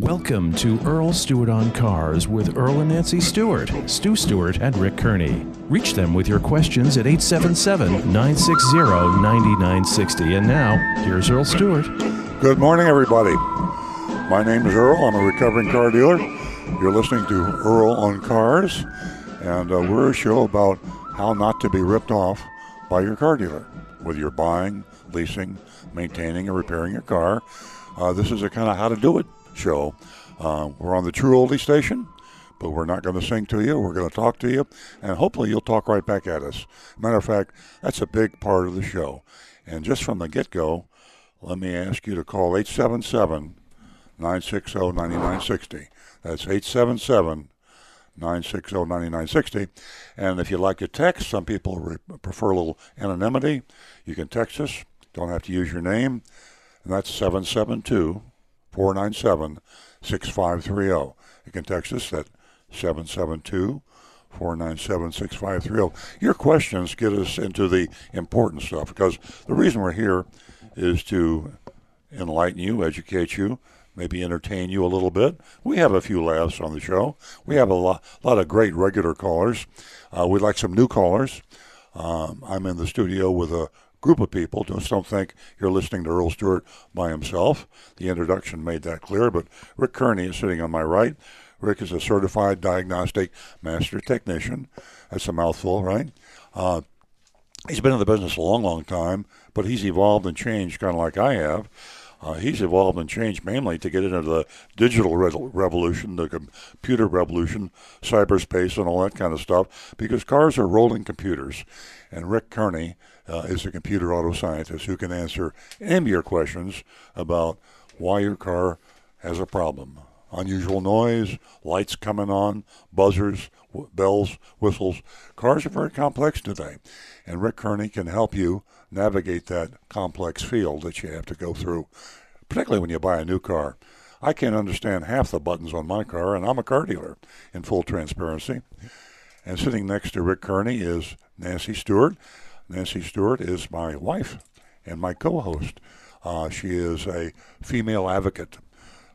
Welcome to Earl Stewart on Cars with Earl and Nancy Stewart, Stu Stewart, and Rick Kearney. Reach them with your questions at 877 960 9960. And now, here's Earl Stewart. Good morning, everybody. My name is Earl. I'm a recovering car dealer. You're listening to Earl on Cars, and uh, we're a show about how not to be ripped off by your car dealer, whether you're buying, leasing, maintaining, or repairing your car. Uh, this is a kind of how to do it show. Uh, we're on the True Oldie station, but we're not going to sing to you. We're going to talk to you, and hopefully you'll talk right back at us. Matter of fact, that's a big part of the show. And just from the get go, let me ask you to call 877 960 9960. That's 877 960 9960. And if you'd like to text, some people re- prefer a little anonymity. You can text us, don't have to use your name, and that's 772 497 6530. You can text us at 772 497 6530. Your questions get us into the important stuff because the reason we're here is to enlighten you, educate you, maybe entertain you a little bit. We have a few laughs on the show. We have a lot, lot of great regular callers. Uh, we'd like some new callers. Um, I'm in the studio with a group of people. Just don't think you're listening to Earl Stewart by himself. The introduction made that clear, but Rick Kearney is sitting on my right. Rick is a certified diagnostic master technician. That's a mouthful, right? Uh, he's been in the business a long, long time, but he's evolved and changed kind of like I have. Uh, he's evolved and changed mainly to get into the digital re- revolution, the computer revolution, cyberspace, and all that kind of stuff, because cars are rolling computers. And Rick Kearney uh, is a computer auto scientist who can answer any of your questions about why your car has a problem. Unusual noise, lights coming on, buzzers, w- bells, whistles. Cars are very complex today, and Rick Kearney can help you navigate that complex field that you have to go through, particularly when you buy a new car. I can't understand half the buttons on my car, and I'm a car dealer in full transparency. And sitting next to Rick Kearney is Nancy Stewart. Nancy Stewart is my wife and my co host. Uh, she is a female advocate.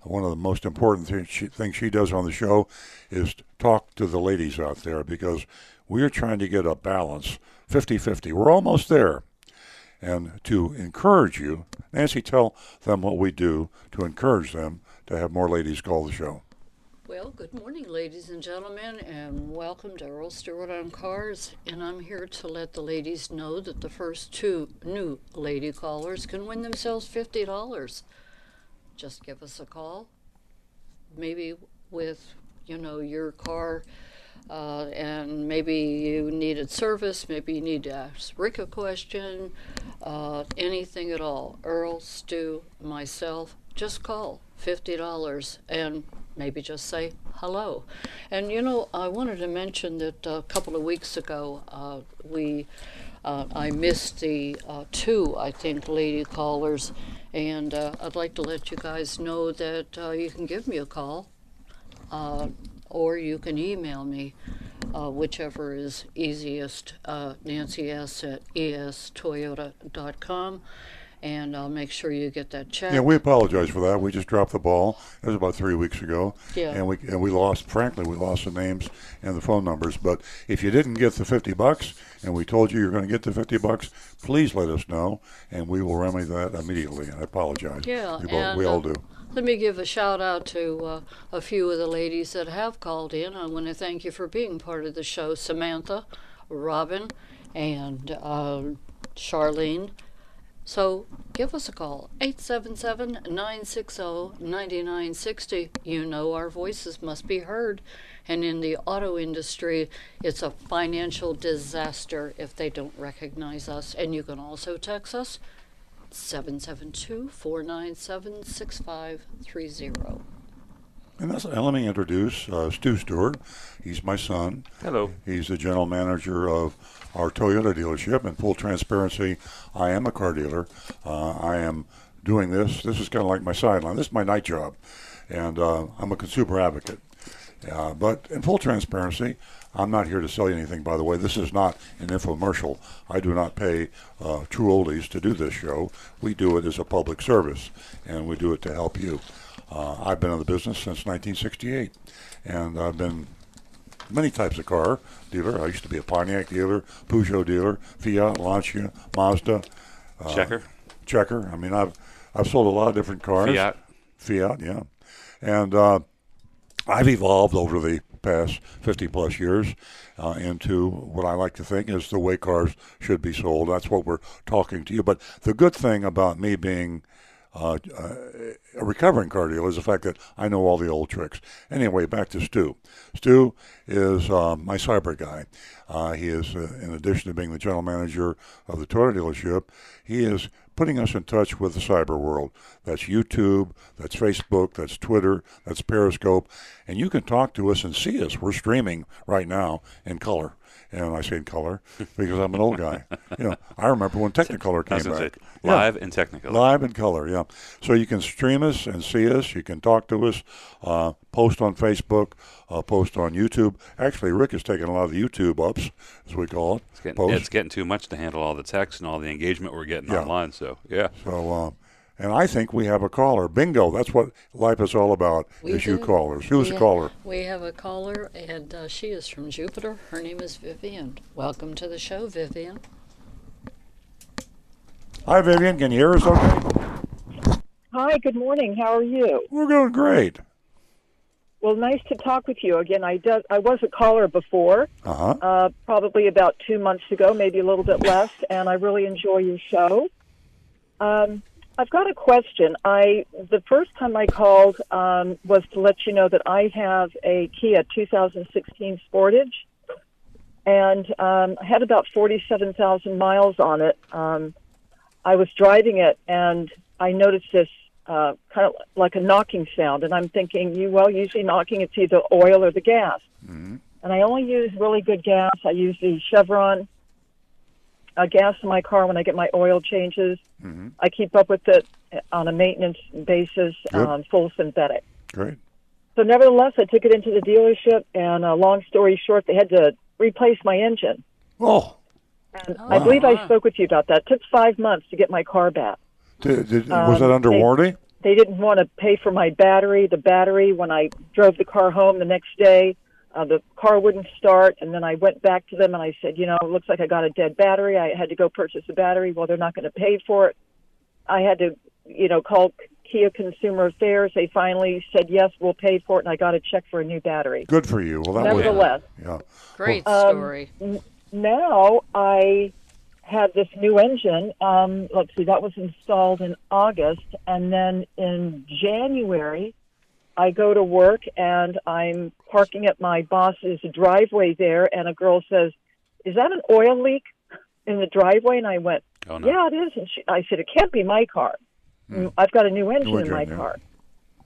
One of the most important things she, things she does on the show is talk to the ladies out there because we're trying to get a balance 50 50. We're almost there. And to encourage you, Nancy, tell them what we do to encourage them to have more ladies call the show. Well, good morning, ladies and gentlemen, and welcome to Earl Stewart on Cars. And I'm here to let the ladies know that the first two new lady callers can win themselves $50. Just give us a call, maybe with, you know, your car. Uh, and maybe you needed service, maybe you need to ask Rick a question, uh, anything at all. Earl, Stu, myself, just call $50 and maybe just say hello. And you know, I wanted to mention that a couple of weeks ago uh, we uh, I missed the uh, two, I think, lady callers, and uh, I'd like to let you guys know that uh, you can give me a call uh, or you can email me. whichever is easiest, Nancy S at estoyota.com and I'll make sure you get that check. Yeah, we apologize for that. We just dropped the ball. It was about three weeks ago. Yeah. And we and we lost. Frankly, we lost the names and the phone numbers. But if you didn't get the fifty bucks, and we told you you're going to get the fifty bucks, please let us know, and we will remedy that immediately. I apologize. Yeah, we, and, we all uh, do. Let me give a shout out to uh, a few of the ladies that have called in. I want to thank you for being part of the show, Samantha, Robin, and uh, Charlene. So give us a call, 877 960 9960. You know our voices must be heard. And in the auto industry, it's a financial disaster if they don't recognize us. And you can also text us 772 497 6530. And, that's, and let me introduce uh, Stu Stewart. He's my son. Hello. He's the general manager of our Toyota dealership. In full transparency, I am a car dealer. Uh, I am doing this. This is kind of like my sideline. This is my night job, and uh, I'm a consumer advocate. Uh, but in full transparency, I'm not here to sell you anything, by the way. This is not an infomercial. I do not pay uh, True Oldies to do this show. We do it as a public service, and we do it to help you. Uh, I've been in the business since 1968, and I've been many types of car dealer. I used to be a Pontiac dealer, Peugeot dealer, Fiat, Lancia, Mazda, Checker. Checker. I mean, I've I've sold a lot of different cars. Fiat. Fiat, yeah. And uh, I've evolved over the past 50 plus years uh, into what I like to think is the way cars should be sold. That's what we're talking to you. But the good thing about me being uh, uh, a recovering car dealer is the fact that I know all the old tricks. Anyway, back to Stu. Stu is uh, my cyber guy. Uh, he is, uh, in addition to being the general manager of the Toyota dealership, he is putting us in touch with the cyber world. That's YouTube, that's Facebook, that's Twitter, that's Periscope, and you can talk to us and see us. We're streaming right now in color. And I say in color because I'm an old guy. You know, I remember when Technicolor came back. Yeah. live and technical. Live in color, yeah. So you can stream us and see us. You can talk to us, uh, post on Facebook, uh, post on YouTube. Actually, Rick is taking a lot of the YouTube ups, as we call it. It's getting, it's getting too much to handle all the text and all the engagement we're getting Yeah. online. So yeah, So, uh, and I think we have a caller. Bingo! That's what life is all about. We is you do. callers? Who's We the ha- caller? We have a caller, and uh, she is from Jupiter. Her name is Vivian. Welcome to the show, Vivian. Hi, Vivian. Can you hear us? Okay. Hi, good morning. How are you? We're doing great. Well, nice to talk with you again. I does, I was a caller before, Uh huh. uh, probably about two months ago, maybe a little bit less, and I really enjoy your show. Um, I've got a question. I the first time I called um, was to let you know that I have a Kia 2016 Sportage, and um, I had about 47,000 miles on it. Um, I was driving it, and I noticed this uh, kind of like a knocking sound, and I'm thinking, you well, usually knocking it's either oil or the gas, and I only use really good gas. I use the Chevron uh, gas in my car when I get my oil changes. I keep up with it on a maintenance basis, Good. um, full synthetic. Great. So, nevertheless, I took it into the dealership, and uh, long story short, they had to replace my engine. Oh, And I believe I spoke with you about that. It took five months to get my car back. did, did, was Um, that under they- warranty? They didn't want to pay for my battery. The battery, when I drove the car home the next day, uh, the car wouldn't start. And then I went back to them and I said, you know, it looks like I got a dead battery. I had to go purchase a battery. Well, they're not going to pay for it. I had to, you know, call Kia Consumer Affairs. They finally said, yes, we'll pay for it. And I got a check for a new battery. Good for you. Well, that was Nevertheless, yeah. Great Um, story. now I had this new engine. Um, let's see, that was installed in August, and then in January, I go to work and I'm parking at my boss's driveway there, and a girl says, "Is that an oil leak in the driveway?" And I went, oh no, "Yeah, it is." And she, I said, "It can't be my car. I've got a new engine in my yeah. car."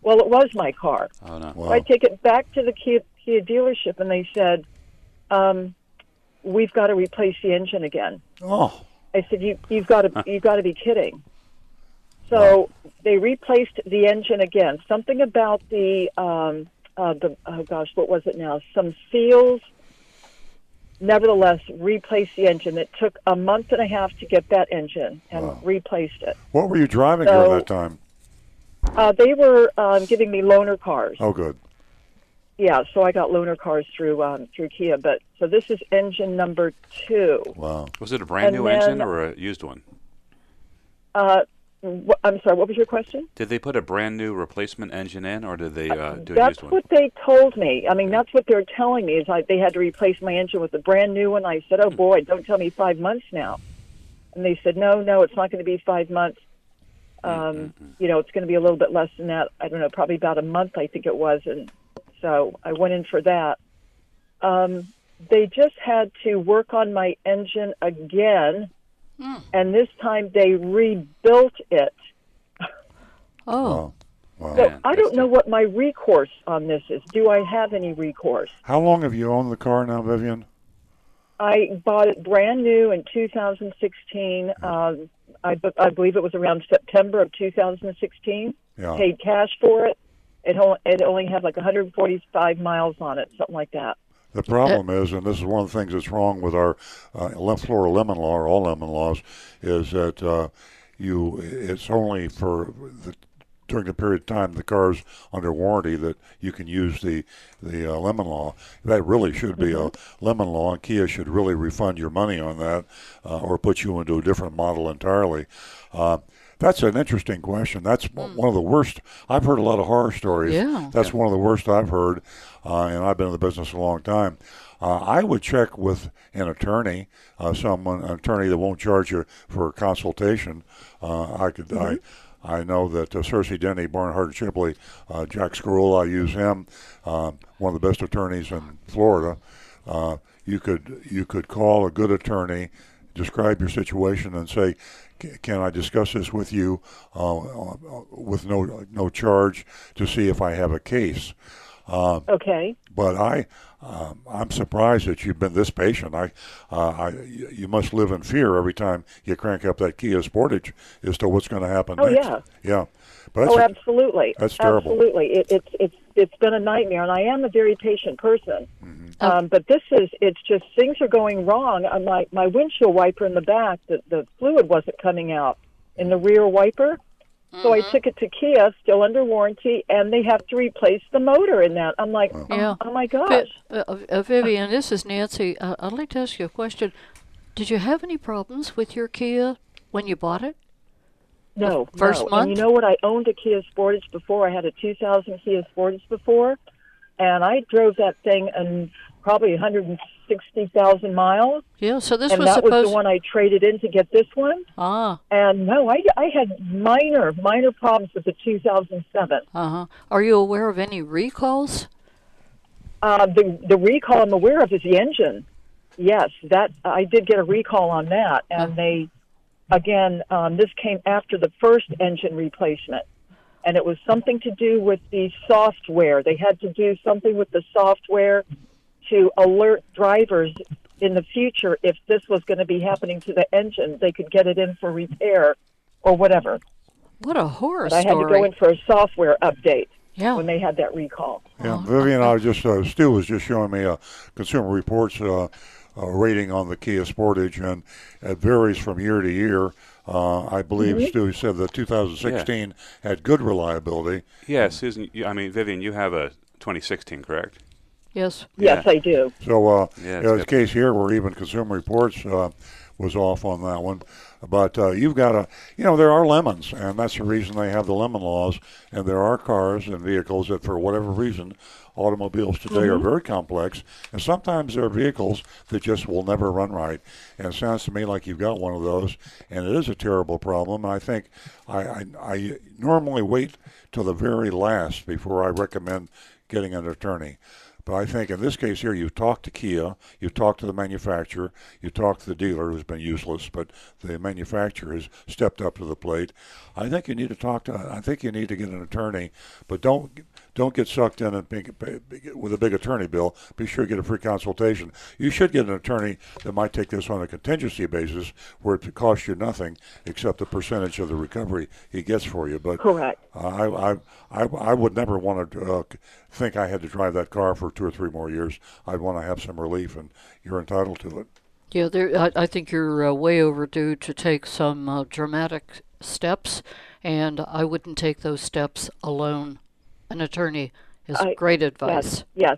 Well, it was my car. oh no. Wow. So I take it back to the Kia, Kia dealership, and they said, um, "We've got to replace the engine again." Oh, I said, "You, you've got to, you've got to be kidding." So they replaced the engine again. Something about the, um, uh, the oh gosh, what was it now? Some seals. Nevertheless, replaced the engine. It took a month and a half to get that engine and Wow. replaced it. what were you driving during that time? Uh, they were um, giving me loaner cars. Oh, good. Yeah, so I got loaner cars through um, through Kia. But so this is engine number two. Wow. Was it a brand and new then- engine or a used one? Uh, wh- I'm sorry. What was your question? Did they put a brand new replacement engine in, or did they uh, do a That's used one? That's what they told me. I mean, that's what they're telling me is I, they had to replace my engine with a brand new one. I said, "Oh boy, don't tell me five months now." And they said, "No, no, it's not going to be five months. Um, you know, it's going to be a little bit less than that. I don't know, probably about a month, I think it was." And so I went in for that. Um, they just had to work on my engine again, and this time they rebuilt it. Oh, Wow. Wow. So Man, I don't know what my recourse on this is. Do I have any recourse? How long have you owned the car now, Vivian? I bought it brand new in 2016. Um, I, b- I believe it was around September of 2016. Yeah. Paid cash for it. It, o- it only had like 145 miles on it, something like that. The problem is, and this is one of the things that's wrong with our uh, Florida lemon law or all lemon laws, is that uh, you it's only for the during the period of time the car's under warranty that you can use the the uh, lemon law. That really should be a lemon law, and Kia should really refund your money on that, uh, or put you into a different model entirely. Uh, that's an interesting question. That's one of the worst. I've heard a lot of horror stories. Yeah. That's one of the worst I've heard, uh, and I've been in the business a long time. Uh, I would check with an attorney, uh, someone, an attorney that won't charge you for a consultation. Uh, I could, I, I know that uh, Searcy Denney, Barnhart and Shipley, uh, Jack Scarola, I use him, uh, one of the best attorneys in Florida. Uh, you could, you could call a good attorney, describe your situation, and say, "Can I discuss this with you uh, uh, with no no charge to see if I have a case?" Okay. but I, um, I'm surprised that you've been this patient. I, uh, I, you must live in fear every time you crank up that Kia Sportage as to what's going to happen Oh, next. yeah. yeah. But that's Oh, absolutely. that's terrible. Absolutely. It, it's it's it's been a nightmare, and I am a very patient person. Mm-hmm. Um, but this is it's just things are going wrong. On my my windshield wiper in the back, the the fluid wasn't coming out in the rear wiper. So I took it to Kia, still under warranty, and they have to replace the motor in that. I'm like, oh, Yeah. oh my Vi- gosh. uh, uh, Vivian, this is Nancy. Uh, I'd like to ask you a question. Did you have any problems with your Kia when you bought it? No, first no. month? And you know what? I owned a Kia Sportage before. I had a 2000 Kia Sportage before, and I drove that thing in probably 160,000 miles. Yeah. So this and was that supposed. was the one I traded in to get this one. Ah. And no, I, I had minor, minor problems with the 2007. Uh huh. Are you aware of any recalls? Uh, the the recall I'm aware of is the engine. Yes, that I did get a recall on that, and they, again, um, this came after the first engine replacement, and it was something to do with the software. They had to do something with the software to alert drivers in the future if this was going to be happening to the engine, they could get it in for repair or whatever. What a horror But I had to go in for a software update yeah. when they had that recall. Yeah, Vivian, I was just uh, Stu was just showing me a Consumer Reports uh, uh, rating on the Kia Sportage, and it varies from year to year. Uh, I believe Mm-hmm. Stu said that 2016 had good reliability. Yeah, Susan. You, I mean, Vivian, you have a 2016, correct? Yes. Yes, I do. So, uh, Yeah, you know, it's the case here where even Consumer Reports uh, was off on that one. But uh, you've got to, you know, there are lemons, and that's the reason they have the lemon laws. And there are cars and vehicles that, for whatever reason, automobiles today are very complex. And sometimes there are vehicles that just will never run right. And it sounds to me like you've got one of those, and it is a terrible problem. I think I, I, I normally wait till the very last before I recommend getting an attorney. But I think in this case here, you've talked to Kia, you've talked to the manufacturer, you talked to the dealer who's been useless, but the manufacturer has stepped up to the plate. I think you need to talk to. I think you need to get an attorney, but don't don't get sucked in and big, big, with a big attorney bill. Be sure to get a free consultation. You should get an attorney that might take this on a contingency basis, where it costs you nothing except the percentage of the recovery he gets for you. But Correct. I, I, I, I would never want to uh, think I had to drive that car for two or three more years. I'd want to have some relief, and you're entitled to it. Yeah, there. I, I think you're uh, way overdue to take some uh, dramatic steps, and I wouldn't take those steps alone. An attorney is I- great advice. Yes, yes.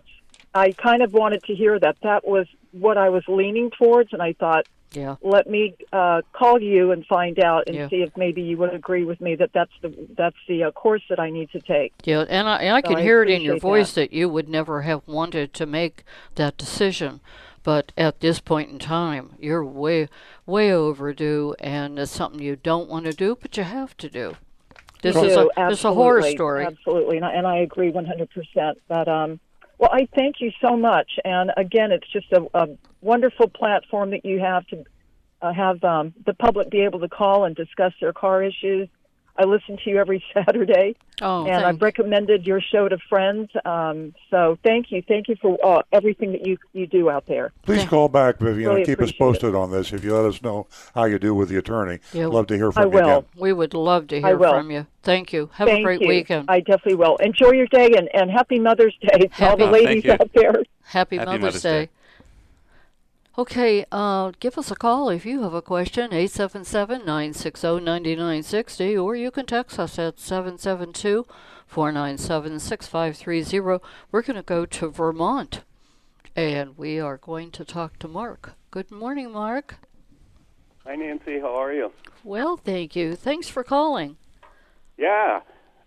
I kind of wanted to hear that. That was what I was leaning towards, and I thought, Yeah. let me uh, call you and find out and Yeah. see if maybe you would agree with me that that's the that's the uh, course that I need to take. Yeah, and I, and I So can I hear it in your voice that. you would never have wanted to make that decision. But at this point in time, you're way, way overdue, and it's something you don't want to do, but you have to do. This is a this is a horror story. Absolutely, and I, and I agree 100%. But um, well, I thank you so much. And again, it's just a, a wonderful platform that you have to uh, have um, the public be able to call and discuss their car issues. I listen to you every Saturday, Oh, and I've recommended your show to friends. Um, so thank you, thank you for uh, everything that you you do out there. Please call back, Vivian, Really and keep us appreciate it. posted on this. If you let us know how you do with the attorney, Yeah. love to hear from I you will. again. we would love to I hear will. from you. Thank you. Have Thank a great you. weekend. I definitely will. Enjoy your day and, and happy Mother's Day to all the ladies out there. Happy, Happy Mother's, Mother's Day. Day. Okay, uh, give us a call if you have a question, 877-960-9960, or you can text us at 772-497-6530. We're going to go to Vermont, and we are going to talk to Mark. Good morning, Mark. Hi, Nancy. How are you? Well, thank you. Thanks for calling. Yeah.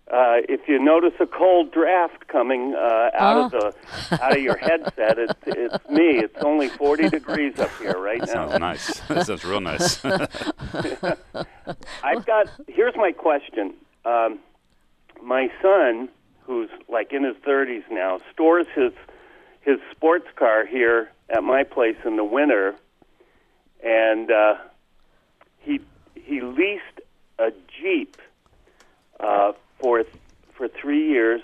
Uh, if you notice a cold draft coming uh, out Ah. of the out of your headset, it's it's me. It's only 40 degrees up here right That now. sounds nice. that sounds real nice. I've got. Here's my question. Um, my son, who's like in his 30s now, stores his his sports car here at my place in the winter, and uh, he he leased a Jeep uh, for for three years,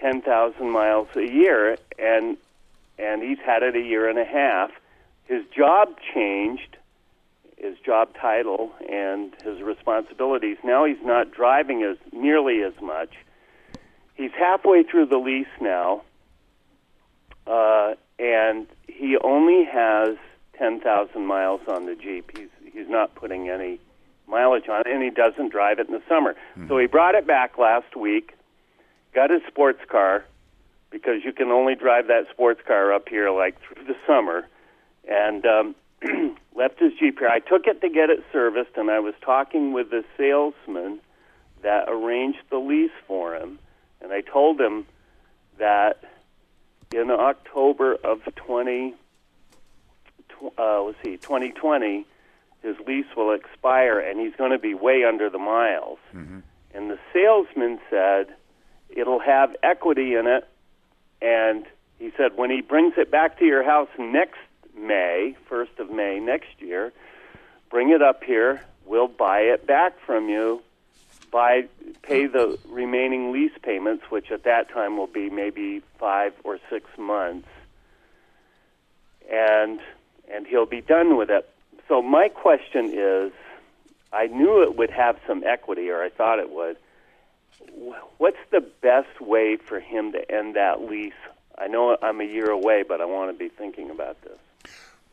ten thousand miles a year, and and he's had it a year and a half. His job changed, his job title and his responsibilities. Now he's not driving as nearly as much. He's halfway through the lease now, uh, and he only has ten thousand miles on the Jeep. He's he's not putting any mileage on it, and he doesn't drive it in the summer. So he brought it back last week, got his sports car, because you can only drive that sports car up here like through the summer, and um, left his Jeep here. I took it to get it serviced, and I was talking with the salesman that arranged the lease for him, and I told him that in October of 20, tw- uh, let's see, 2020, his lease will expire, and he's going to be way under the miles. Mm-hmm. And the salesman said it'll have equity in it, and he said when he brings it back to your house next May, first of May next year, bring it up here. We'll buy it back from you. Buy, pay the remaining lease payments, which at that time will be maybe five or six months, and and he'll be done with it. So my question is, I knew it would have some equity, or I thought it would. What's the best way for him to end that lease? I know I'm a year away, but I want to be thinking about this.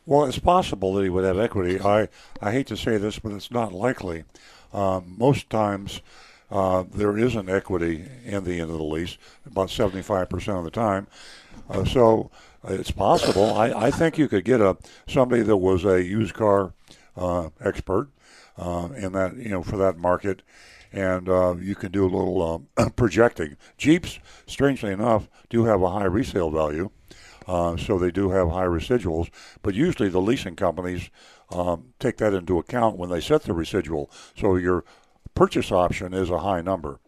Well, it's possible that he would have equity. I, I hate to say this, but it's not likely. Um, most times, uh, there isn't equity in the end of the lease, about 75% of the time. Uh, so uh, it's possible. I, I think you could get a somebody that was a used car uh, expert uh, in that you know for that market, and uh, you can do a little um, projecting. Jeeps, strangely enough, do have a high resale value. Uh, so they do have high residuals, but usually the leasing companies um, take that into account when they set the residual. So your purchase option is a high number.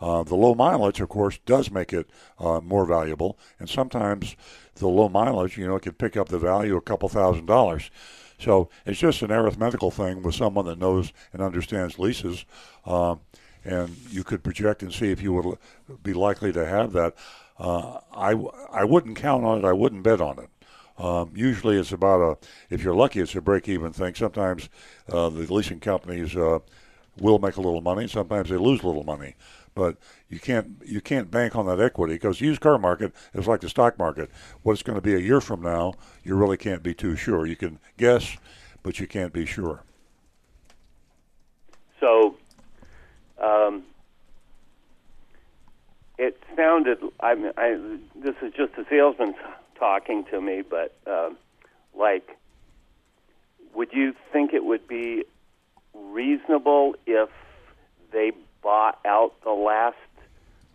Uh, the low mileage, of course, does make it uh, more valuable, and sometimes the low mileage, you know, it can pick up the value a couple thousand dollars. So it's just an arithmetical thing with someone that knows and understands leases, um, and you could project and see if you would be likely to have that. Uh, I I wouldn't count on it. I wouldn't bet on it. Um, usually, it's about a. If you're lucky, it's a break-even thing. Sometimes uh, the leasing companies uh, will make a little money. Sometimes they lose a little money, but you can't you can't bank on that equity because used car market is like the stock market. What it's going to be a year from now, you really can't be too sure. You can guess, but you can't be sure. So, um, it sounded. I mean, I, this is just a salesman talking to me, but um, like, would you think it would be reasonable if they bought out the last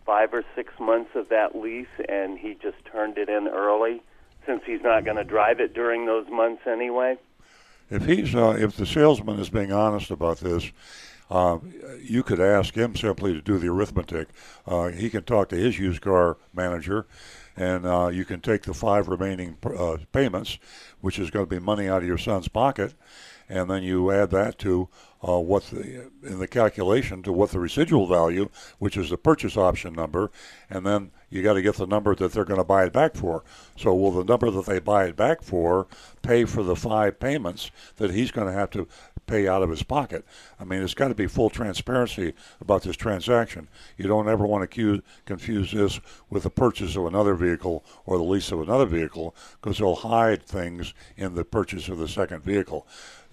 five or six months of that lease and he just turned it in early, since he's not going to drive it during those months anyway? If he's uh, if the salesman is being honest about this, uh, you could ask him simply to do the arithmetic. Uh, he can talk to his used car manager, and uh, you can take the five remaining uh, payments, which is going to be money out of your son's pocket, and then you add that to uh, what the in the calculation to what the residual value, which is the purchase option number, and then you got to get the number that they're going to buy it back for. So will the number that they buy it back for pay for the five payments that he's going to have to pay out of his pocket. I mean, it's got to be full transparency about this transaction. You don't ever want to confuse this with the purchase of another vehicle or the lease of another vehicle because they'll hide things in the purchase of the second vehicle.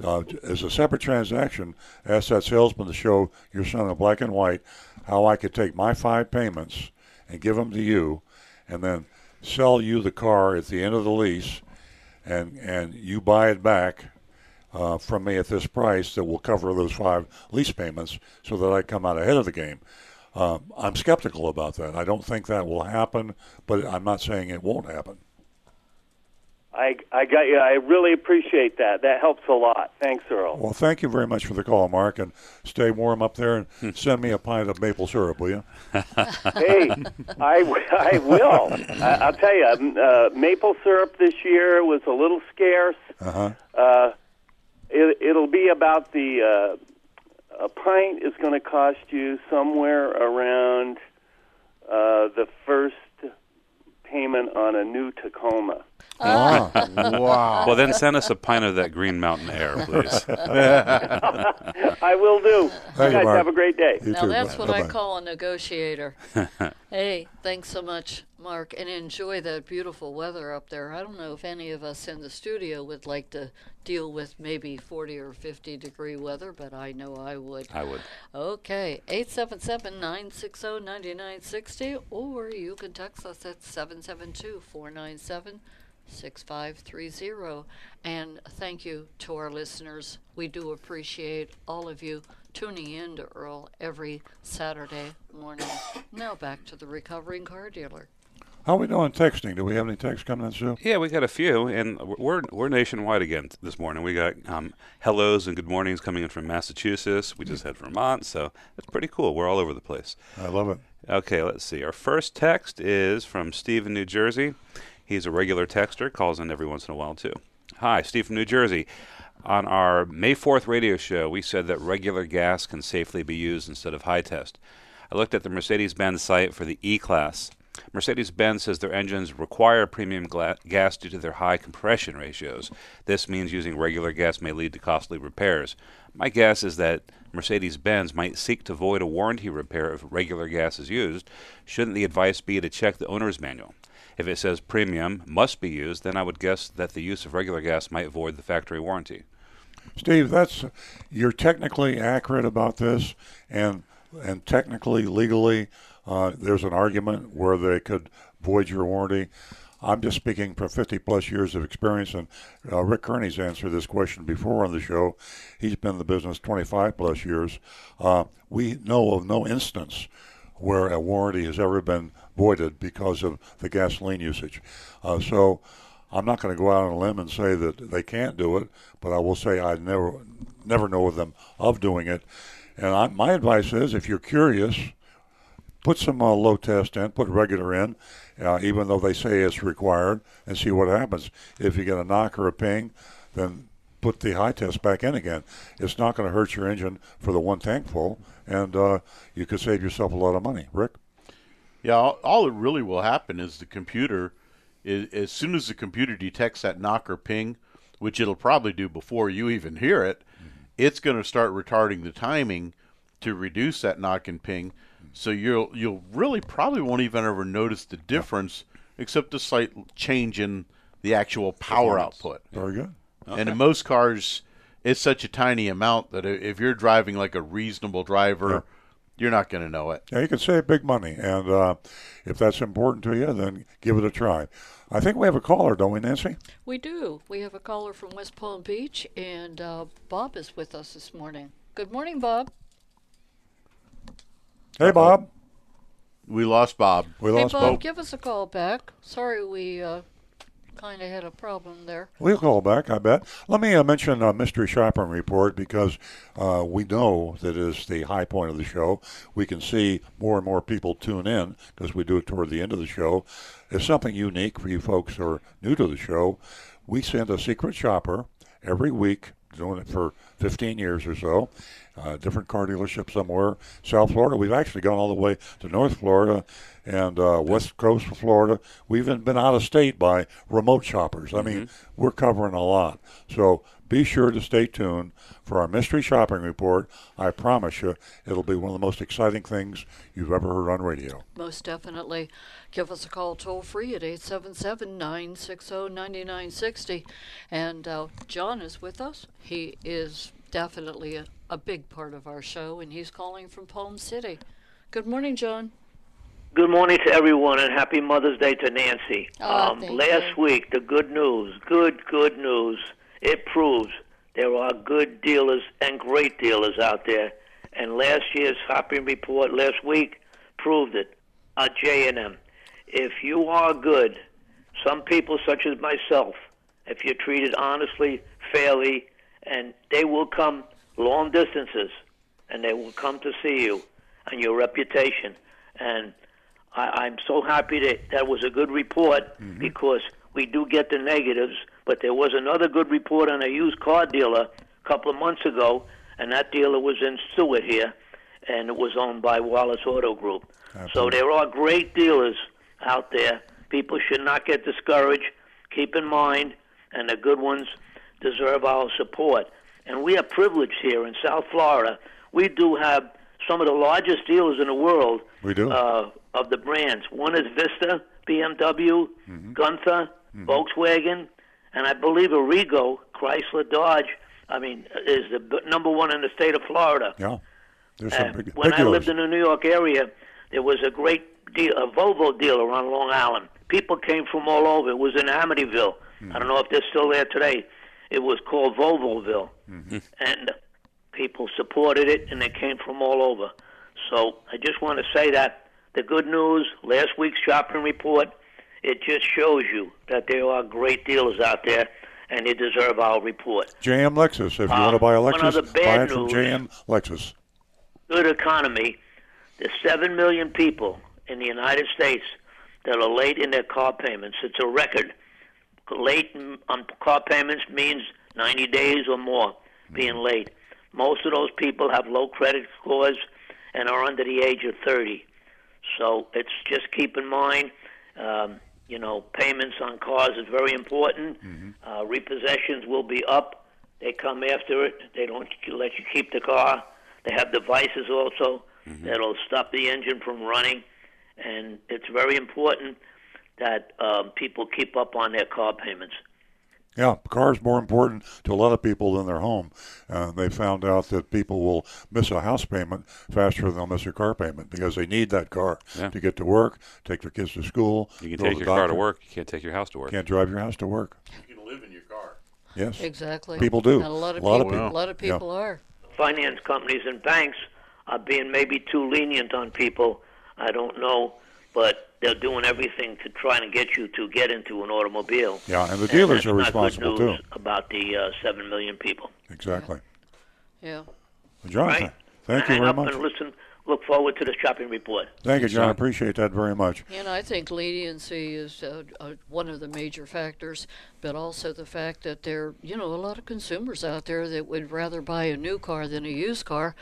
Uh, as a separate transaction, ask that salesman to show your son in black and white how I could take my five payments and give them to you, and then sell you the car at the end of the lease, and and you buy it back uh, from me at this price that will cover those five lease payments, so that I come out ahead of the game. Um, I'm skeptical about that. I don't think that will happen, but I'm not saying it won't happen. I, I got you. I really appreciate that. That helps a lot. Thanks, Earl. Well, thank you very much for the call, Mark, and stay warm up there and hmm. send me a pint of maple syrup, will you? hey, I, I will. I, will tell you, um, uh, maple syrup this year was a little scarce. Uh-huh. Uh, it, it'll be about the uh, a pint is going to cost you somewhere around uh, the first payment on a new Tacoma. Ah, wow. Well, then send us a pint of that Green Mountain Air, please. I will do. Thank you guys you, have a great day. You now too. that's what Bye-bye. I call a negotiator. hey, thanks so much, Mark, and enjoy that beautiful weather up there. I don't know if any of us in the studio would like to deal with maybe 40 or 50 degree weather, but I know I would. I would. Okay, 877 960 9960, or you can text us at 772 497 6530. And thank you to our listeners. We do appreciate all of you tuning in to Earl every Saturday morning. Now back to the recovering car dealer. How are we doing texting? Do we have any texts coming in, Sue? Yeah, we got a few, and we're we're nationwide again this morning. We got um, hellos and good mornings coming in from Massachusetts. We just had Vermont, so it's pretty cool. We're all over the place. I love it. Okay, let's see. Our first text is from Steve in New Jersey. He's a regular texter, calls in every once in a while too. Hi, Steve from New Jersey. On our May 4th radio show, we said that regular gas can safely be used instead of high test. I looked at the Mercedes Benz site for the E Class. Mercedes Benz says their engines require premium gla- gas due to their high compression ratios. This means using regular gas may lead to costly repairs. My guess is that Mercedes Benz might seek to void a warranty repair if regular gas is used. Shouldn't the advice be to check the owner's manual? If it says premium must be used, then I would guess that the use of regular gas might void the factory warranty. Steve, that's you're technically accurate about this, and and technically legally, uh, there's an argument where they could void your warranty. I'm just speaking from 50 plus years of experience, and uh, Rick Kearney's answered this question before on the show. He's been in the business 25 plus years. Uh, we know of no instance where a warranty has ever been voided because of the gasoline usage. Uh, so I'm not going to go out on a limb and say that they can't do it, but I will say I never never know of them of doing it. And I, my advice is, if you're curious, put some uh, low test in, put regular in, uh, even though they say it's required, and see what happens. If you get a knock or a ping, then put the high test back in again. It's not going to hurt your engine for the one tank full, and uh, you could save yourself a lot of money. Rick? Yeah, all, all it really will happen is the computer, is, as soon as the computer detects that knock or ping, which it'll probably do before you even hear it, mm-hmm. it's going to start retarding the timing to reduce that knock and ping. So you'll you'll really probably won't even ever notice the difference, yeah. except a slight change in the actual power output. Very good. Okay. And in most cars, it's such a tiny amount that if you're driving like a reasonable driver, yeah. you're not going to know it. Yeah, you can save big money, and uh, if that's important to you, then give it a try. I think we have a caller, don't we, Nancy? We do. We have a caller from West Palm Beach, and uh, Bob is with us this morning. Good morning, Bob. Hey, Bob. We lost Bob. We hey, lost Bob. Bob. Give us a call back. Sorry, we uh, kind of had a problem there. We'll call back, I bet. Let me uh, mention a mystery shopping report because uh, we know that is the high point of the show. We can see more and more people tune in because we do it toward the end of the show. It's something unique for you folks who are new to the show. We send a secret shopper every week, doing it for 15 years or so, uh, different car dealerships somewhere. South Florida, we've actually gone all the way to North Florida and uh, West Coast of Florida. We've even been out of state by remote shoppers. I mean, we're covering a lot. So be sure to stay tuned for our mystery shopping report. I promise you, it'll be one of the most exciting things you've ever heard on radio. Most definitely. Give us a call toll free at 877 960 9960. And uh, John is with us. He is definitely a, a big part of our show, and he's calling from Palm City. Good morning, John. Good morning to everyone and happy Mother's Day to Nancy. Oh, um, last you. week, the good news, good, good news, it proves there are good dealers and great dealers out there. And last year's shopping report last week proved it. A J&M. If you are good, some people such as myself, if you're treated honestly, fairly, and they will come long distances and they will come to see you and your reputation. And I, I'm so happy that that was a good report mm-hmm. because we do get the negatives. But there was another good report on a used car dealer a couple of months ago, and that dealer was in Stewart here, and it was owned by Wallace Auto Group. So there are great dealers out there. People should not get discouraged. Keep in mind, and the good ones deserve our support. And we are privileged here in South Florida. We do have some of the largest dealers in the world We do. uh, of the brands. One is Vista, BMW, Gunther, Volkswagen, and I believe Arrigo, Chrysler, Dodge. I mean, is the number one in the state of Florida. yeah. There's some Uh, big, when big I lived in the New York area, there was a great deal, a Volvo dealer on Long Island. People came from all over. It was in Amityville. I don't know if they're still there today. It was called Volvoville, and people supported it, and they came from all over. So I just want to say that the good news, last week's shopping report, it just shows you that there are great dealers out there, and they deserve our report. JM Lexus. If you Uh, want to buy a Lexus, buy it from. JM Lexus. good economy, there's seven million people in the United States that are late in their car payments. It's a record. Late on car payments means 90 days or more being late. Most of those people have low credit scores and are under the age of 30. So it's just keep in mind, um, you know, payments on cars is very important. Uh, repossessions will be up. They come after it. They don't let you keep the car. They have devices also that'll stop the engine from running, and it's very important that um, people keep up on their car payments. Yeah, car's more important to a lot of people than their home. Uh, they found out that people will miss a house payment faster than they'll miss a car payment because they need that car Yeah. to get to work, take their kids to school. You can go take the your car to work. You can't take your house to work. Can't drive your house to work. You can live in your car. Yes. Exactly. People do. And a lot of A lot of people. people. A lot of Yeah. people are. Finance companies and banks are being maybe too lenient on people. I don't know, but they're doing everything to try and get you to get into an automobile. Yeah, and the dealers that's are not good responsible news too. About the uh, seven million people. Exactly. Yeah. Jonathan, Right? thank you Hang very much. and listen. Look forward to the shopping report. Thank you, John. I appreciate that very much. And I think leniency is uh, uh, one of the major factors, but also the fact that there, are, you know, a lot of consumers out there that would rather buy a new car than a used car,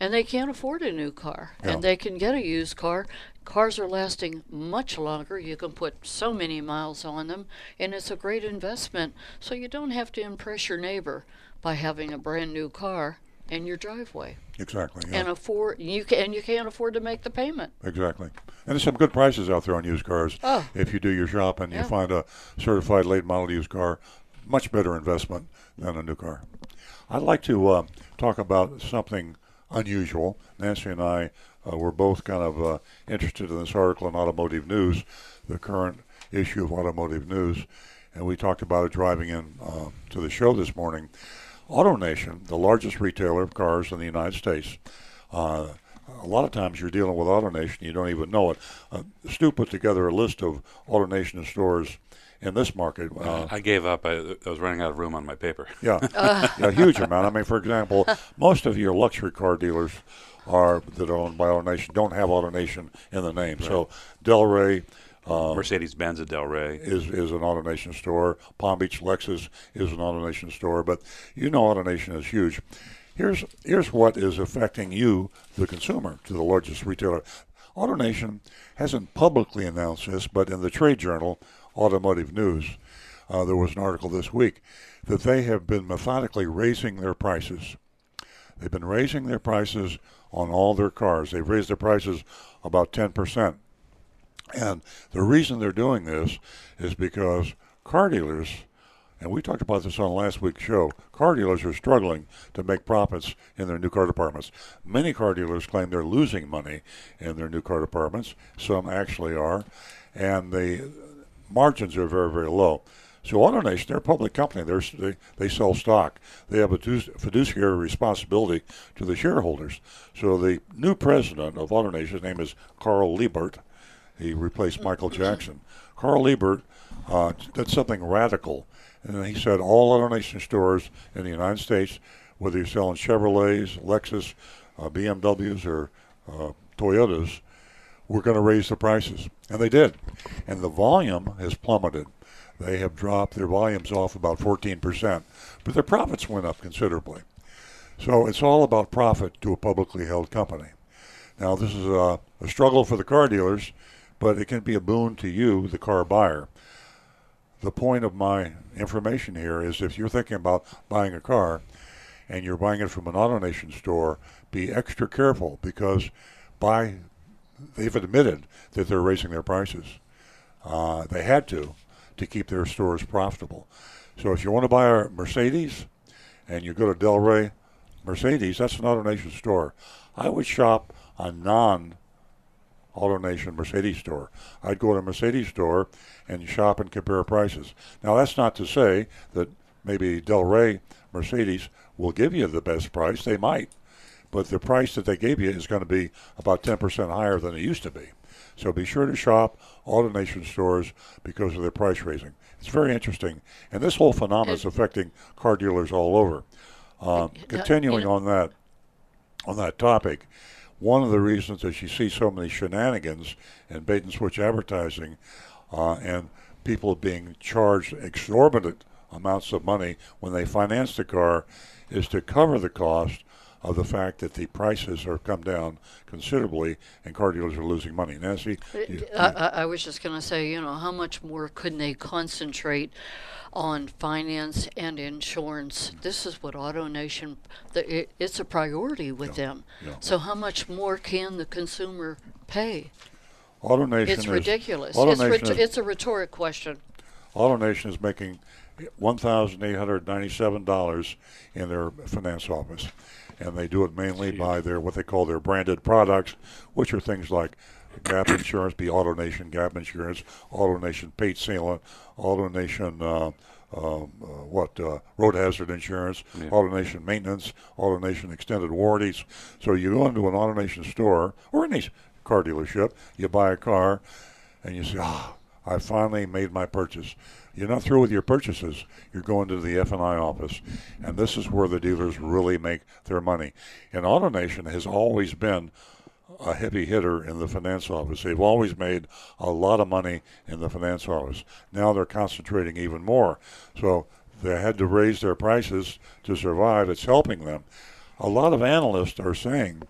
and they can't afford a new car, Yeah. and they can get a used car. Cars are lasting much longer. You can put so many miles on them, and it's a great investment. So you don't have to impress your neighbor by having a brand new car in your driveway, Exactly. Yeah. and afford you can, and you can't afford to make the payment. Exactly. And there's some good prices out there on used cars. Oh. If you do your shop and Yeah. you find a certified late model used car, much better investment than a new car. I'd like to uh, talk about something unusual. Nancy and I uh, were both kind of uh, interested in this article in Automotive News, the current issue of Automotive News, and we talked about it driving in uh, to the show this morning. AutoNation, the largest retailer of cars in the United States, uh, a lot of times you're dealing with AutoNation, you don't even know it. Uh, Stu put together a list of AutoNation stores in this market. Uh, I gave up. I, I was running out of room on my paper. yeah, a huge amount. I mean, for example, most of your luxury car dealers are that are owned by AutoNation don't have AutoNation in the name. So Delray Mercedes Benz at Del Rey. is is an AutoNation store. Palm Beach Lexus is an AutoNation store. But you know, AutoNation is huge. Here's here's what is affecting you, the consumer, to the largest retailer. AutoNation hasn't publicly announced this, but in the trade journal Automotive News, uh, there was an article this week that they have been methodically raising their prices. They've been raising their prices on all their cars. They've raised their prices about 10%. And the reason they're doing this is because car dealers, and we talked about this on last week's show, car dealers are struggling to make profits in their new car departments. Many car dealers claim they're losing money in their new car departments. Some actually are. And the margins are very, very low. So AutoNation, they're a public company. They're, they they sell stock. They have a fiduciary responsibility to the shareholders. So the new president of AutoNation, his name is Carl Liebert. He replaced Michael Jackson. Carl Liebert uh, did something radical, and he said all AutoNation stores in the United States, whether you're selling Chevrolets, Lexus, uh, BMWs, or uh, Toyotas, we're going to raise the prices. And they did. And the volume has plummeted. They have dropped their volumes off about 14%, but their profits went up considerably. So it's all about profit to a publicly held company. Now, this is a, a struggle for the car dealers, but it can be a boon to you, the car buyer. The point of my information here is if you're thinking about buying a car and you're buying it from an AutoNation store, be extra careful because by they've admitted that they're raising their prices. Uh, they had to to keep their stores profitable. So if you want to buy a Mercedes and you go to Delray Mercedes, that's an AutoNation store. I would shop a non AutoNation Mercedes store. I'd go to a Mercedes store and shop and compare prices. Now that's not to say that maybe Delray Mercedes will give you the best price. They might but the price that they gave you is going to be about 10% higher than it used to be. So be sure to shop AutoNation stores because of their price raising. It's very interesting. And this whole phenomenon is affecting car dealers all over. Uh, continuing on that, on that topic, one of the reasons that you see so many shenanigans in bait and switch advertising uh, and people being charged exorbitant amounts of money when they finance the car is to cover the cost of the fact that the prices have come down considerably and car dealers are losing money. Nancy? Uh, you, I, I, was just going to say, you know, how much more could they concentrate on finance and insurance? This is what AutoNation, the, it, it's a priority with yeah, them. Yeah. So how much more can the consumer pay? AutoNation it's is, ridiculous. AutoNation it's, ret- is, it's a rhetoric question. AutoNation is making $1,897 in their finance office and they do it mainly by their what they call their branded products, which are things like Gap Insurance, be AutoNation Gap Insurance, AutoNation Paint Sealant, AutoNation uh, uh, uh, what uh, road hazard insurance, yeah. AutoNation maintenance, AutoNation extended warranties. So you go into an AutoNation store or any car dealership, you buy a car, and you say, "Ah, oh, I finally made my purchase." You're not through with your purchases. You're going to the F&I office, and this is where the dealers really make their money. And AutoNation has always been a heavy hitter in the finance office. They've always made a lot of money in the finance office. Now they're concentrating even more. So they had to raise their prices to survive. It's helping them. A lot of analysts are saying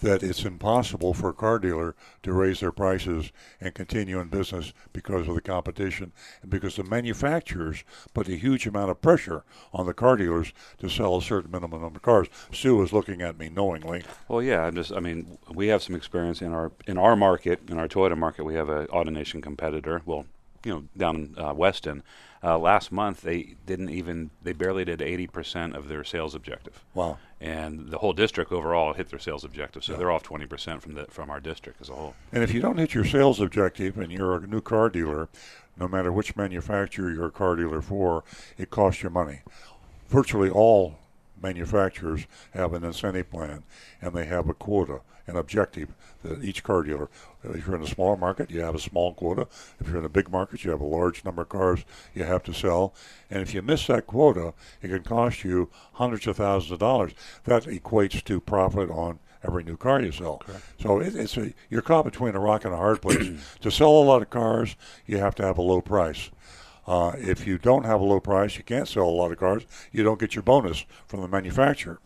that it's impossible for a car dealer to raise their prices and continue in business because of the competition and because the manufacturers put a huge amount of pressure on the car dealers to sell a certain minimum number of cars. Sue is looking at me knowingly. Well, yeah, I'm just I mean, we have some experience in our in our market, in our Toyota market, we have an AutoNation competitor. Well, you know, down in uh, Weston uh, last month, they didn't even they barely did 80% of their sales objective. Wow! And the whole district overall hit their sales objective, so yeah. they're off 20% from the from our district as a whole. And if you don't hit your sales objective, and you're a new car dealer, no matter which manufacturer you're a car dealer for, it costs you money. Virtually all manufacturers have an incentive plan and they have a quota, an objective that each car dealer. If you're in a smaller market, you have a small quota. If you're in a big market, you have a large number of cars you have to sell. And if you miss that quota, it can cost you hundreds of thousands of dollars. That equates to profit on every new car you sell. Correct. So it, it's a you're caught between a rock and a hard place. to sell a lot of cars, you have to have a low price. Uh, if you don't have a low price, you can't sell a lot of cars. You don't get your bonus from the manufacturer.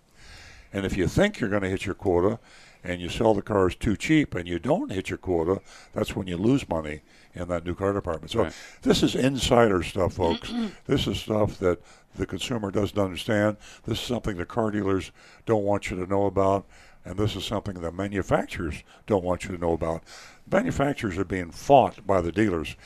And if you think you're going to hit your quota and you sell the cars too cheap and you don't hit your quota, that's when you lose money in that new car department. So Right. this is insider stuff, folks. this is stuff that the consumer doesn't understand. This is something the car dealers don't want you to know about. And this is something the manufacturers don't want you to know about. Manufacturers are being fought by the dealers.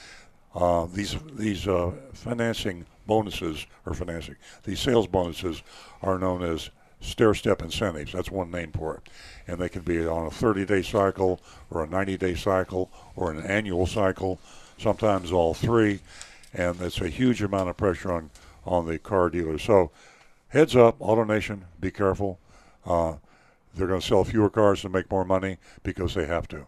Uh, these these uh, financing bonuses or financing these sales bonuses are known as stair step incentives. That's one name for it, and they can be on a 30-day cycle or a 90-day cycle or an annual cycle. Sometimes all three, and it's a huge amount of pressure on on the car dealers. So, heads up, AutoNation, be careful. Uh, they're going to sell fewer cars and make more money because they have to.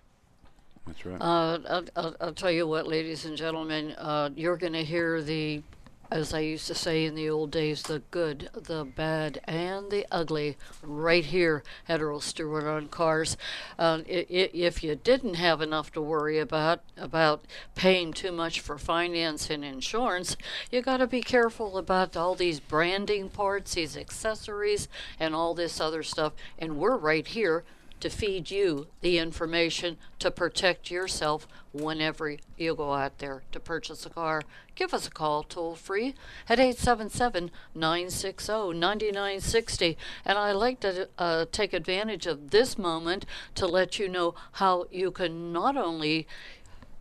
That's right. Uh, I'll, I'll, I'll tell you what, ladies and gentlemen, uh, you're going to hear the, as I used to say in the old days, the good, the bad, and the ugly right here at Earl Stewart on Cars. Uh, if you didn't have enough to worry about, about paying too much for finance and insurance, you got to be careful about all these branding parts, these accessories, and all this other stuff. And we're right here to feed you the information to protect yourself whenever you go out there to purchase a car. Give us a call toll free at 877 960 9960. And I'd like to uh, take advantage of this moment to let you know how you can not only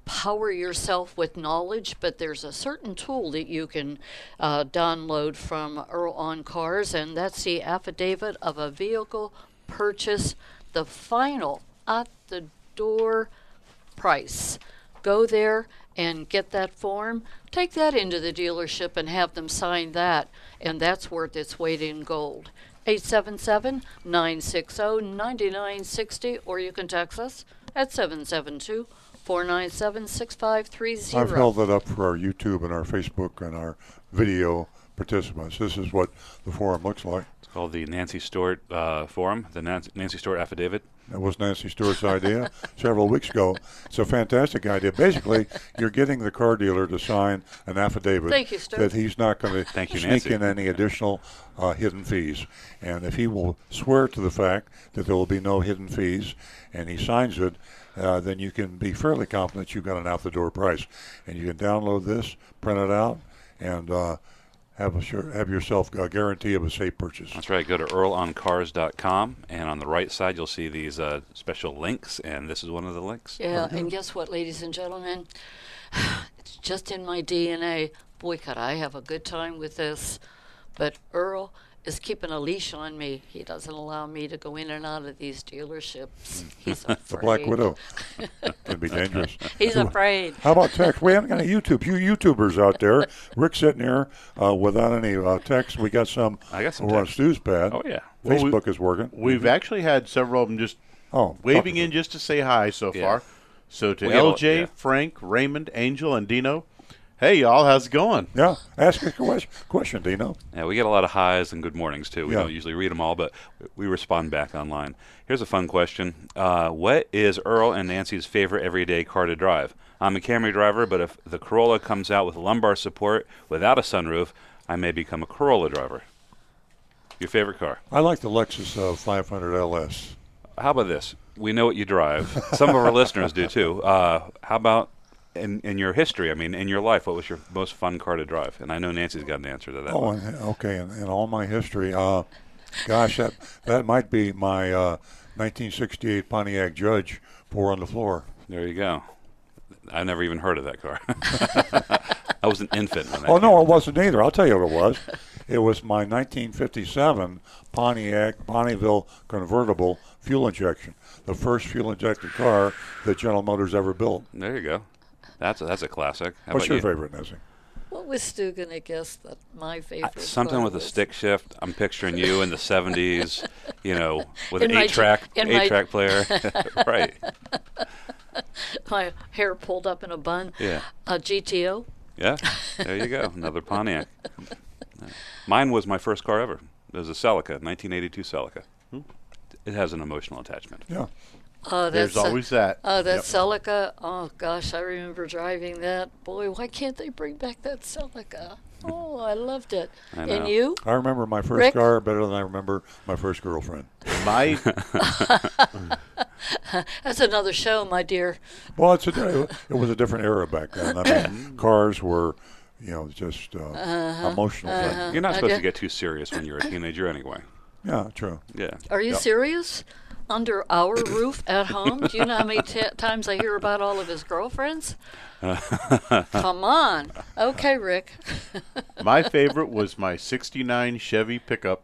power yourself with knowledge, but there's a certain tool that you can uh, download from Earl on Cars, and that's the affidavit of a vehicle purchase, the final at the door price. Go there and get that form. Take that into the dealership and have them sign that, and that's worth its weight in gold. 877 960 9960, or you can text us at 772 497 6530. I've held that up for our YouTube and our Facebook and our video participants. This is what the forum looks like. It's called the Nancy Stewart uh, Forum, the Nancy, Nancy Stewart Affidavit. That was Nancy Stewart's idea several weeks ago. It's a fantastic idea. Basically, you're getting the car dealer to sign an affidavit Thank you, that he's not going to Thank you, sneak Nancy. in any additional uh, hidden fees. And if he will swear to the fact that there will be no hidden fees and he signs it, uh, then you can be fairly confident you've got an out the door price. And you can download this, print it out, and uh, have, a sure, have yourself a guarantee of a safe purchase. That's right. Go to earloncars.com, and on the right side, you'll see these uh, special links, and this is one of the links. Yeah, and guess what, ladies and gentlemen? It's just in my DNA. Boy, could I have a good time with this. But Earl is keeping a leash on me. He doesn't allow me to go in and out of these dealerships. He's afraid. The Black Widow can be dangerous. He's afraid. How about text? We haven't got any YouTube. You YouTubers out there. Rick's sitting here uh, without any uh, text. We got some. I got some over on text. Stu's pad. Oh, yeah. Well, we- Facebook is working. We've actually had several of them just Oh, waving in just to say hi so Yeah. far. So to We get a- LJ, yeah. Frank, Raymond, Angel, and Dino, hey y'all, how's it going? Yeah, ask a question, question Dino. Yeah, we get a lot of highs and good mornings too. We Yeah. don't usually read them all, but we respond back online. Here's a fun question: uh, What is Earl and Nancy's favorite everyday car to drive? I'm a Camry driver, but if the Corolla comes out with lumbar support without a sunroof, I may become a Corolla driver. Your favorite car? I like the Lexus uh, 500 LS. How about this? We know what you drive. Some of our listeners do too. Uh, how about in, in your history? I mean, in your life, what was your most fun car to drive? And I know Nancy's got an answer to that. Oh, one. okay. In, in all my history, uh, gosh, that that might be my uh, 1968 Pontiac Judge four on the floor. There you go. I've never even heard of that car. I was an infant when that. Oh no, it wasn't either. I'll tell you what it was. It was my 1957 Pontiac Bonneville convertible fuel injection, the first fuel injected car that General Motors ever built. There you go. That's a, that's a classic. How What's your you? favorite, Nancy? What was Stu going to guess that my Uh, favorite Something car with a stick shift. I'm picturing you in the 70s, you know, with In an eight track in my- eight track player. right. My hair pulled up in a bun. Yeah. A GTO. Yeah. There you go. Another Pontiac. Mine was my first car ever. It was a Celica, 1982 Celica. It has an emotional attachment. Yeah. Oh, There's that's a- always that. Oh, that Yep. Celica. Oh gosh, I remember driving that. Boy, why can't they bring back that Celica? Oh, I loved it. I And you? I remember my first Rick? car better than I remember my first girlfriend. My That's another show, my dear. Well, it's a, it was a different era back then. I mean, cars were, you know, just uh, Uh-huh. emotional things. You're not supposed Okay. to get too serious when you're a teenager anyway. Yeah, true. Yeah. Are you Yep. serious? Under our roof at home? Do you know how many t- times I hear about all of his girlfriends? Come on. Okay, Rick. my favorite was my 69 Chevy pickup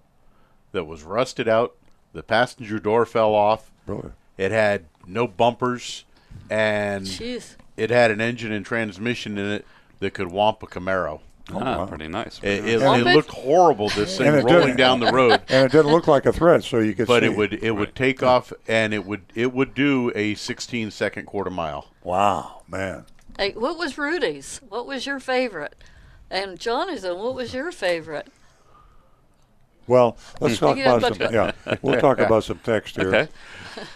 that was rusted out. The passenger door fell off. Really? It had no bumpers and Jeez. it had an engine and transmission in it that could womp a Camaro. Oh, ah, wow. pretty nice. It, it, Womp it it? looked horrible this thing And rolling down the road. And it didn't look like a threat, so you could But see. it would it would take off and it would it would do a 16 second quarter mile. Wow, man. Hey, what was Rudy's? What was your favorite? And Jonathan, what was your favorite? Well, let's talk about some. Yeah, we'll talk about some text here. Okay.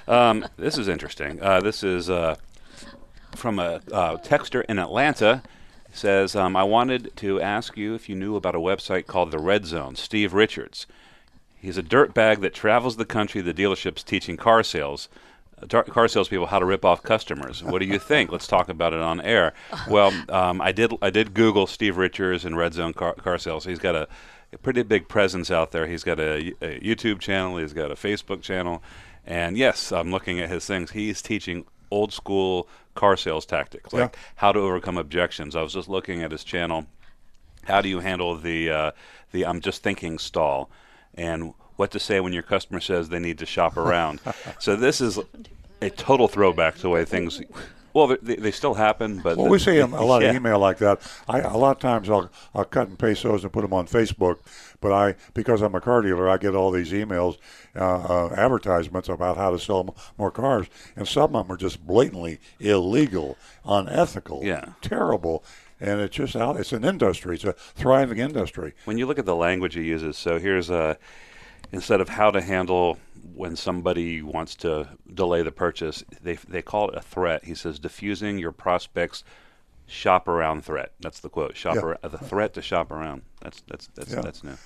Um, this is interesting. Uh, this is uh, from a uh, texter in Atlanta. Says, um, I wanted to ask you if you knew about a website called The Red Zone. Steve Richards. He's a dirtbag that travels the country, the dealerships teaching car sales. uh, tar- Car salespeople how to rip off customers. What do you think? Let's talk about it on air. Well, um, I did. I did Google Steve Richards and Red Zone car, car sales. He's got a, a pretty big presence out there. He's got a, a YouTube channel. He's got a Facebook channel, and yes, I'm looking at his things. He's teaching old school car sales tactics, like Yeah. how to overcome objections. I was just looking at his channel. How do you handle the uh, the I'm just thinking stall, and what to say when your customer says they need to shop around? so this is a total throwback to the way things. Well, they, they still happen, but Well, we see a, a lot Yeah. of email like that. I a lot of times I'll I'll cut and paste those and put them on Facebook. But I because I'm a car dealer, I get all these emails, uh, uh, advertisements about how to sell m- more cars, and some of them are just blatantly illegal, unethical, Yeah. terrible. And it's just out. It's an industry. It's a thriving industry. when you look at the language he uses, so here's a instead of how to handle when somebody wants to delay the purchase, they they call it a threat. He says diffusing your prospects shop around threat. That's the quote. Shop Yeah. ar- the threat to shop around. That's that's that's Yeah. that's new.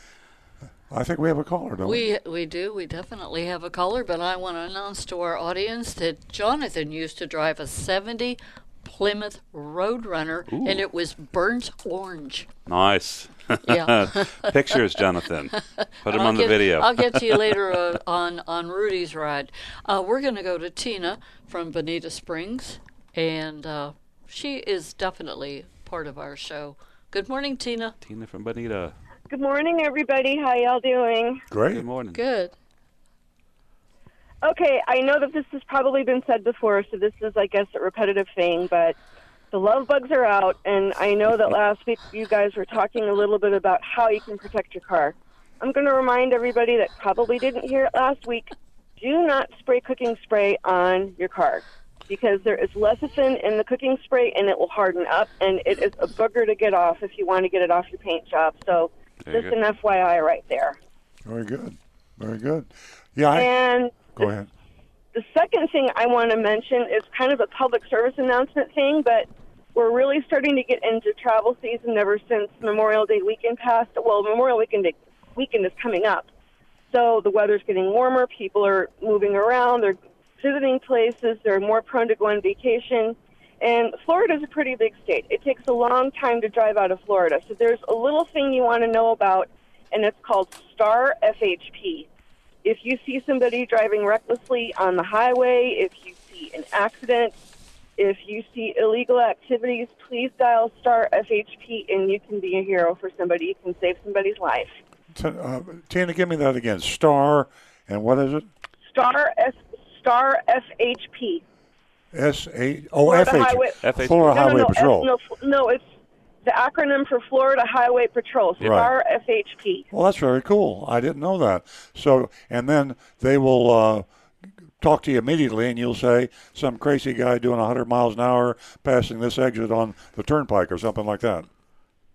I think we have a caller, don't we? We we do. We definitely have a caller, but I want to announce to our audience that Jonathan used to drive a 70 Plymouth Roadrunner, and it was burnt orange. Nice. Yeah. Pictures, Jonathan. Put them I'll on the video. I'll get to you later uh, on on Rudy's ride. Uh, we're going to go to Tina from Bonita Springs, and uh, she is definitely part of our show. Good morning, Tina. Tina from Bonita. Good morning, everybody. How y'all doing? Great. Good morning. Good. Okay, I know that this has probably been said before, so this is, I guess, a repetitive thing, but the love bugs are out, and I know that last week you guys were talking a little bit about how you can protect your car. I'm going to remind everybody that probably didn't hear it last week do not spray cooking spray on your car because there is lecithin in the cooking spray and it will harden up, and it is a booger to get off if you want to get it off your paint job. So, There just go. an FYI right there. Very good. Very good. Yeah. I, And go ahead. the second thing I want to mention is kind of a public service announcement thing, but we're really starting to get into travel season ever since Memorial Day weekend passed. Well, Memorial weekend weekend is coming up, so the weather's getting warmer. People are moving around. They're visiting places. They're more prone to go on vacation. And Florida's a pretty big state. It takes a long time to drive out of Florida. So there's a little thing you want to know about, and it's called STAR FHP if you see somebody driving recklessly on the highway, if you see an accident, if you see illegal activities, please dial star FHP and you can be a hero for somebody. You can save somebody's life. T- uh, Tina, give me that again. Star and what is it? Star F star FHP. S A O Florida F H Highway- FHP. No, no, no, Patrol. No, no, it's the acronym for Florida Highway Patrol. Right. Star FHP. Well, that's very cool. I didn't know that. So, and then they will uh, talk to you immediately, and you'll say some crazy guy doing 100 miles an hour passing this exit on the turnpike or something like that.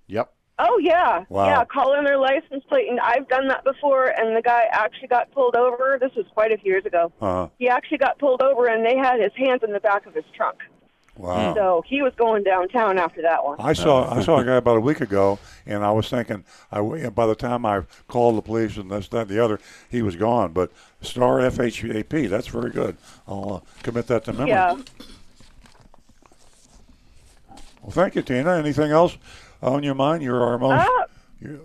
Yep. Oh yeah, Wow. yeah. Call in their license plate, and I've done that before. And the guy actually got pulled over. This was quite a few years ago. Uh, He actually got pulled over, and they had his hands in the back of his trunk. Wow. So he was going downtown after that one. I saw I saw a guy about a week ago, and I was thinking, I by the time I called the police and this that and the other, he was gone. But star FHAP, that's very good. I'll uh, commit that to memory. Yeah. Well, thank you, Tina. Anything else on your mind? You're our most Uh, you're,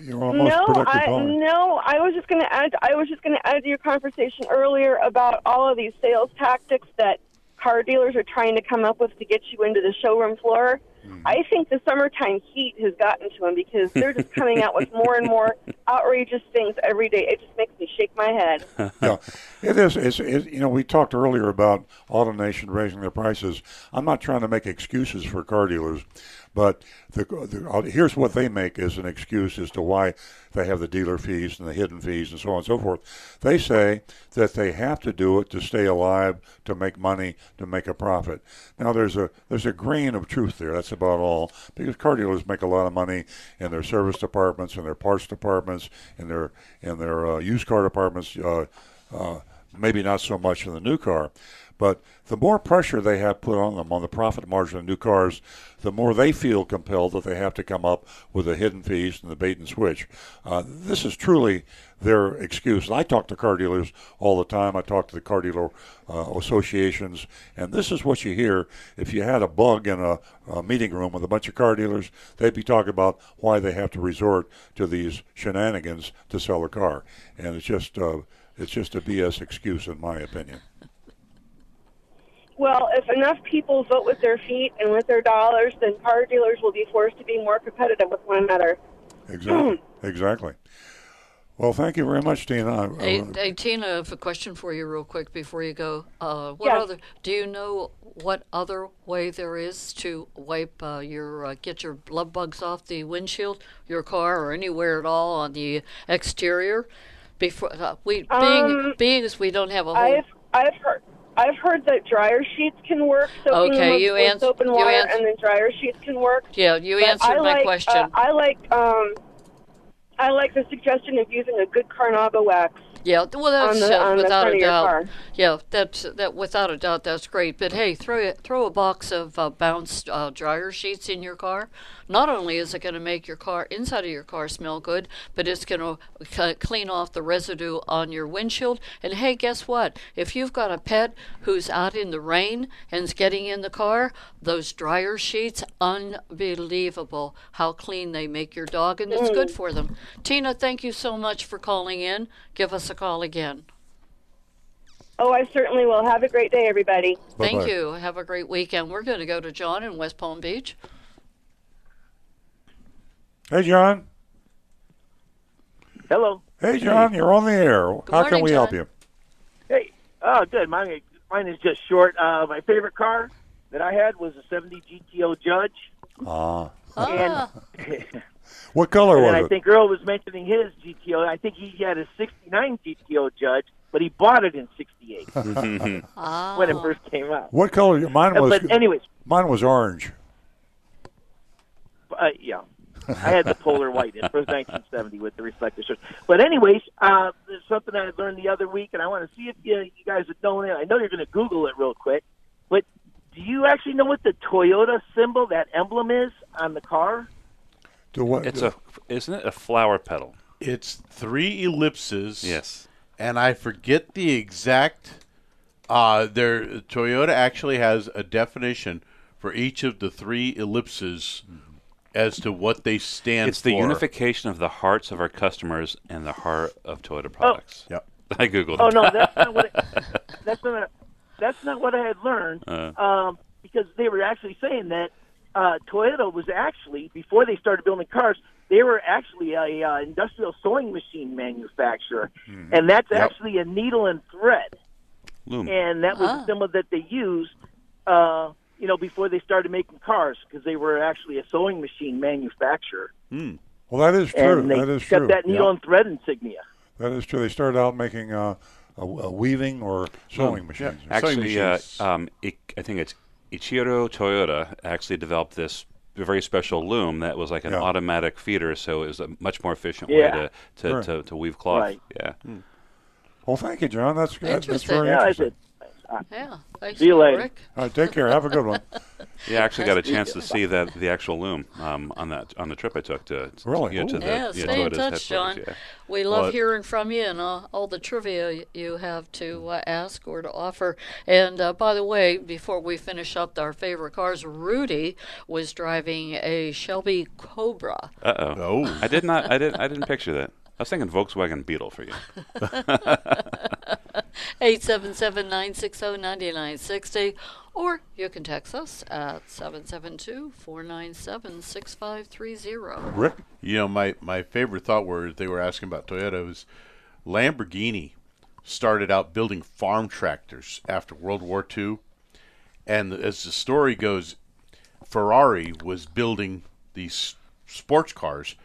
you're our most no, productive I caller. no. I was just going to add. I was just going to add to your conversation earlier about all of these sales tactics that car dealers are trying to come up with to get you into the showroom floor. Mm-hmm. I think the summertime heat has gotten to them because they're just coming out with more and more outrageous things every day. It just makes me shake my head. yeah, it is. It's, it, you know, we talked earlier about AutoNation raising their prices. I'm not trying to make excuses for car dealers, but the, the, here's what they make as an excuse as to why they have the dealer fees and the hidden fees and so on and so forth. They say that they have to do it to stay alive, to make money, to make a profit. Now, there's a there's a grain of truth there. That's about all because car dealers make a lot of money in their service departments, in their parts departments, in their in their uh, used car departments. Uh, uh, maybe not so much in the new car. But the more pressure they have put on them on the profit margin of new cars, the more they feel compelled that they have to come up with the hidden fees and the bait and switch. Uh, this is truly their excuse. And I talk to car dealers all the time. I talk to the car dealer uh, associations, and this is what you hear. If you had a bug in a, a meeting room with a bunch of car dealers, they'd be talking about why they have to resort to these shenanigans to sell a car, and it's just uh, it's just a BS excuse, in my opinion. Well, if enough people vote with their feet and with their dollars, then car dealers will be forced to be more competitive with one another. Exactly. exactly. Well, thank you very much, Tina. Hey, I- hey, Tina, I have a question for you, real quick, before you go. Uh, what Yes. other? Do you know what other way there is to wipe uh, your uh, get your love bugs off the windshield, your car, or anywhere at all on the exterior? Before uh, we being Um, being as we don't have a whole. I've I've heard I've heard that dryer sheets can work. Soaking Okay, them you with ans- soap and you water, ans- and then dryer sheets can work. yeah, you But answered I my like, question. Uh, I like um, I like the suggestion of using a good Carnauba wax. Yeah, well, that's the- uh, without a doubt. Yeah, that's that without a doubt. That's great. But hey, throw it- throw a box of uh, bounced uh, dryer sheets in your car. Not only is it going to make your car inside of your car smell good, but it's going to c- clean off the residue on your windshield. And hey, guess what? If you've got a pet who's out in the rain and's getting in the car, those dryer sheets, unbelievable how clean they make your dog, and it's good for them. Tina, thank you so much for calling in. Give us a call again. Oh, I certainly will. Have a great day, everybody. Thank Bye-bye. you. Have a great weekend. We're going to go to John in West Palm Beach. hey, John. Hello. Hey, John. You're on the air. How can morning, we help you? Hey. Oh, good. Mine, mine is just short. Uh, my favorite car that I had was a 70 GTO Judge. Ah. Ah, And, What color and was I it? I think Earl was mentioning his GTO. I think he had a 69 GTO Judge, but he bought it in 68 ah. when it first came out. What color? Mine was. but anyways, Mine was orange. uh, yeah. I had the polar white. It was 1970 with the reflector shirts. But anyways, uh, there's something I learned the other week, and I want to see if you, you guys have known it. I know you're going to Google it real quick, but do you actually know what the Toyota symbol, that emblem, is on the car? To what? It's a, isn't it a flower petal? It's three ellipses. Yes. and I forget the exact. Uh, their Toyota actually has a definition for each of the three ellipses as to what they stand for. It's the unification of the hearts of our customers and the heart of Toyota products. Yep. I googled that. Oh it. no, that's not what. I, that's not. That's not what I had learned. Uh. Um, because they were actually saying that uh, Toyota was actually before they started building cars, they were actually a uh, industrial sewing machine manufacturer, and that's Yep. actually a needle and thread, Loom. and that was Ah. a symbol that they used. Uh, you know, before they started making cars, because they were actually a sewing machine manufacturer, well, that is true. and they That is kept true. that needle Yep. and thread insignia. That is true. They started out making uh, a, a weaving or sewing machines. Sewing Actually, uh, machines. um, I I think it's Ichiro Toyota actually developed this very special loom that was like an Yeah. automatic feeder, so it was a much more efficient Yeah. way to to, Sure. to, to weave cloth. Right. Yeah. Hmm. Well, thank you, John. That's good. That's very Yeah, I interesting. Did. Yeah. Thanks See you later. Rick. All right, take care. Have a good one. Yeah, I actually got a chance to see that the actual loom um, on that on the trip I took to Really? yeah, to the Yeah, yeah, stay in touch, John. headquarters, We love Well, hearing from you and all, all the trivia you have to uh, ask or to offer. And uh, by the way, before we finish up our favorite cars, Rudy was driving a Shelby Cobra. Uh oh. Oh. I did not. I didn't. I didn't picture that. I was thinking Volkswagen Beetle for you. 877 960 9960. Or you can text us at 772 497 6530. Rick? You know, my, my favorite thought were they were asking about Toyota was Lamborghini started out building farm tractors after World War II. And as the story goes, Ferrari was building these sports cars,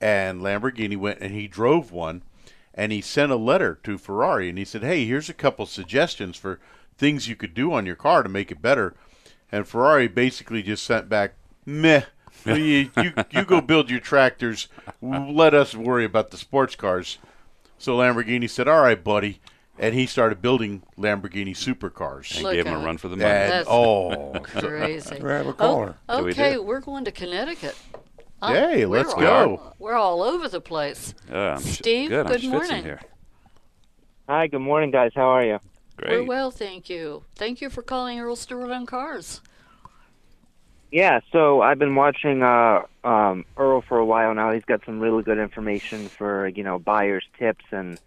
and Lamborghini went and he drove one, and he sent a letter to Ferrari, and he said, "Hey, here's a couple suggestions for things you could do on your car to make it better." And Ferrari basically just sent back, "Meh." You, you you go build your tractors. Let us worry about the sports cars. So Lamborghini said, "All right, buddy," and he started building Lamborghini supercars. And Look gave him at a run for the money. And That's oh, Crazy. We have a Oh, caller. Do we okay, we're going to Connecticut. Oh, Hey, let's all- go. We're all over the place. Yeah, Steve, good. I'm good schwitzing morning. here. Hi, good morning, guys. How are you? Great. We're well, thank you. Thank you for calling Earl Stewart on Cars. Yeah, so I've been watching uh, um, Earl for a while now. He's got some really good information for you know buyers tips and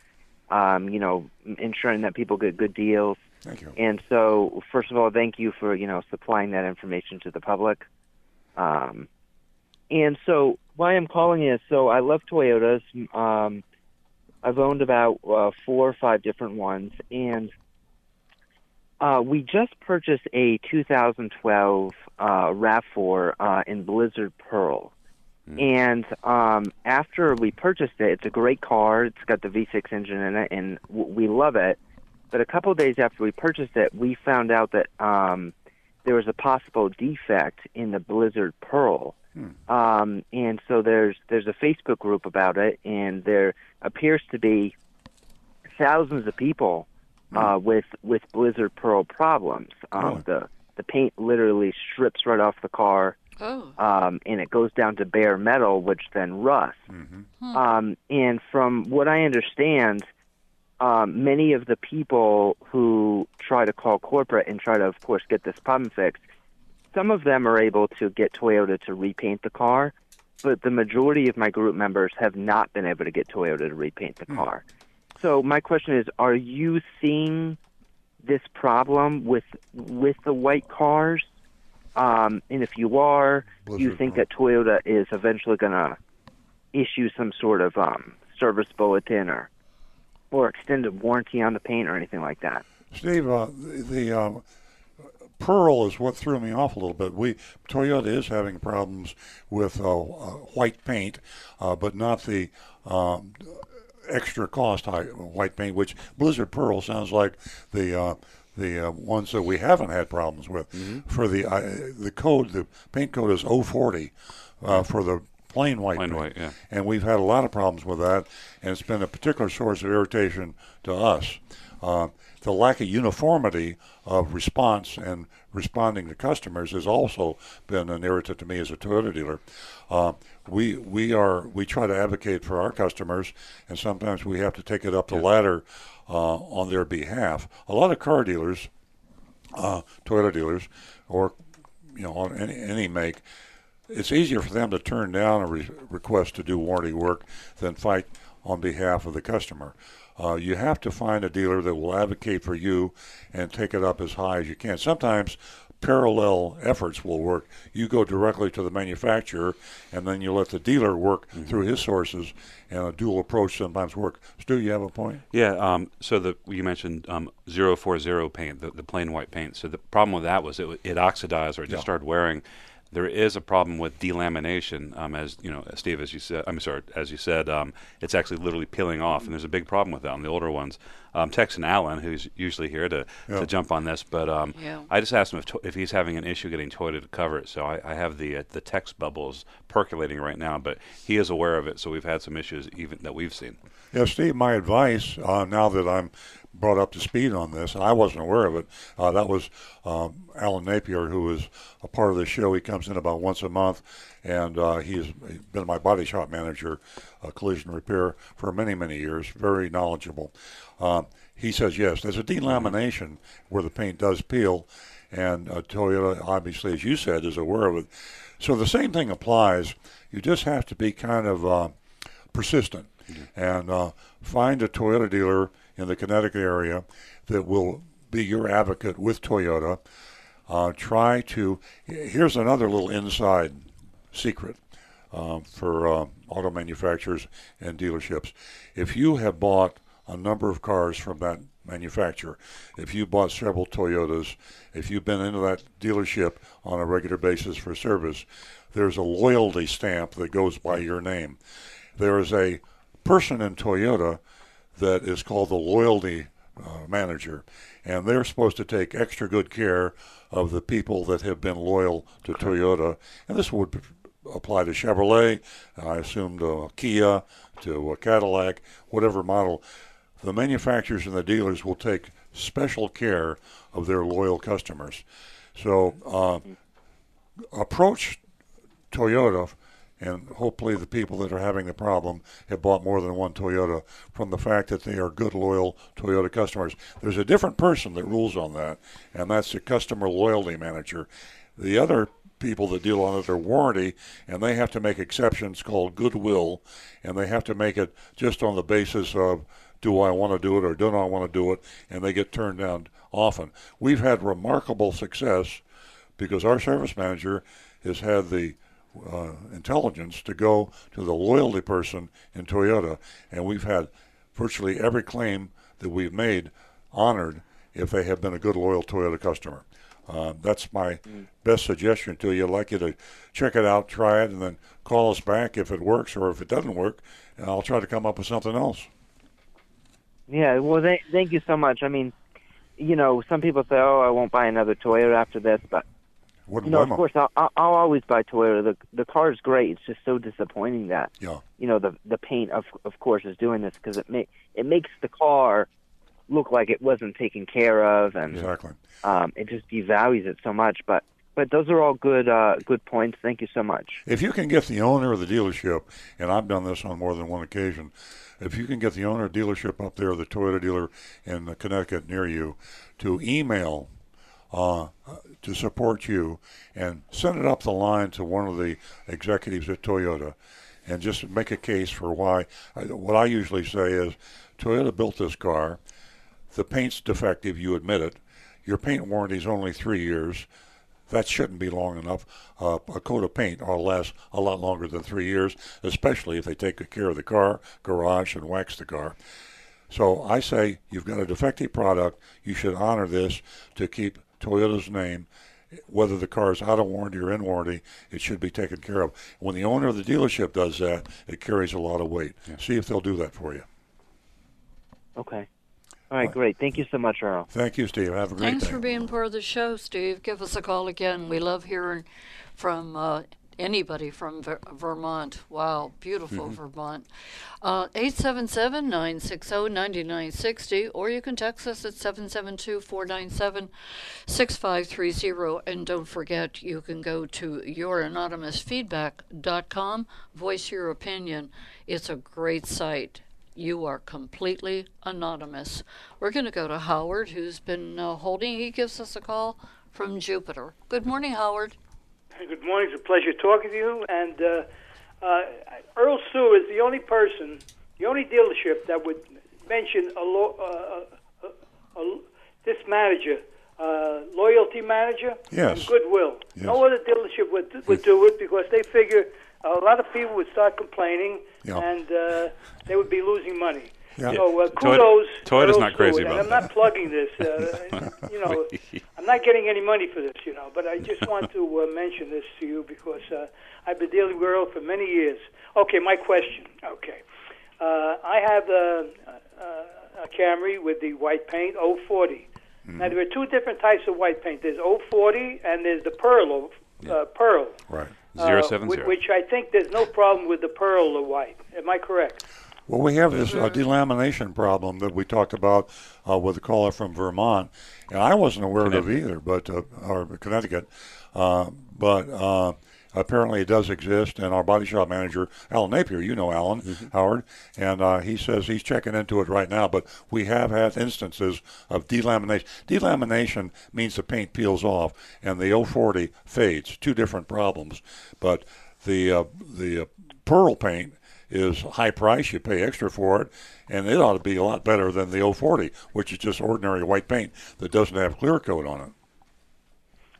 um, you know ensuring that people get good deals. Thank you. And so, first of all, thank you for you know supplying that information to the public. Um, and so, why I'm calling is so I love Toyotas. Um, I've owned about uh, four or five different ones, and uh, we just purchased a 2012 uh, Rav4 uh, in Blizzard Pearl. And um, after we purchased it, it's a great car. It's got the V6 engine in it, and w- we love it. But a couple of days after we purchased it, we found out that um, there was a possible defect in the Blizzard Pearl. Um, and so there's there's a Facebook group about it, and there appears to be thousands of people uh, with with Blizzard Pearl problems. Um, Really? The the paint literally strips right off the car, Oh, um, and it goes down to bare metal, which then rusts. Um, and from what I understand, um, many of the people who try to call corporate and try to, of course, get this problem fixed, some of them are able to get Toyota to repaint the car, but the majority of my group members have not been able to get Toyota to repaint the car. So my question is, are you seeing this problem with with the white cars? Um, and if you are, do you think that Toyota is eventually going to issue some sort of um, service bulletin or or extended warranty on the paint or anything like that? Steve, uh, the, the um, Pearl is what threw me off a little bit. We Toyota is having problems with uh, uh, white paint, uh, but not the um, extra cost high, white paint, which Blizzard Pearl sounds like the uh, the uh, ones that we haven't had problems with. For the uh, the code, the paint code is 040 uh, for the plain white Plain paint. white, yeah. And we've had a lot of problems with that, and it's been a particular source of irritation to us. Uh, the lack of uniformity of response and responding to customers has also been an irritant to me as a Toyota dealer. Uh, we we are we try to advocate for our customers, and sometimes we have to take it up the ladder uh, on their behalf. A lot of car dealers, uh, Toyota dealers, or you know on any any make, it's easier for them to turn down a re- request to do warranty work than fight on behalf of the customer. Uh, you have to find a dealer that will advocate for you and take it up as high as you can. Sometimes parallel efforts will work. You go directly to the manufacturer, and then you let the dealer work through his sources, and a dual approach sometimes works. Stu, you have a point? Yeah. Um, so the you mentioned um, 040 paint, the, the plain white paint. So the problem with that was it it oxidized or it just Yeah. started wearing. There is a problem with delamination. Um, as you know, Steve, as you said, I'm sorry, as you said, um, it's actually literally peeling off, and there's a big problem with that on the older ones. Um, texting Alan, who's usually here to, Yeah. to jump on this, but um, Yeah. I just asked him if, to- if he's having an issue getting Toyota to cover it. So I, I have the uh, the text bubbles percolating right now, but he is aware of it. So we've had some issues even that we've seen. Yeah, Steve, my advice uh, now that I'm brought up to speed on this, and I wasn't aware of it, uh, that was um, Alan Napier, who is a part of the show. He comes in about once a month, and uh, he's been my body shop manager, uh, collision repair, for many, many years, very knowledgeable. Um, he says, yes, there's a delamination where the paint does peel, and uh, Toyota, obviously, as you said, is aware of it. So the same thing applies. You just have to be kind of uh, persistent and uh, find a Toyota dealer in the Connecticut area that will be your advocate with Toyota. Uh, try to. Here's another little inside secret uh, for uh, auto manufacturers and dealerships. If you have bought a number of cars from that manufacturer, if you bought several Toyotas, if you've been into that dealership on a regular basis for service, there's a loyalty stamp that goes by your name. There is a person in Toyota that is called the loyalty uh, manager, and they're supposed to take extra good care of the people that have been loyal to Toyota, and this would apply to Chevrolet, I assume to Kia, to a Cadillac, whatever model. The manufacturers and the dealers will take special care of their loyal customers. So uh, approach Toyota, and hopefully the people that are having the problem have bought more than one Toyota from the fact that they are good, loyal Toyota customers. There's a different person that rules on that, and that's the customer loyalty manager. The other people that deal on it are warranty, and they have to make exceptions called goodwill, and they have to make it just on the basis of do I want to do it or do not want to do it, and they get turned down often. We've had remarkable success because our service manager has had the uh, intelligence to go to the loyalty person in Toyota, and we've had virtually every claim that we've made honored if they have been a good loyal Toyota customer. Uh, that's my best suggestion to you. I'd like you to check it out, try it, and then call us back if it works or if it doesn't work, and I'll try to come up with something else. Yeah, well, th- thank you so much. I mean, you know, some people say, "Oh, I won't buy another Toyota after this," but Wouldn't you know, of course, I'll, I'll I'll always buy Toyota. The the car is great. It's just so disappointing that Yeah. you know the the paint of of course is doing this because it make it makes the car look like it wasn't taken care of, and Exactly. um, it just devalues it so much. But but those are all good uh, good points. Thank you so much. If you can get the owner of the dealership, and I've done this on more than one occasion, if you can get the owner of dealership up there, the Toyota dealer in Connecticut near you, to email uh, to support you and send it up the line to one of the executives at Toyota and just make a case for why. What I usually say is Toyota built this car, the paint's defective, you admit it, your paint warranty is only three years that shouldn't be long enough. Uh, a coat of paint ought to last a lot longer than three years, especially if they take good care of the car, garage, and wax the car. So I say you've got a defective product. You should honor this to keep Toyota's name. Whether the car is out of warranty or in warranty, it should be taken care of. When the owner of the dealership does that, it carries a lot of weight. See if they'll do that for you. Okay. All right, great. Thank you so much, Earl. Thank you, Steve. Have a great Thanks day. for being part of the show, Steve. Give us a call again. We love hearing from uh, anybody from Ver- Vermont. Wow, beautiful Mm-hmm. Vermont. Uh, 877 960 9960, or you can text us at 772 497 6530. And don't forget, you can go to youranonymousfeedback.com, voice your opinion. It's a great site. You are completely anonymous. We're going to go to Howard, who's been uh, holding. He gives us a call from Jupiter. Good morning, Howard. Good morning. It's a pleasure talking to you. And uh, uh, Earl Sue is the only person, the only dealership that would mention a, lo- uh, a, a, this manager, uh, loyalty manager, Yes. and goodwill. Yes. No other dealership would would do it because they figure a lot of people would start complaining Yeah. and uh, they would be losing money. Yeah. So uh, kudos. Toyota's not crazy Stewart. about and I'm not plugging this. Uh, you know, I'm not getting any money for this. You know, but I just want to uh, mention this to you because uh, I've been dealing with Earl for many years. Okay, my question. Okay, uh, I have a, a, a Camry with the white paint 040. Now there are two different types of white paint. There's 040 and there's the pearl. Uh, pearl. Right. Zero uh, seven whi- zero. Which I think there's no problem with the pearl or white. Am I correct? Well, we have this uh, delamination problem that we talked about uh, with a caller from Vermont, and I wasn't aware of either, but uh, or Connecticut, uh, but uh, apparently it does exist. And our body shop manager, Alan Napier, you know Alan Howard, and uh, he says he's checking into it right now. But we have had instances of delamination. Delamination means the paint peels off, and the 040 fades. Two different problems, but the uh, the uh, pearl paint is high price. You pay extra for it, and it ought to be a lot better than the 040, which is just ordinary white paint that doesn't have clear coat on it.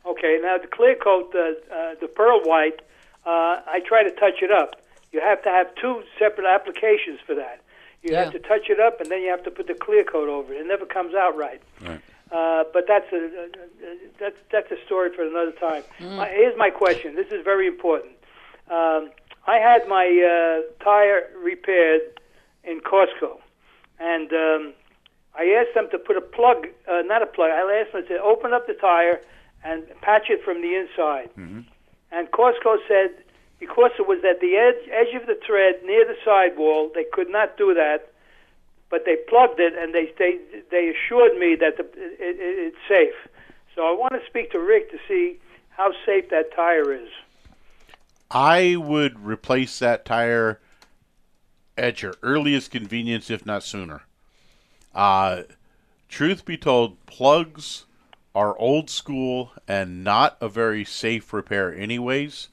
Okay, now the clear coat, the uh, the pearl white, uh, I try to touch it up. You have to have two separate applications for that. You have to touch it up, and then you have to put the clear coat over it. It never comes out right. Right. Uh, but that's a uh, that's that's a story for another time. Uh, here's my question. This is very important. Um, I had my uh, tire repaired in Costco, and um, I asked them to put a plug, uh, not a plug. I asked them to open up the tire and patch it from the inside. And Costco said because it was at the edge edge of the tread near the sidewall, they could not do that. But they plugged it, and they they they assured me that the, it, it, it's safe. So I want to speak to Rick to see how safe that tire is. I would replace that tire at your earliest convenience, if not sooner. Uh, truth be told, plugs are old school and not a very safe repair, anyways.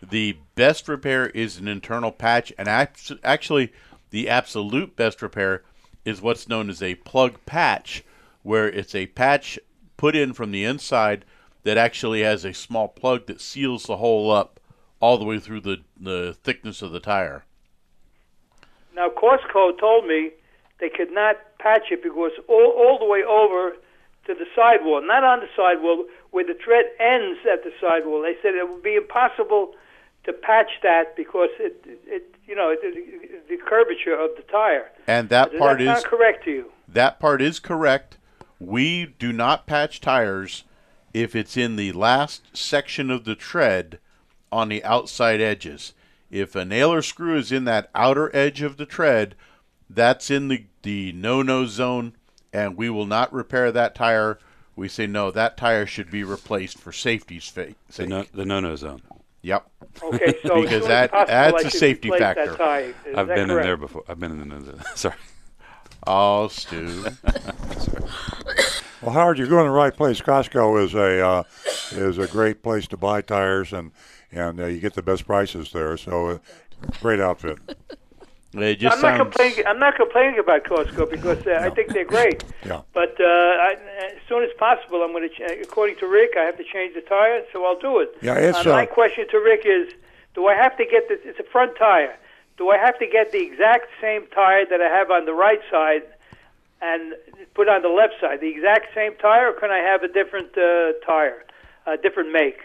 The best repair is an internal patch, and actually, the absolute best repair is what's known as a plug patch, where it's a patch put in from the inside that actually has a small plug that seals the hole up all the way through the, the thickness of the tire. Now, Costco told me they could not patch it because all, all the way over to the sidewall, not on the sidewall, where the tread ends at the sidewall. They said it would be impossible to patch that because it, it you know, it, the curvature of the tire. And that part that is correct to you? That part is correct. We do not patch tires if it's in the last section of the tread on the outside edges. If a nail or screw is in that outer edge of the tread, that's in the, the no no zone, and we will not repair that tire. We say no, that tire should be replaced for safety's fa- The sake. no, the no-no zone. Yep. Okay, so because soon as that possible, adds I a should safety factor. I've that been in there before. I've been in the no-no. Zone. Sorry. Oh, Stu. Well, Howard, you're going to the right place. Costco is a uh, is a great place to buy tires, and and uh, you get the best prices there. So, uh, great outfit. It just I'm not sounds. complaining. I'm not complaining about Costco because uh, I think they're great. Yeah. But uh, I, as soon as possible, I'm going to. Ch- according to Rick, I have to change the tire, so I'll do it. Yeah, it's, Uh, my uh, question to Rick is: Do I have to get this? It's a front tire. Do I have to get the exact same tire that I have on the right side and put on the left side? The exact same tire, or can I have a different uh, tire, a different make?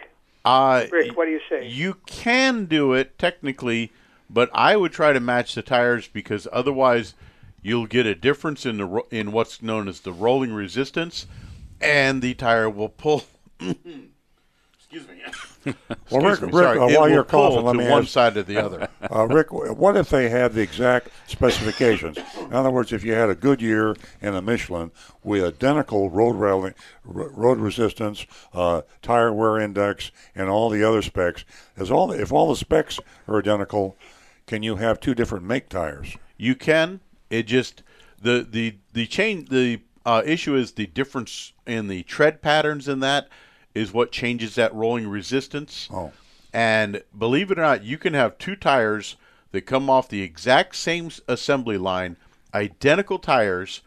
Uh, Rick, what do you say? You can do it technically, but I would try to match the tires because otherwise you'll get a difference in the ro- in what's known as the rolling resistance, and the tire will pull. Excuse me. Well, Rick, Rick sorry. uh, while you're coughing, let me one ask, side or the other. Uh, Rick, what if they had the exact specifications? In other words, if you had a Goodyear and a Michelin with identical road road resistance, uh, tire wear index, and all the other specs, is all if all the specs are identical, can you have two different make tires? You can. It just the the the change the uh, issue is the difference in the tread patterns in that is what changes that rolling resistance. Oh. And believe it or not, you can have two tires that come off the exact same assembly line, identical tires,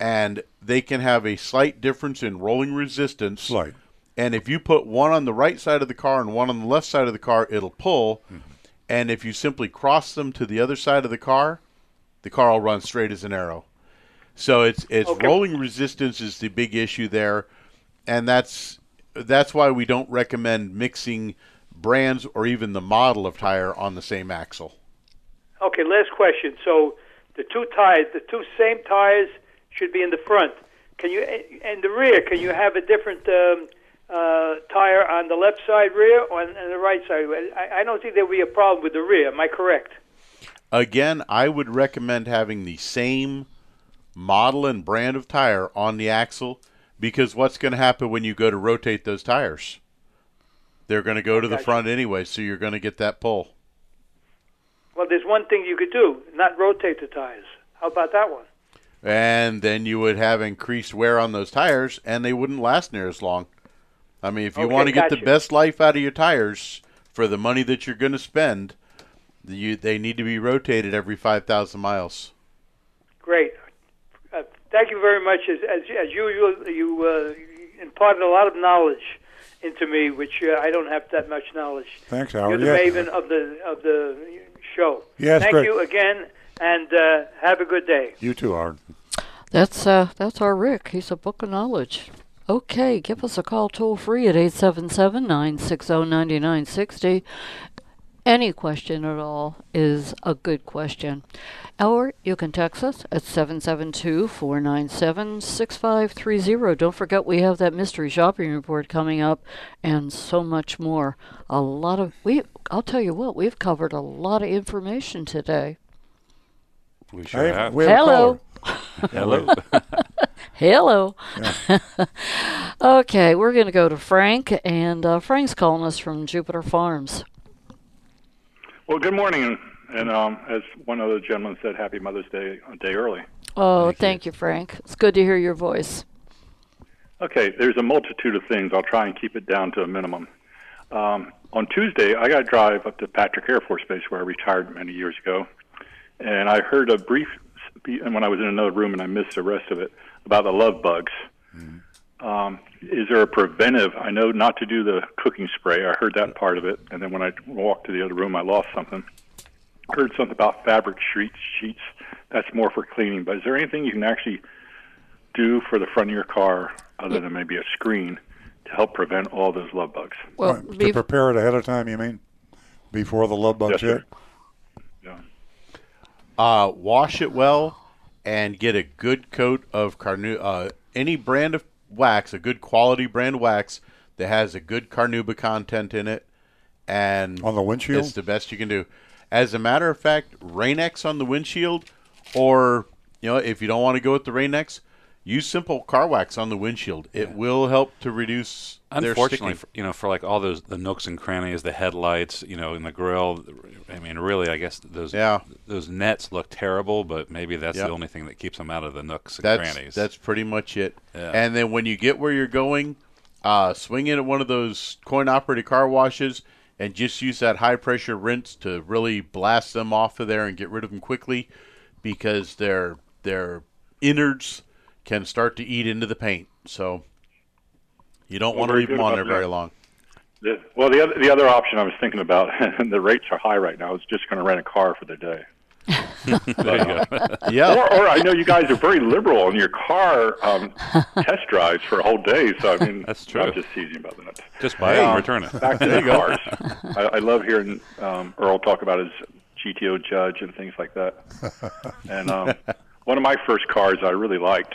and they can have a slight difference in rolling resistance. Slight. And if you put one on the right side of the car and one on the left side of the car, it'll pull. Hmm. And if you simply cross them to the other side of the car, the car will run straight as an arrow. So it's it's Okay. rolling resistance is the big issue there, and that's that's why we don't recommend mixing brands or even the model of tire on the same axle. Okay, last question. So the two tires, the two same tires, should be in the front. Can you, and the rear? Can you have a different um, uh, tire on the left side rear or on, on the right side? I, I don't think there will be a problem with the rear. Am I correct? Again, I would recommend having the same model and brand of tire on the axle because what's going to happen when you go to rotate those tires? They're going to go to the front anyway, so you're going to get that pull. Well, there's one thing you could do: not rotate the tires. How about that one? And then you would have increased wear on those tires and they wouldn't last near as long. I mean, if you Okay, want to get the best life out of your tires for the money that you're going to spend, you, they need to be rotated every 5,000 miles. Great. Thank you very much. As, as, as usual, you uh, imparted a lot of knowledge into me, which uh, I don't have that much knowledge. Thanks, Howard. You're Howard. the Yeah. maven of the of the show. Yes, Thank great. you again, and uh, have a good day. You too, Howard. That's uh that's our Rick. He's a book of knowledge. Okay, give us a call toll free at 877-960-9960. Any question at all is a good question. Or you can text us at 772-497-6530. Don't forget we have that mystery shopping report coming up and so much more. A lot of we I'll tell you what, we've covered a lot of information today. We sure Hey, have. we have a Hello. Hello. Hello. okay, we're going to go to Frank, and uh, Frank's calling us from Jupiter Farms. Well, good morning, and um, as one other gentleman said, Happy Mother's Day a day early. Oh, thank, you. Frank. It's good to hear your voice. Okay, there's a multitude of things. I'll try and keep it down to a minimum. Um, on Tuesday, I got to drive up to Patrick Air Force Base, where I retired many years ago, and I heard a brief, and when I was in another room, and I missed the rest of it about the love bugs. Um, is there a preventive? I know not to do the cooking spray. I heard that part of it, and then when I walked to the other room, I lost something. Heard something about fabric sheets. Sheets. That's more for cleaning. But is there anything you can actually do for the front of your car other than maybe a screen to help prevent all those love bugs? Well, Right, to prepare it ahead of time, you mean? Before the love bugs Yes, sir. hit? Uh, wash it well and get a good coat of carnu- uh, any brand of wax, a good quality brand wax that has a good carnauba content in it. And On the windshield? it's the best you can do. As a matter of fact, Rain-X on the windshield, or you know, if you don't want to go with the Rain-X, use simple car wax on the windshield. It will help to reduce. Unfortunately, for, you know, for like all those the nooks and crannies, the headlights, you know, in the grill. I mean, really, I guess those Yeah. those nets look terrible, but maybe that's Yep. the only thing that keeps them out of the nooks and that's, crannies. That's pretty much it. Yeah. And then when you get where you're going, uh, swing in at one of those coin operated car washes and just use that high pressure rinse to really blast them off of there and get rid of them quickly because their their innards can start to eat into the paint. So you don't Well, want to very leave them on about there very long. The, well, the other the other option I was thinking about, and the rates are high right now. I was just going to rent a car for the day. there you go. Yeah. Or, or I know you guys are very liberal on your car um, test drives for a whole day. So I mean, That's true. I'm just teasing about that. Just buy it and return it. Back to the cars. I, I love hearing um, Earl talk about his GTO Judge and things like that. And um, one of my first cars I really liked.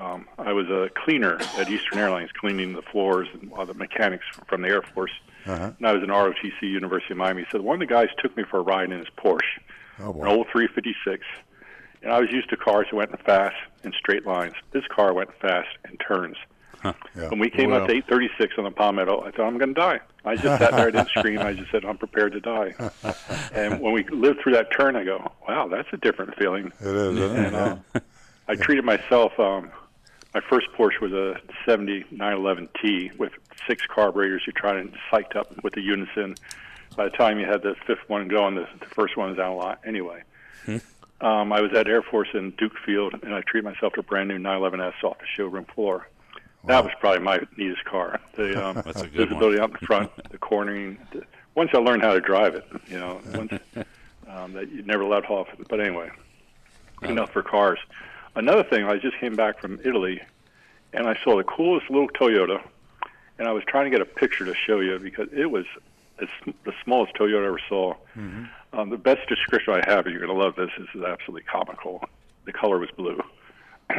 Um, I was a cleaner at Eastern Airlines, cleaning the floors and all the mechanics from the Air Force. Uh-huh. And I was in ROTC, University of Miami. So one of the guys took me for a ride in his Porsche, Oh, an old 356. And I was used to cars that went fast in straight lines. This car went fast in turns. Yeah. When we came up to 836 on the Palmetto, I thought I'm going to die. I just sat there, I didn't scream. I just said I'm prepared to die. And when we lived through that turn, I go, wow, that's a different feeling. It is, isn't it? And uh, I treated myself. Um, my first Porsche was a 70 911T with six carburetors. You try and psyched up with the Unisyn. By the time you had the fifth one going, the, the first one was out a lot. Anyway, um, I was at Air Force in Duke Field, and I treated myself to a brand new 911S off the showroom floor. That was probably my neatest car. The um, That's a good visibility out in front, the cornering. The, once I learned how to drive it, you know, once um, that you never let off. But anyway, enough for cars. Another thing, I just came back from Italy, and I saw the coolest little Toyota, and I was trying to get a picture to show you because it was it's the smallest Toyota I ever saw. Mm-hmm. Um, the best description I have, and you're going to love this, this is absolutely comical. The color was blue.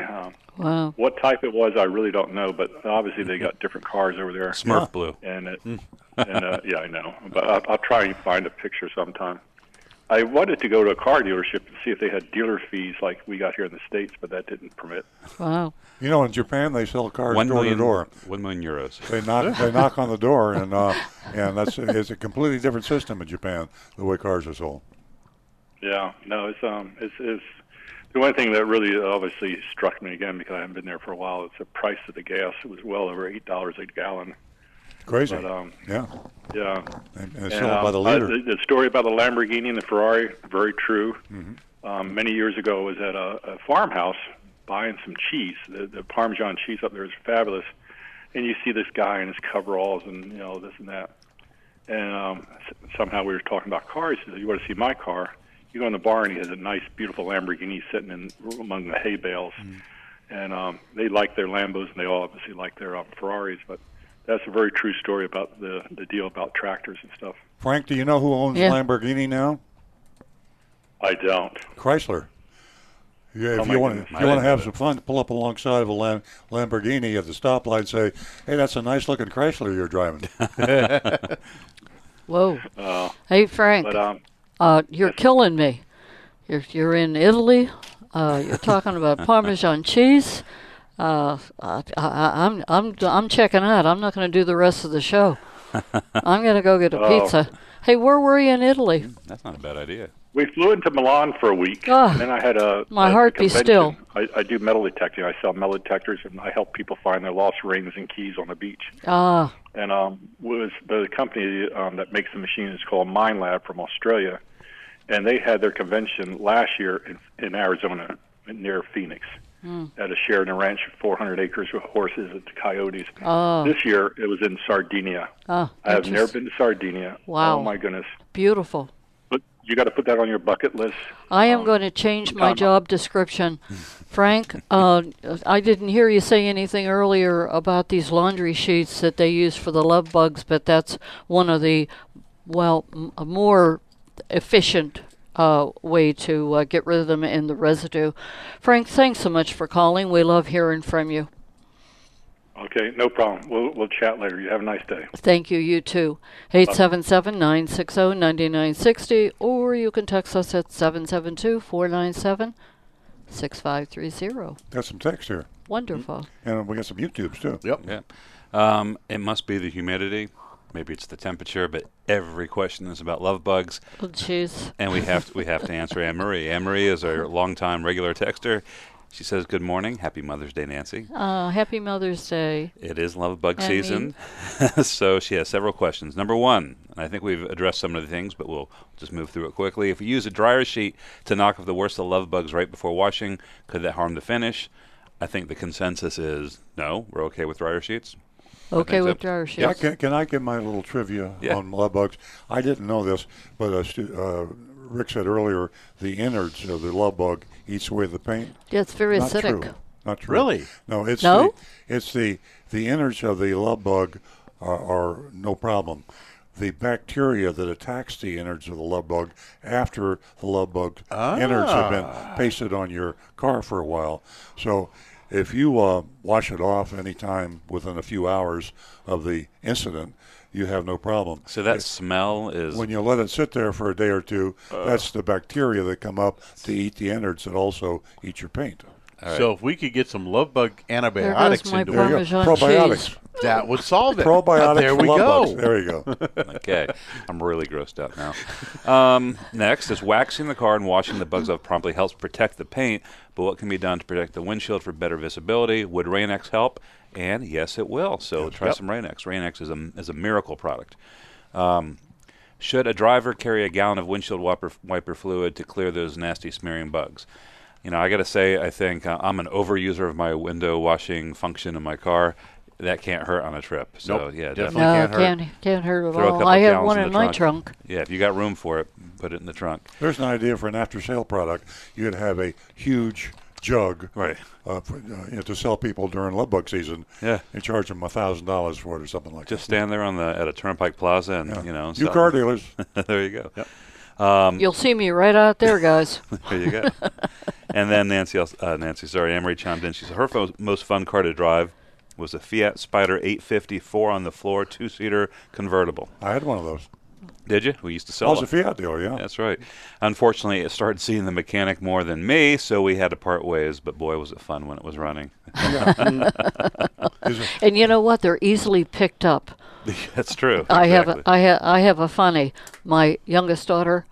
Um, Wow. what type it was, I really don't know, but obviously they got different cars over there. Smurf blue. And, it, and uh, yeah, I know, but I'll, I'll try and find a picture sometime. I wanted to go to a car dealership to see if they had dealer fees like we got here in the states, but that didn't permit. Wow. You know, in Japan they sell cars One door million, to door. one million euros. They knock they knock on the door, and uh, and that's it's a completely different system in Japan the way cars are sold. Yeah, no, it's um, it's, it's the one thing that really obviously struck me again because I haven't been there for a while. It's the price of the gas. It was well over eight dollars a gallon. Crazy. But, um, yeah. Yeah. And, and And, sold by the um, liter. uh, the, the story about the Lamborghini and the Ferrari, very true. Mhm. Um, many years ago, I was at a, a farmhouse buying some cheese. The, the Parmesan cheese up there is fabulous, and you see this guy in his coveralls and you know this and that. And um, somehow we were talking about cars. He said, "You want to see my car?" You go in the barn. And he has a nice, beautiful Lamborghini sitting in among the hay bales, and um, they like their Lambos, and they all obviously like their um, Ferraris. But that's a very true story about the the deal about tractors and stuff. Frank, do you know who owns Yeah. Lamborghini now? I don't. Chrysler. Yeah, if Oh, you want, goodness. if you want to have some fun, pull up alongside of a Lam- Lamborghini at the stoplight and say, "Hey, that's a nice looking Chrysler you're driving." Whoa. Uh, Hey, Frank. but, um, uh, you're killing me. You're, you're in Italy. Uh, you're talking about Parmesan cheese. Uh, I, I, I'm, I'm, I'm checking out. I'm not going to do the rest of the show. I'm going to go get a Oh. pizza. Hey, where were you in Italy? That's not a bad idea. We flew into Milan for a week, Ah, and then I had a my a heart be still. I, I do metal detecting. I sell metal detectors, and I help people find their lost rings and keys on the beach. Ah, And um, was the company um, that makes the machine is called Minelab from Australia, and they had their convention last year in, in Arizona near Phoenix Hmm. at a Sheridan Ranch, 400 acres with horses and coyotes. Oh. This year it was in Sardinia. Ah, I have never been to Sardinia. Wow. Oh my goodness! beautiful. But you got to put that on your bucket list. I am going to change my job description. Frank, uh, I didn't hear you say anything earlier about these laundry sheets that they use for the love bugs, but that's one of the, well, m- more efficient uh, way to uh, get rid of them and the residue. Frank, thanks so much for calling. We love hearing from you. Okay, no problem. We'll we'll chat later. You have a nice day. Thank you, you too. 877 960 9960, or you can text us at 772 497 6530. Got some text here, Wonderful. and we got some YouTubes too. Yep. Yeah. Um, it must be the humidity. Maybe it's the temperature, but every question is about love bugs. Oh, jeez. And we have to, we have to answer Anne Marie. Anne Marie is our longtime regular texter. She says, "Good morning, Happy Mother's Day, Nancy." Uh, happy Mother's Day. It is love bug And season, so she has several questions. Number one, and I think we've addressed some of the things, but we'll just move through it quickly. If you use a dryer sheet to knock off the worst of the love bugs right before washing, could that harm the finish? I think the consensus is no. We're okay with dryer sheets. I Okay think with so. dryer Yeah, sheets. can, can I give my little trivia Yeah. on love bugs? I didn't know this, but uh, stu- uh, Rick said earlier the innards of the love bug eats away the paint. Yeah, it's very Not acidic. True. Not true. Really? No, it's No? The, it's the the innards of the love bug are, are no problem. The bacteria that attacks the innards of the love bug after the love bug innards have been Ah. pasted on your car for a while. So if you uh, wash it off anytime within a few hours of the incident, you have no problem. So that smell is When you let it sit there for a day or two, Uh. that's the bacteria that come up to eat the innards that also eat your paint. So if we could get some love bug There antibiotics my into There it, Parmesan Probiotics. cheese. That would solve it. Probiotics There we go. bugs. There we go. okay. I'm really grossed out now. Um, next is waxing the car and washing the bugs off promptly helps protect the paint. But what can be done to protect the windshield for better visibility? Would Rain-X help? And yes, it will. So try Yep. some Rain-X. Rain-X is a is a miracle product. Um, should a driver carry a gallon of windshield wiper, wiper fluid to clear those nasty smearing bugs? You know, I got to say, I think uh, I'm an overuser of my window washing function in my car. That can't hurt on a trip. So Nope, yeah, definitely definitely. No, can't hurt. can't, can't hurt at Throw all. I have one in in my trunk. trunk. Yeah, if you got room for it, put it in the trunk. There's an idea for an after-sale product. You'd have a huge jug, right, uh, for, uh, you know, to sell people during love bug season. Yeah. and charge them a thousand dollars for it or something like that. Just stand there on the at a Turnpike Plaza and Yeah. you know. You car dealers. there you go. Um, You'll see me right out there, guys. there you go. and then Nancy, else- uh, Nancy, sorry, Amory chimed in. She said her fo- most fun car to drive was a Fiat Spider 850 four on the floor two seater convertible. I had one of those. Did you? We used to sell I was them. a Fiat dealer, yeah. That's right. Unfortunately, it started seeing the mechanic more than me, so we had to part ways. But boy, was it fun when it was running. And you know what? They're easily picked up. That's true. I have a, Exactly. Ha- I have a funny. My youngest daughter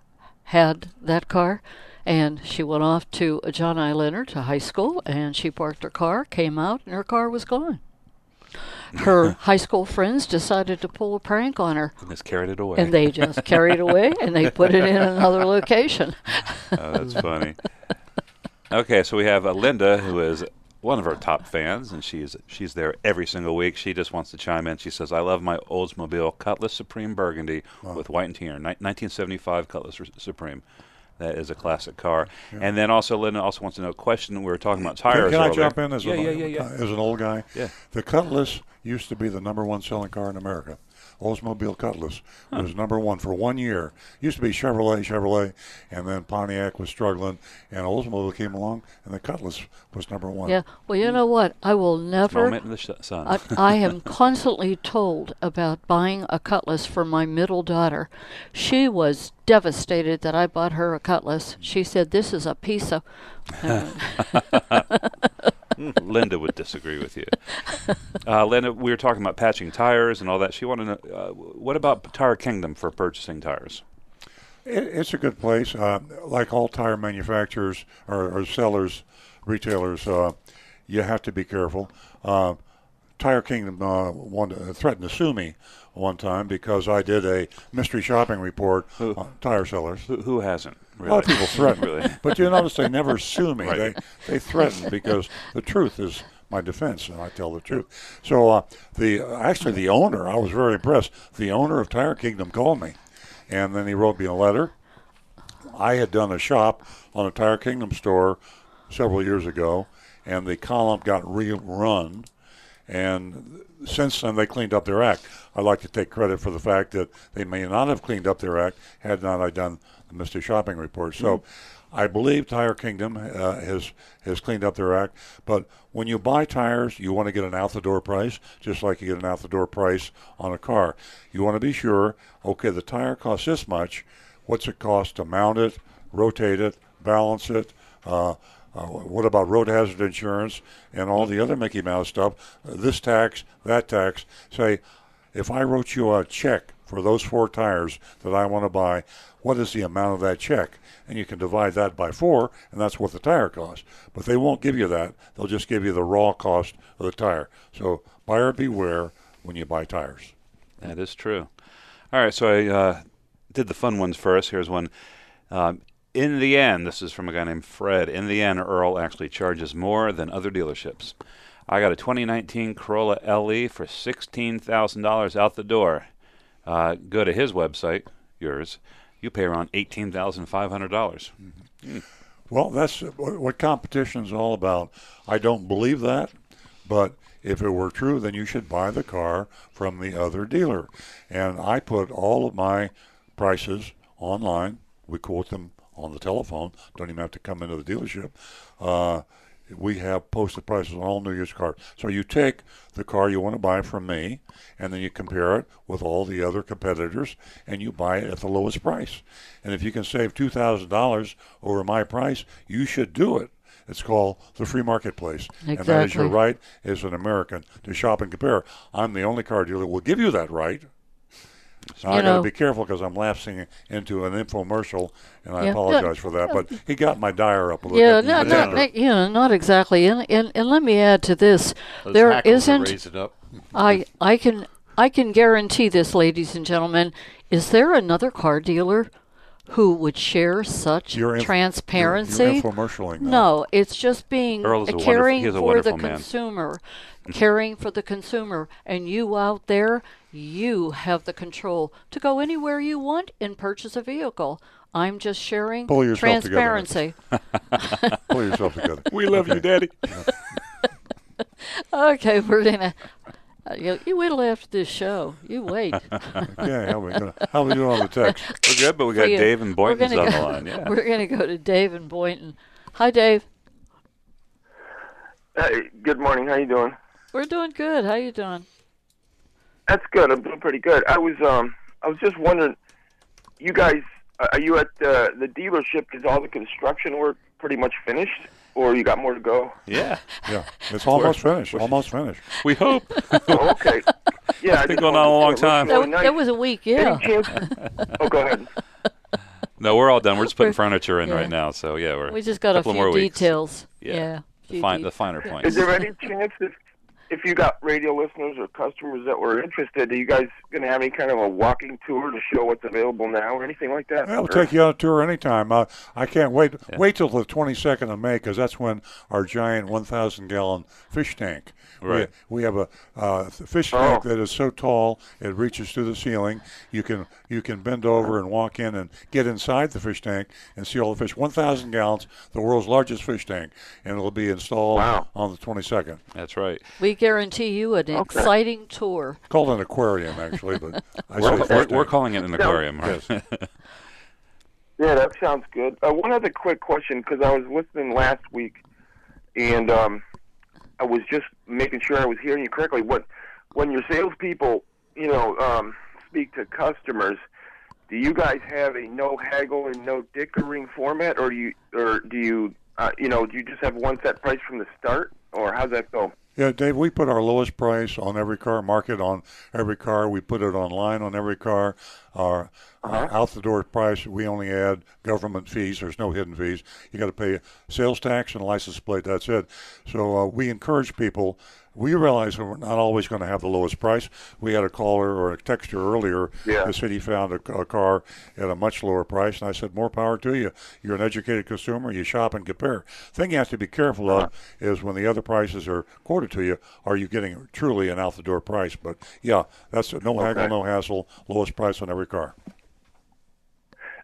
had that car, and she went off to John I. Leonard to high school, and she parked her car, came out, and her car was gone. Her high school friends decided to pull a prank on her, And just carried it away. and they just carried it away and they put it in another location. oh, that's funny. Okay, so we have uh, Linda, who is one of our top fans, and she's she's there every single week. She just wants to chime in. She says, "I love my Oldsmobile Cutlass Supreme Burgundy with white interior, ni- 1975 Cutlass Su- Supreme." That is a classic car. And then also, Linda also wants to know a question. We were talking about Can, tires. can I jump in as, yeah, an, yeah, yeah, yeah. as an old guy? Yeah. The Cutlass used to be the number one selling car in America. Oldsmobile Cutlass was number one for one year. Used to be Chevrolet, Chevrolet, and then Pontiac was struggling, and Oldsmobile came along, and the Cutlass was number one. Yeah. Well, you know what? I will never. Moment in the sun. I, I am constantly told about buying a cutlass for my middle daughter. She was devastated that I bought her a cutlass. She said, "This is a piece of." Linda would disagree with you. Uh, Linda, we were talking about patching tires and all that. She wanted to know uh, what about Tire Kingdom for purchasing tires? It, it's a good place. Uh, like all tire manufacturers or, or sellers, retailers, uh, you have to be careful. Uh, tire Kingdom uh, wanted, threatened to sue me one time because I did a mystery shopping report on tire sellers. Who, who hasn't? A lot of people threaten, Really? but you notice they never sue me. Right. They they threaten because the truth is my defense, and I tell the truth. So uh, the actually the owner, I was very impressed. The owner of Tire Kingdom called me, and then he wrote me a letter. I had done a shop on a Tire Kingdom store several years ago, and the column got rerun. And since then, they cleaned up their act. I'd like to take credit for the fact that they may not have cleaned up their act had not I done Mystery Shopping Report. So I believe Tire Kingdom uh, has has cleaned up their act. But when you buy tires, you want to get an out the door price, just like you get an out the door price on a car. You want to be sure. Okay, the tire costs this much. What's it cost to mount it, rotate it, balance it? Uh, uh, what about road hazard insurance and all the other Mickey Mouse stuff? Uh, this tax, that tax. Say, if I wrote you a check for those four tires that I want to buy, what is the amount of that check? And you can divide that by four, and that's what the tire costs. But they won't give you that. They'll just give you the raw cost of the tire. So buyer beware when you buy tires. That is true. All right, so I uh, did the fun ones first. Here's one. Um, in the end, this is from a guy named Fred. In the end, Earl actually charges more than other dealerships. I got a 2019 Corolla LE for $16,000 out the door. Uh, go to his website, yours. You pay around $18,500. Well, that's what what competition is all about. I don't believe that, but if it were true, then you should buy the car from the other dealer. And I put all of my prices online. We quote them on the telephone. Don't even have to come into the dealership. Uh, we have posted prices on all new Year's cars. So you take the car you want to buy from me, and then you compare it with all the other competitors, and you buy it at the lowest price. And if you can save two thousand dollars over my price, you should do it. It's called the free marketplace, and that is your right as an American to shop and compare. I'm the only car dealer that will give you that right. Now, You I got to be careful because I'm lapsing into an infomercial, and I Yeah. apologize for that. But he got my dire up a little Yeah, bit. no, But not, not, you know, not exactly. And, and and let me add to this: Those there hackles are isn't. up. I I can I can guarantee this, ladies and gentlemen. Is there another car dealer who would share such You're inf- transparency. you're- you're infomercialing now. No, it's just being Earl a caring a for the man. consumer, mm-hmm. caring for the consumer, and you out there, you have the control to go anywhere you want and purchase a vehicle. I'm just sharing Pull yourself together. transparency. Pull yourself together. We love you, Daddy. okay, we're gonna. Uh, you, you wait till after this show. You wait. Okay, how we gonna, how we doing on the text? We're good, but we got you. Dave and We're Boynton's gonna on the line. Yeah. We're going to go to Dave and Boynton. Hi, Dave. Hey, good morning. How you doing? We're doing good. How you doing? That's good. I'm doing pretty good. I was um I was just wondering, you guys uh, are you at uh, the dealership? Is all the construction work pretty much finished, or you got more to go? Yeah. Yeah, it's almost finished. Almost finished. We hope. oh, okay. Yeah, It's been going on a long to it time. looks really That, nice. that was a week, yeah. Any chance? oh, go ahead. No, we're all done. We're just putting We're- furniture in yeah. right now. So yeah, we're We just got a couple few more weeks. details. Yeah. Yeah. The, few fine, the finer points. Is there any chance if if you got radio listeners or customers that were interested, are you guys going to have any kind of a walking tour to show what's available now or anything like that? Yeah, we'll take you on a tour anytime. Uh, I can't wait. Wait till the 22nd of May because that's when our giant 1,000 gallon fish tank. Right. We, we have a uh, th- fish Oh. tank that is so tall it reaches to the ceiling. You can you can bend over and walk in and get inside the fish tank and see all the fish. 1,000 gallons, the world's largest fish tank, and it'll be installed Wow. on the 22nd. That's right. We guarantee you an Okay. exciting tour. Called an aquarium actually, but I We're, say we're, we're calling it an aquarium. Right? Yeah, that sounds good. Uh, one other quick question, because I was listening last week, and um, I was just making sure I was hearing you correctly. What when your salespeople, you know, um, speak to customers, do you guys have a no haggle and no dickering format, or do you, or do you, uh, you know, do you just have one set price from the start, or how's that go? Yeah, Dave, we put our lowest price on every car, market on every car. We put it online on every car. Our uh, out the door price, we only add government fees. There's no hidden fees. You got to pay sales tax and license plate. That's it. So uh, we encourage people. We realize we're not always going to have the lowest price. We had a caller or a texter earlier Yeah. that said he found a, a car at a much lower price, and I said, "More power to you. You're an educated consumer. You shop and compare." Thing you have to be careful of uh-huh. is when the other prices are quoted to you, are you getting truly an out the door price? But yeah, that's no haggle, no hassle, lowest price on every car.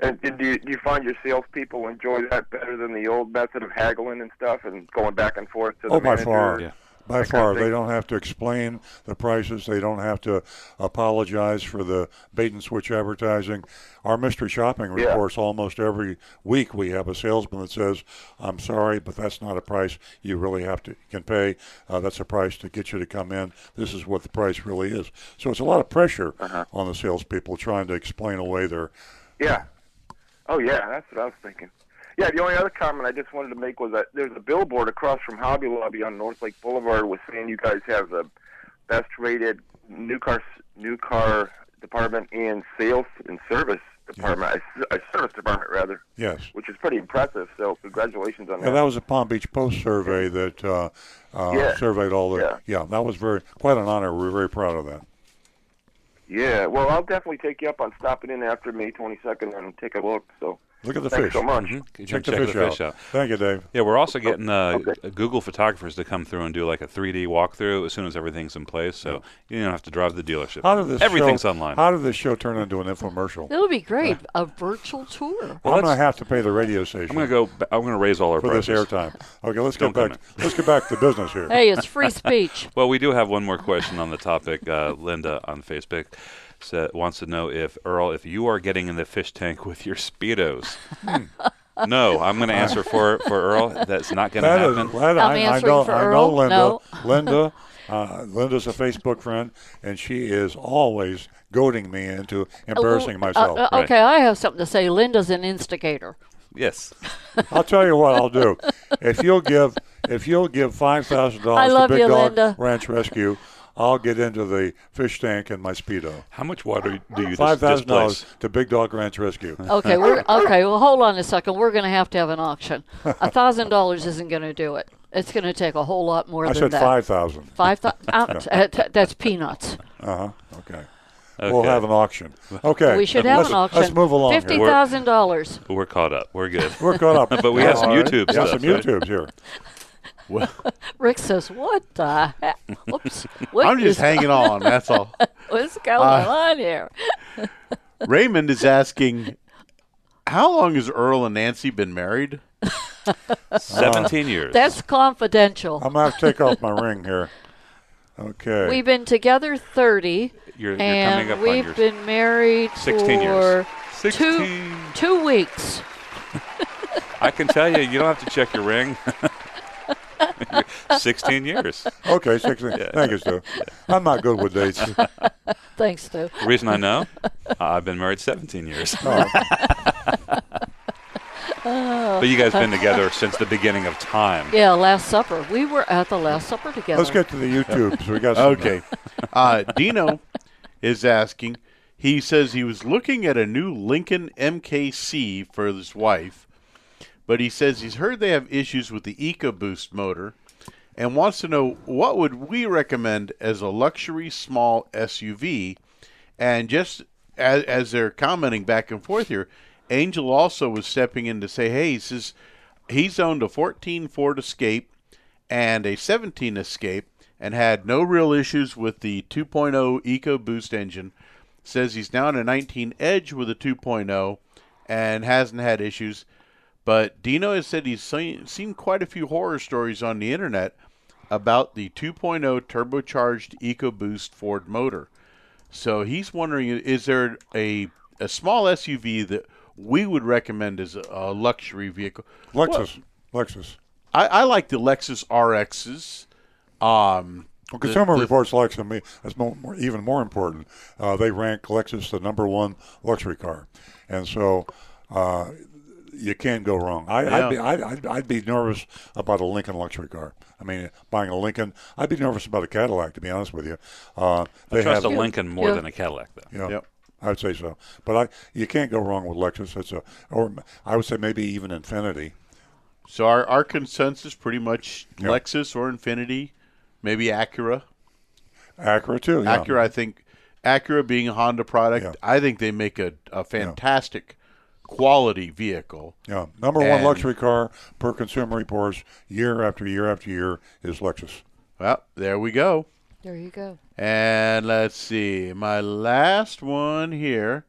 And do you, do you find your salespeople enjoy that better than the old method of haggling and stuff and going back and forth to the Oh, by far. Yeah. By far, they don't have to explain the prices. They don't have to apologize for the bait and switch advertising. Our mystery shopping Yeah. reports almost every week. We have a salesman that says, "I'm sorry, but that's not a price you really have to can pay. Uh, that's a price to get you to come in. This is what the price really is." So it's a lot of pressure Uh-huh. on the salespeople trying to explain away their. Yeah. Oh yeah, that's what I was thinking. Yeah, the only other comment I just wanted to make was that there's a billboard across from Hobby Lobby on North Lake Boulevard with saying you guys have the best rated new car new car department and sales and service department, a, a service department rather, Yes. which is pretty impressive. So congratulations on Yeah, that. that was a Palm Beach Post survey that uh, uh, Yeah. surveyed all the. Yeah. yeah, that was very quite an honor. We're very proud of that. Yeah, well, I'll definitely take you up on stopping in after May 22nd and take a look. So Look at the thanks fish. so much. Mhm. Check, Check the, the fish, fish out. out. Thank you, Dave. Yeah, we're also getting uh, Okay. Google photographers to come through and do like a 3D walkthrough as soon as everything's in place, so you don't have to drive to the dealership. How did this Everything's show, online. How did this show turn into an infomercial? That'll be great. A virtual tour. I'm let's- going to have to pay the radio station I'm gonna go. ba- I'm gonna raise all our for this airtime. Okay, let's Don't get back. Let's get back to business here. Hey, it's free speech. Well, we do have one more question on the topic. Uh, Linda on Facebook sa wants to know if Earl, if you are getting in the fish tank with your speedos. no, I'm going to answer for for Earl. That's not going to That is, happen. that, I'm I, I know, for I know Earl. Linda. No. Linda, uh, Linda's a Facebook friend, and she is always goading me into embarrassing Uh, myself. uh, Right. Okay, I have something to say. Linda's an instigator. yes. I'll tell you what I'll do. If you'll give, if you'll give five thousand dollars to love Big you, Dog Linda. Ranch Rescue, I'll get into the fish tank in my speedo. How much water do you dis- Five thousand dollars to Big Dog Ranch Rescue. Okay, we're okay. Well, hold on a second. We're going to have to have an auction. A thousand dollars isn't going to do it. It's going to take a whole lot more than that. I than said that. five thousand. Five thou- uh, t- uh, t- That's peanuts. Uh huh. Okay. we'll have an auction. Okay. We should have let's, an auction. Let's move along. here. Fifty thousand dollars. We're caught up. We're good. We're caught up. but we have some All right. YouTube Yeah, stuff. some right? YouTubes here. Well, Rick says, "What the heck? Oops. What I'm just hanging on. That's all. What's going Uh, on here?" Raymond is asking, how long has Earl and Nancy been married? 17 years. That's confidential. I'm gonna have to take off my ring here. Okay. We've been together 30, You're- you're and coming up on we've been married 16 for years. two 16. two weeks. I can tell you, you don't have to check your ring. 16 years. Okay, 16. Thank you, Stu. I'm not good with dates. Thanks, Stu. The reason I know, I've been married 17 years. Oh. But you guys been together since the beginning of time. Yeah, Last Supper. We were at the Last Supper together. Let's get to the YouTube. So we got Okay. Uh, Dino is asking. He says he was looking at a new Lincoln MKC for his wife, but he says he's heard they have issues with the EcoBoost motor and wants to know what would we recommend as a luxury small SUV. And just as, as they're commenting back and forth here, Angel also was stepping in to say, hey, he says he's owned a 14 Ford Escape and a 17 Escape and had no real issues with the 2.0 EcoBoost engine. Says he's now in a 19 Edge with a 2.0 and hasn't had issues. But Dino has said he's seen, seen quite a few horror stories on the internet about the 2.0 turbocharged EcoBoost Ford motor. So he's wondering is there a, a small SUV that we would recommend as a, luxury vehicle? Lexus. Lexus. I, I like the Lexus RXs. Um, Well, Consumer the- Reports likes them. That's more, more, even more important. Uh, they rank Lexus the number one luxury car, and so uh, you can't go wrong. I, Yeah. I'd, be, I'd, I'd, I'd be nervous about a Lincoln luxury car. I mean, buying a Lincoln. I'd be nervous about a Cadillac, to be honest with you. Uh, I trust have a Lincoln more than a Cadillac, though. Yeah, Yep. I'd say so. But I, you can't go wrong with Lexus. It's a, or I would say maybe even Infiniti. So our, our consensus pretty much Yeah. Lexus or Infiniti, maybe Acura. Acura too. Yeah. Acura, I think Acura being a Honda product, Yeah. I think they make a, a fantastic quality vehicle. Yeah, number one luxury car per Consumer Reports year after year after year is Lexus. Well, there we go. There you go. And let's see, my last one here.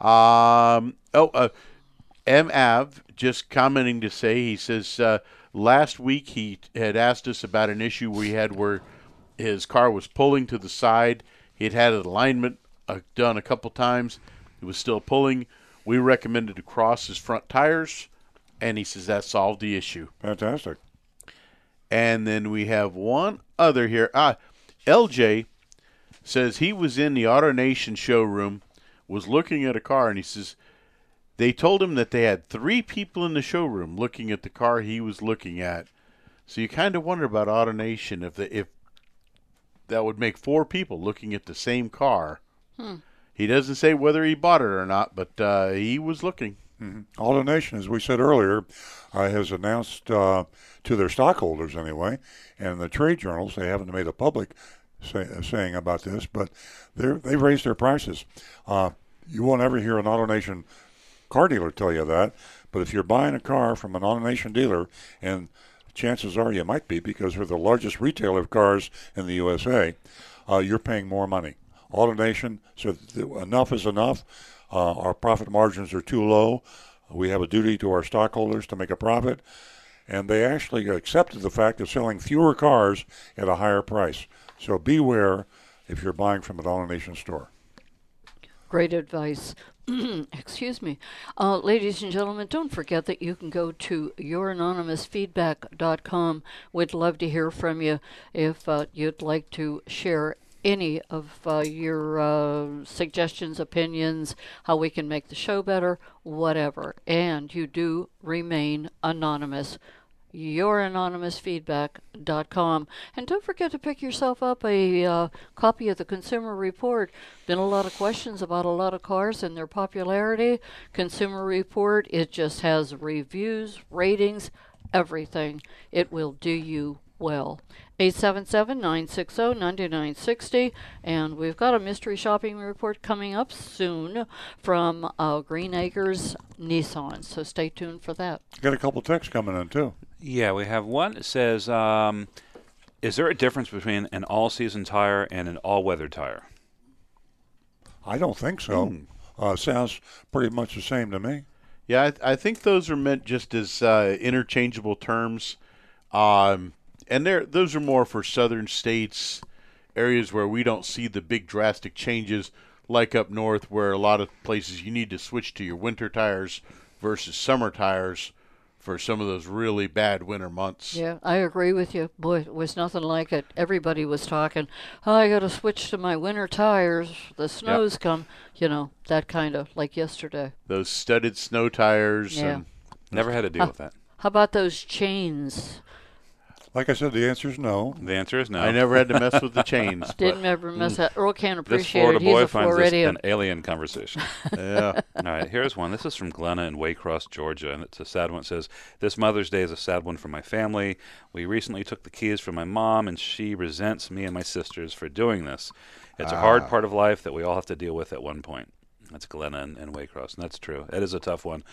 Um, oh, uh, M. Av just commenting to say he says uh, last week he had asked us about an issue we had where his car was pulling to the side. He had had an alignment uh, done a couple times. It was still pulling. We recommended to cross his front tires, and he says that solved the issue. Fantastic. And then we have one other here. Ah, LJ says he was in the AutoNation showroom, was looking at a car, and he says they told him that they had three people in the showroom looking at the car he was looking at. So you kind of wonder about AutoNation if the, if that would make four people looking at the same car. Hmm. He doesn't say whether he bought it or not, but uh, he was looking. Mm-hmm. AutoNation, as we said earlier, uh, has announced uh, to their stockholders anyway, and the trade journals, they haven't made a public say, uh, saying about this, but they've raised their prices. Uh, you won't ever hear an AutoNation car dealer tell you that, but if you're buying a car from an AutoNation dealer, and chances are you might be because they're the largest retailer of cars in the USA, uh, you're paying more money. AutoNation said th- enough is enough. Uh, our profit margins are too low. We have a duty to our stockholders to make a profit. And they actually accepted the fact of selling fewer cars at a higher price. So beware if you're buying from an AutoNation store. Great advice. Excuse me. Uh, ladies and gentlemen, don't forget that you can go to youranonymousfeedback.com. We'd love to hear from you if uh, you'd like to share any of uh, your uh, suggestions, opinions, how we can make the show better, whatever. And you do remain anonymous youranonymousfeedback.com. And don't forget to pick yourself up a uh, copy of the Consumer Report. Been a lot of questions about a lot of cars and their popularity. Consumer Report, it just has reviews, ratings, everything. It will do you well. 877-960-9960 and we've got a mystery shopping report coming up soon from uh, Green Acres Nissan so stay tuned for that Got a couple texts coming in too. Yeah, we have one that says, um, "Is there a difference between an all-season tire and an all-weather tire?" I don't think so. Hmm. Uh, sounds pretty much the same to me. Yeah, I, I think those are meant just as uh, interchangeable terms, um, and they're those are more for southern states, areas where we don't see the big drastic changes, like up north, where a lot of places you need to switch to your winter tires versus summer tires for some of those really bad winter months. Yeah, I agree with you. Boy, it was nothing like it. Everybody was talking, oh, I got to switch to my winter tires. The snow's come. You know, that kind of like yesterday. Those studded snow tires. Yeah. And Never had to deal Huh. with that. How about those chains? Like I said, the answer is no. The answer is no. I never had to mess with the chains. Didn't ever mess that. Earl can't Mm. This appreciate Florida it. He's boy a finds this Floridian. an alien conversation. Yeah. All right, here's one. This is from Glenna in Waycross, Georgia, and it's a sad one. It says, This Mother's Day is a sad one for my family. We recently took the keys from my mom, and she resents me and my sisters for doing this. It's a hard Ah. part of life that we all have to deal with at one point. That's Glenna in, in Waycross, and that's true. It is a tough one.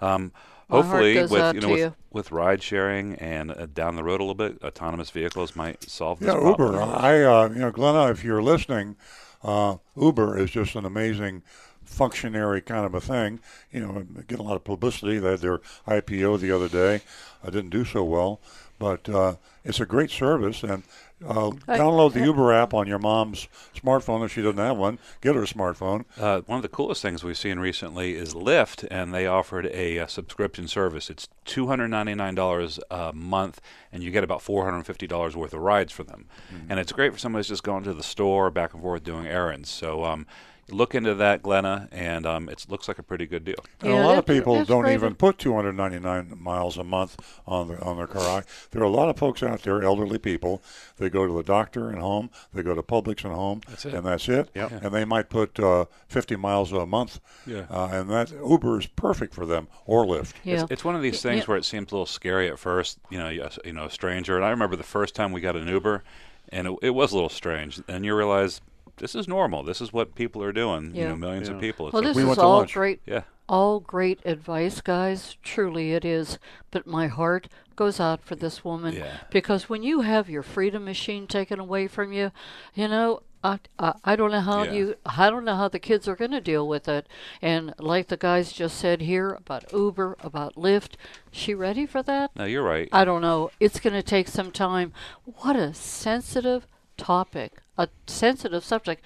Um, hopefully, with you know, with, you. with ride sharing and uh, down the road a little bit, autonomous vehicles might solve this Yeah, problem. Uber. I, uh, you know, Glenna, if you're listening, uh, Uber is just an amazing functionary kind of a thing. You know, get a lot of publicity. They had their IPO the other day. I didn't do so well, but uh, it's a great service. And uh, download the Uber app on your mom's smartphone if she doesn't have one. Get her a smartphone. Uh, one of the coolest things we've seen recently is Lyft, and they offered a, uh subscription service. It's two hundred ninety nine dollars a month, and you get about four hundred fifty dollars worth of rides for them. And it's great for somebody who's just going to the store, back and forth doing errands. So um, look into that, Glenna, and um, it looks like a pretty good deal. And a lot of people don't even put 299 miles a month on their on their car. There are a lot of folks out there, elderly people. They go to the doctor and home. They go to Publix and home, That's it. and that's it. Yep. And they might put uh, 50 miles a month. Yeah. Uh, and that Uber is perfect for them or Lyft. It's, it's one of these things Yeah. where it seems a little scary at first, you know, you, you know, a stranger. And I remember the first time we got an Uber, and it, it was a little strange. And you realize this is normal. This is what people are doing. You know, millions Yeah. of people. It's Well, like- this is all great. Yeah. All great advice, guys. Truly, it is. But my heart goes out for this woman Yeah. because when you have your freedom machine taken away from you, you know. I, I, I don't know how Yeah. you I don't know how the kids are going to deal with it and like the guys just said here about Uber about Lyft she ready for that No, you're right. I don't know. It's going to take some time. What a sensitive topic, a sensitive subject.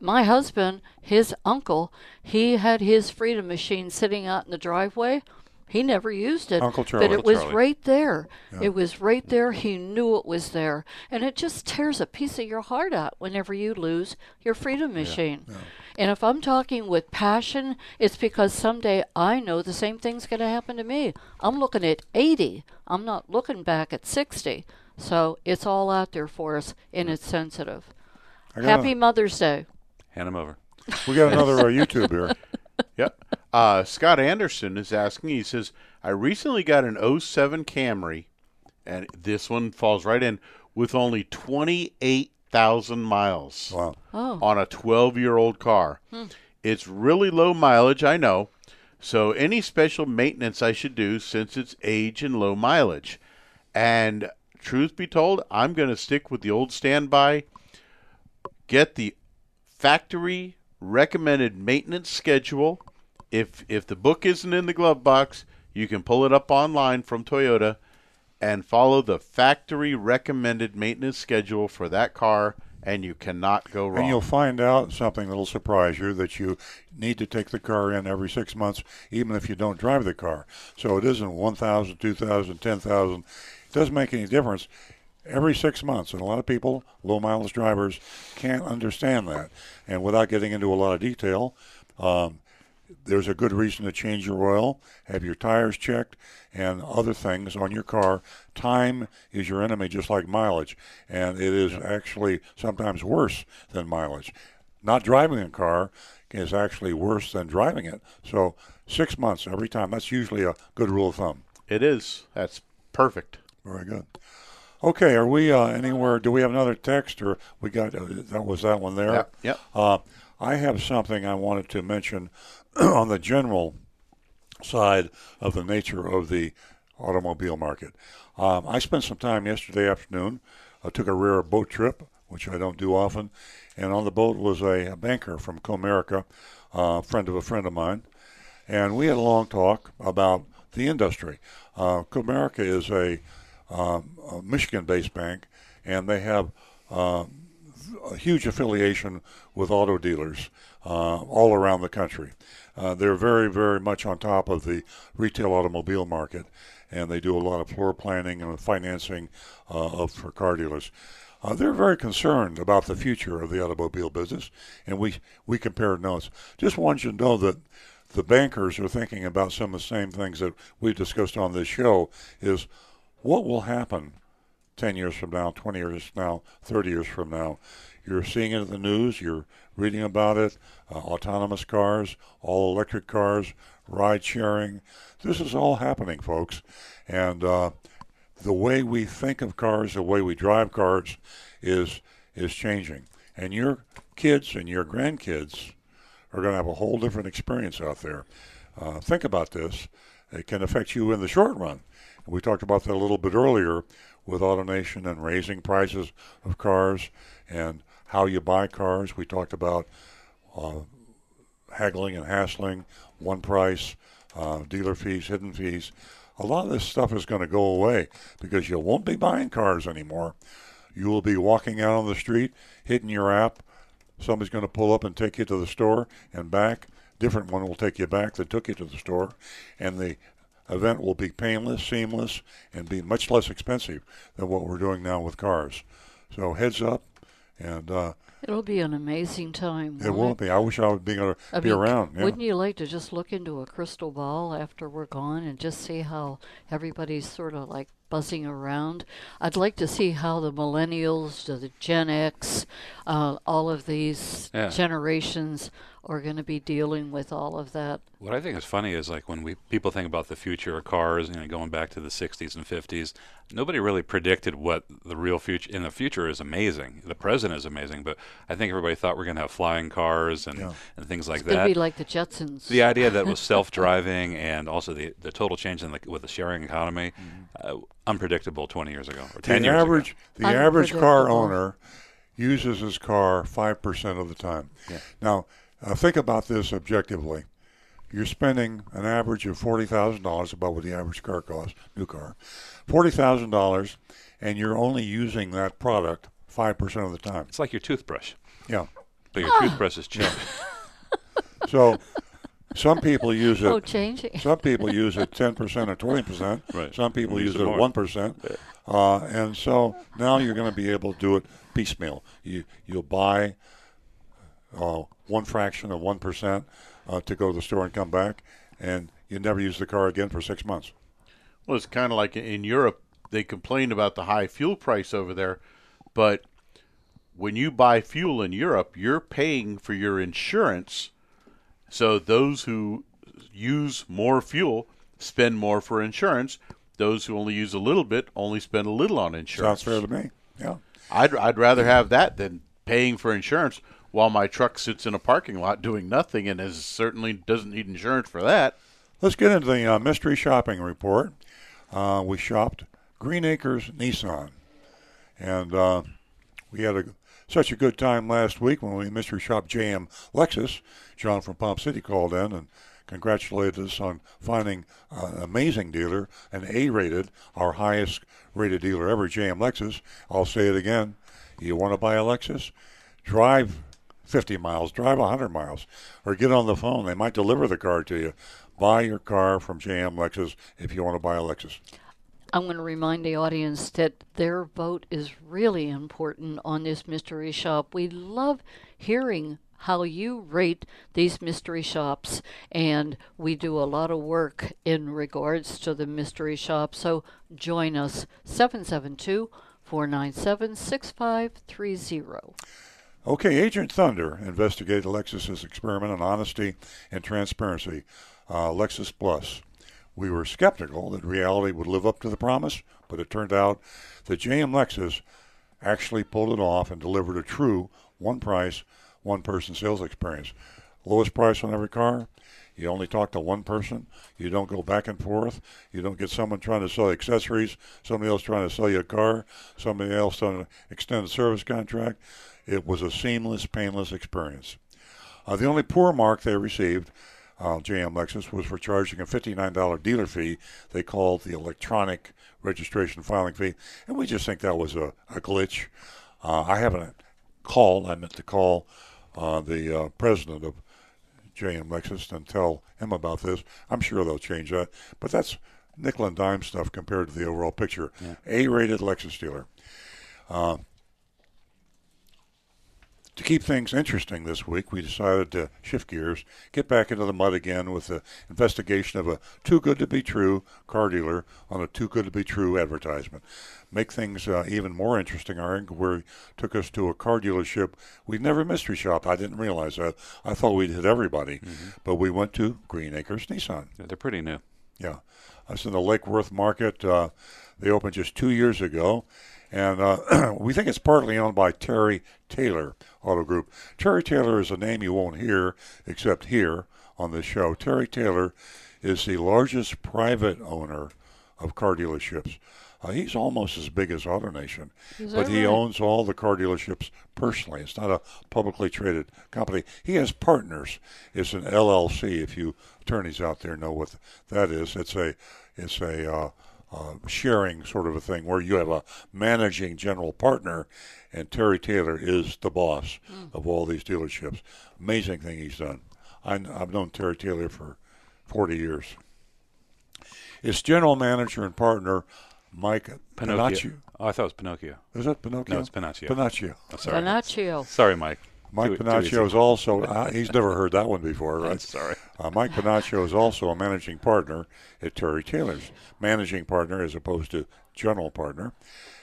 My husband, his uncle, he had his freedom machine sitting out in the driveway. He never used it. Uncle But it was Charlie. right there. Yeah. It was right there. He knew it was there. And it just tears a piece of your heart out whenever you lose your freedom machine. And if I'm talking with passion, it's because someday I know the same thing's going to happen to me. I'm looking at 80. I'm not looking back at 60. So it's all out there for us, and it's sensitive. I got Happy a- Mother's Day. Hand them over. We got another uh, YouTube here. Yep. Uh, Scott Anderson is asking. He says, "I recently got an 07 Camry, and this one falls right in with only 28,000 miles wow. Oh. on a 12-year-old car. Hmm. It's really low mileage, I know. So any special maintenance I should do since it's age and low mileage. And truth be told, I'm going to stick with the old standby. Get the factory recommended maintenance schedule. If if the book isn't in the glove box, you can pull it up online from Toyota and follow the factory recommended maintenance schedule for that car and you cannot go wrong. And you'll find out something that'll surprise you that you need to take the car in every six months, even if you don't drive the car. So it isn't 1,000, 2,000, 10,000. It doesn't make any difference. Every six months, and a lot of people, low mileage drivers, can't understand that. And without getting into a lot of detail, um, there's a good reason to change your oil, have your tires checked, and other things on your car. Time is your enemy, just like mileage, and it is actually sometimes worse than mileage. Not driving a car is actually worse than driving it. So six months every time. That's usually a good rule of thumb. It is. That's perfect. Very good. Okay, are we uh, anywhere? Do we have another text, or we got uh, that was that one there? Yep, yep. Uh, I have something I wanted to mention on the general side of the nature of the automobile market. Um, I spent some time yesterday afternoon. I took a rare boat trip, which I don't do often, and on the boat was a, a banker from Comerica, a uh, friend of a friend of mine, and we had a long talk about the industry. Uh, Comerica is a, um, a Michigan-based bank, and they have uh, a huge affiliation with auto dealers uh, all around the country. Uh, they're very, very much on top of the retail automobile market, and they do a lot of floor planning and financing uh, of, for car dealers. Uh, they're very concerned about the future of the automobile business, and we we compared notes. Just want you to know that the bankers are thinking about some of the same things that we've discussed on this show. Is what will happen 10 years from now, 20 years from now, 30 years from now. You're seeing it in the news, you're reading about it, uh, autonomous cars, all electric cars, ride sharing. This is all happening, folks. And uh, the way we think of cars, the way we drive cars is is changing. And your kids and your grandkids are going to have a whole different experience out there. Uh, think about this. It can affect you in the short run. We talked about that a little bit earlier with automation and raising prices of cars and how you buy cars. We talked about uh, haggling and hassling, one price, uh, dealer fees, hidden fees. A lot of this stuff is going to go away because you won't be buying cars anymore. You will be walking out on the street, hitting your app. Somebody's going to pull up and take you to the store and back. Different one will take you back that took you to the store, and the event will be painless, seamless, and be much less expensive than what we're doing now with cars. So heads up, and uh, It'll be an amazing time. it will be. I wish I would be able to I be mean, around. Yeah. Wouldn't you like to just look into a crystal ball after we're gone and just see how everybody's sort of like buzzing around? I'd like to see how the millennials, the Gen X, uh, all of these Yeah. generations are going to be dealing with all of that. What I think is funny is like when we people think about the future of cars, you know, going back to the 60s and 50s, nobody really predicted what the real future in the future is amazing. The present is amazing, but I think everybody thought we're going to have flying cars and, and things like It's going that. be like the Jetsons. the idea that was self-driving and also the the total change in the with the sharing economy, uh, unpredictable 20 years ago or 10 the years average ago. the average car owner uses his car five percent of the time. Yeah. Now, uh, think about this objectively. You're spending an average of forty thousand dollars, about what the average car costs, new car, forty thousand dollars, and you're only using that product five percent of the time. It's like your toothbrush. Yeah. But your toothbrush is cheap. So, some people use it. Oh, changing. Some people use it ten percent or twenty percent. Right. Some people Use use it it more. one percent. Uh, and so now you're going to be able to do it piecemeal. You you'll buy uh, one fraction of one percent uh, to go to the store and come back, and you never use the car again for six months. Well, it's kind of like in Europe, they complain about the high fuel price over there, but when you buy fuel in Europe, you're paying for your insurance. So those who use more fuel spend more for insurance. Those who only use a little bit only spend a little on insurance. Sounds fair to me. Yeah. I'd I'd rather have that than paying for insurance while my truck sits in a parking lot doing nothing and is certainly doesn't need insurance for that. Let's get into the uh, mystery shopping report. Uh, we shopped Green Acres Nissan, and uh, we had a, such a good time last week when we mystery shopped JM Lexus. John from Palm City called in and congratulated us on finding an amazing dealer, an A-rated, our highest rated dealer ever, JM Lexus. I'll say it again: you want to buy a Lexus, drive 50 miles, drive 100 miles, or get on the phone. They might deliver the car to you. Buy your car from JM Lexus if you want to buy a Lexus. I'm going to remind the audience that their vote is really important on this mystery shop. We love hearing how you rate these mystery shops, and we do a lot of work in regards to the mystery shop. So join us 772 497 6530. Okay, Agent Thunder investigated Lexus's experiment on honesty and transparency, uh, Lexus Plus. We were skeptical that reality would live up to the promise, but it turned out that JM Lexus actually pulled it off and delivered a true one price, one person sales experience. Lowest price on every car. You only talk to one person. You don't go back and forth. You don't get someone trying to sell accessories, somebody else trying to sell you a car, somebody else trying to extend a service contract. It was a seamless, painless experience. Uh, the only poor mark they received, uh, JM Lexus, was for charging a $59 dealer fee they called the electronic registration filing fee. And we just think that was a, a glitch. Uh, I haven't called, I meant to call uh, the uh, president of JM Lexus and tell him about this. I'm sure they'll change that. But that's nickel and dime stuff compared to the overall picture. Yeah. A-rated Lexus dealer. To keep things interesting this week, we decided to shift gears, get back into the mud again with the investigation of a too good to be true car dealer on a too good to be true advertisement. Make things uh, even more interesting, our inquiry took us to a car dealership we'd never mystery shop. I didn't realize that. I thought we'd hit everybody, but we went to Green Acres Nissan. Yeah, they're pretty new. Yeah. That's in the Lake Worth market. Uh, they opened just two years ago. And uh, we think it's partly owned by Terry Taylor Auto Group. Terry Taylor is a name you won't hear except here on this show. Terry Taylor is the largest private owner of car dealerships. Uh, he's almost as big as AutoNation, but that he right? owns all the car dealerships personally. It's not a publicly traded company. He has partners. It's an LLC. If you attorneys out there know what that is, it's a it's a uh, uh, sharing sort of a thing where you have a managing general partner, and Terry Taylor is the boss of all these dealerships. Amazing thing he's done. I, I've known Terry Taylor for 40 years. His general manager and partner, Mike Pinocchio. Pinocchio. Oh, I thought it was Pinocchio. Is that Pinocchio? No, it's Pinocchio. Pinocchio. Oh, sorry. Pinocchio. Sorry, Mike. Mike Too- too is also, uh, he's never heard that one before, right? sorry. Uh, Mike Pinocchio is also a managing partner at Terry Taylor's. Managing partner as opposed to general partner.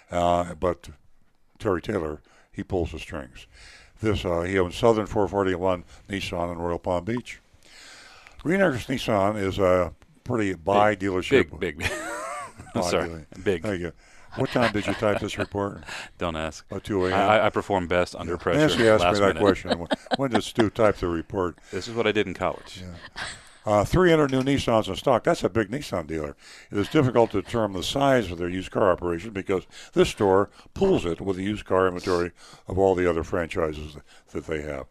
Uh, but Terry Taylor, he pulls the strings. This uh, He owns Southern 441 Nissan in Royal Palm Beach. Green Acres Nissan is a pretty buy Big, dealership. big, big. Buy Sorry, dealer- big. Thank you. What time did you type this report? Don't ask. Oh, 2 a.m. I, I perform best under pressure. Nancy asked me that minute. question. When- did Stu type the report? This is what I did in college. Uh, 300 new Nissans in stock. That's a big Nissan dealer. It is difficult to determine the size of their used car operation because this store pools it with the used car inventory of all the other franchises that, that they have.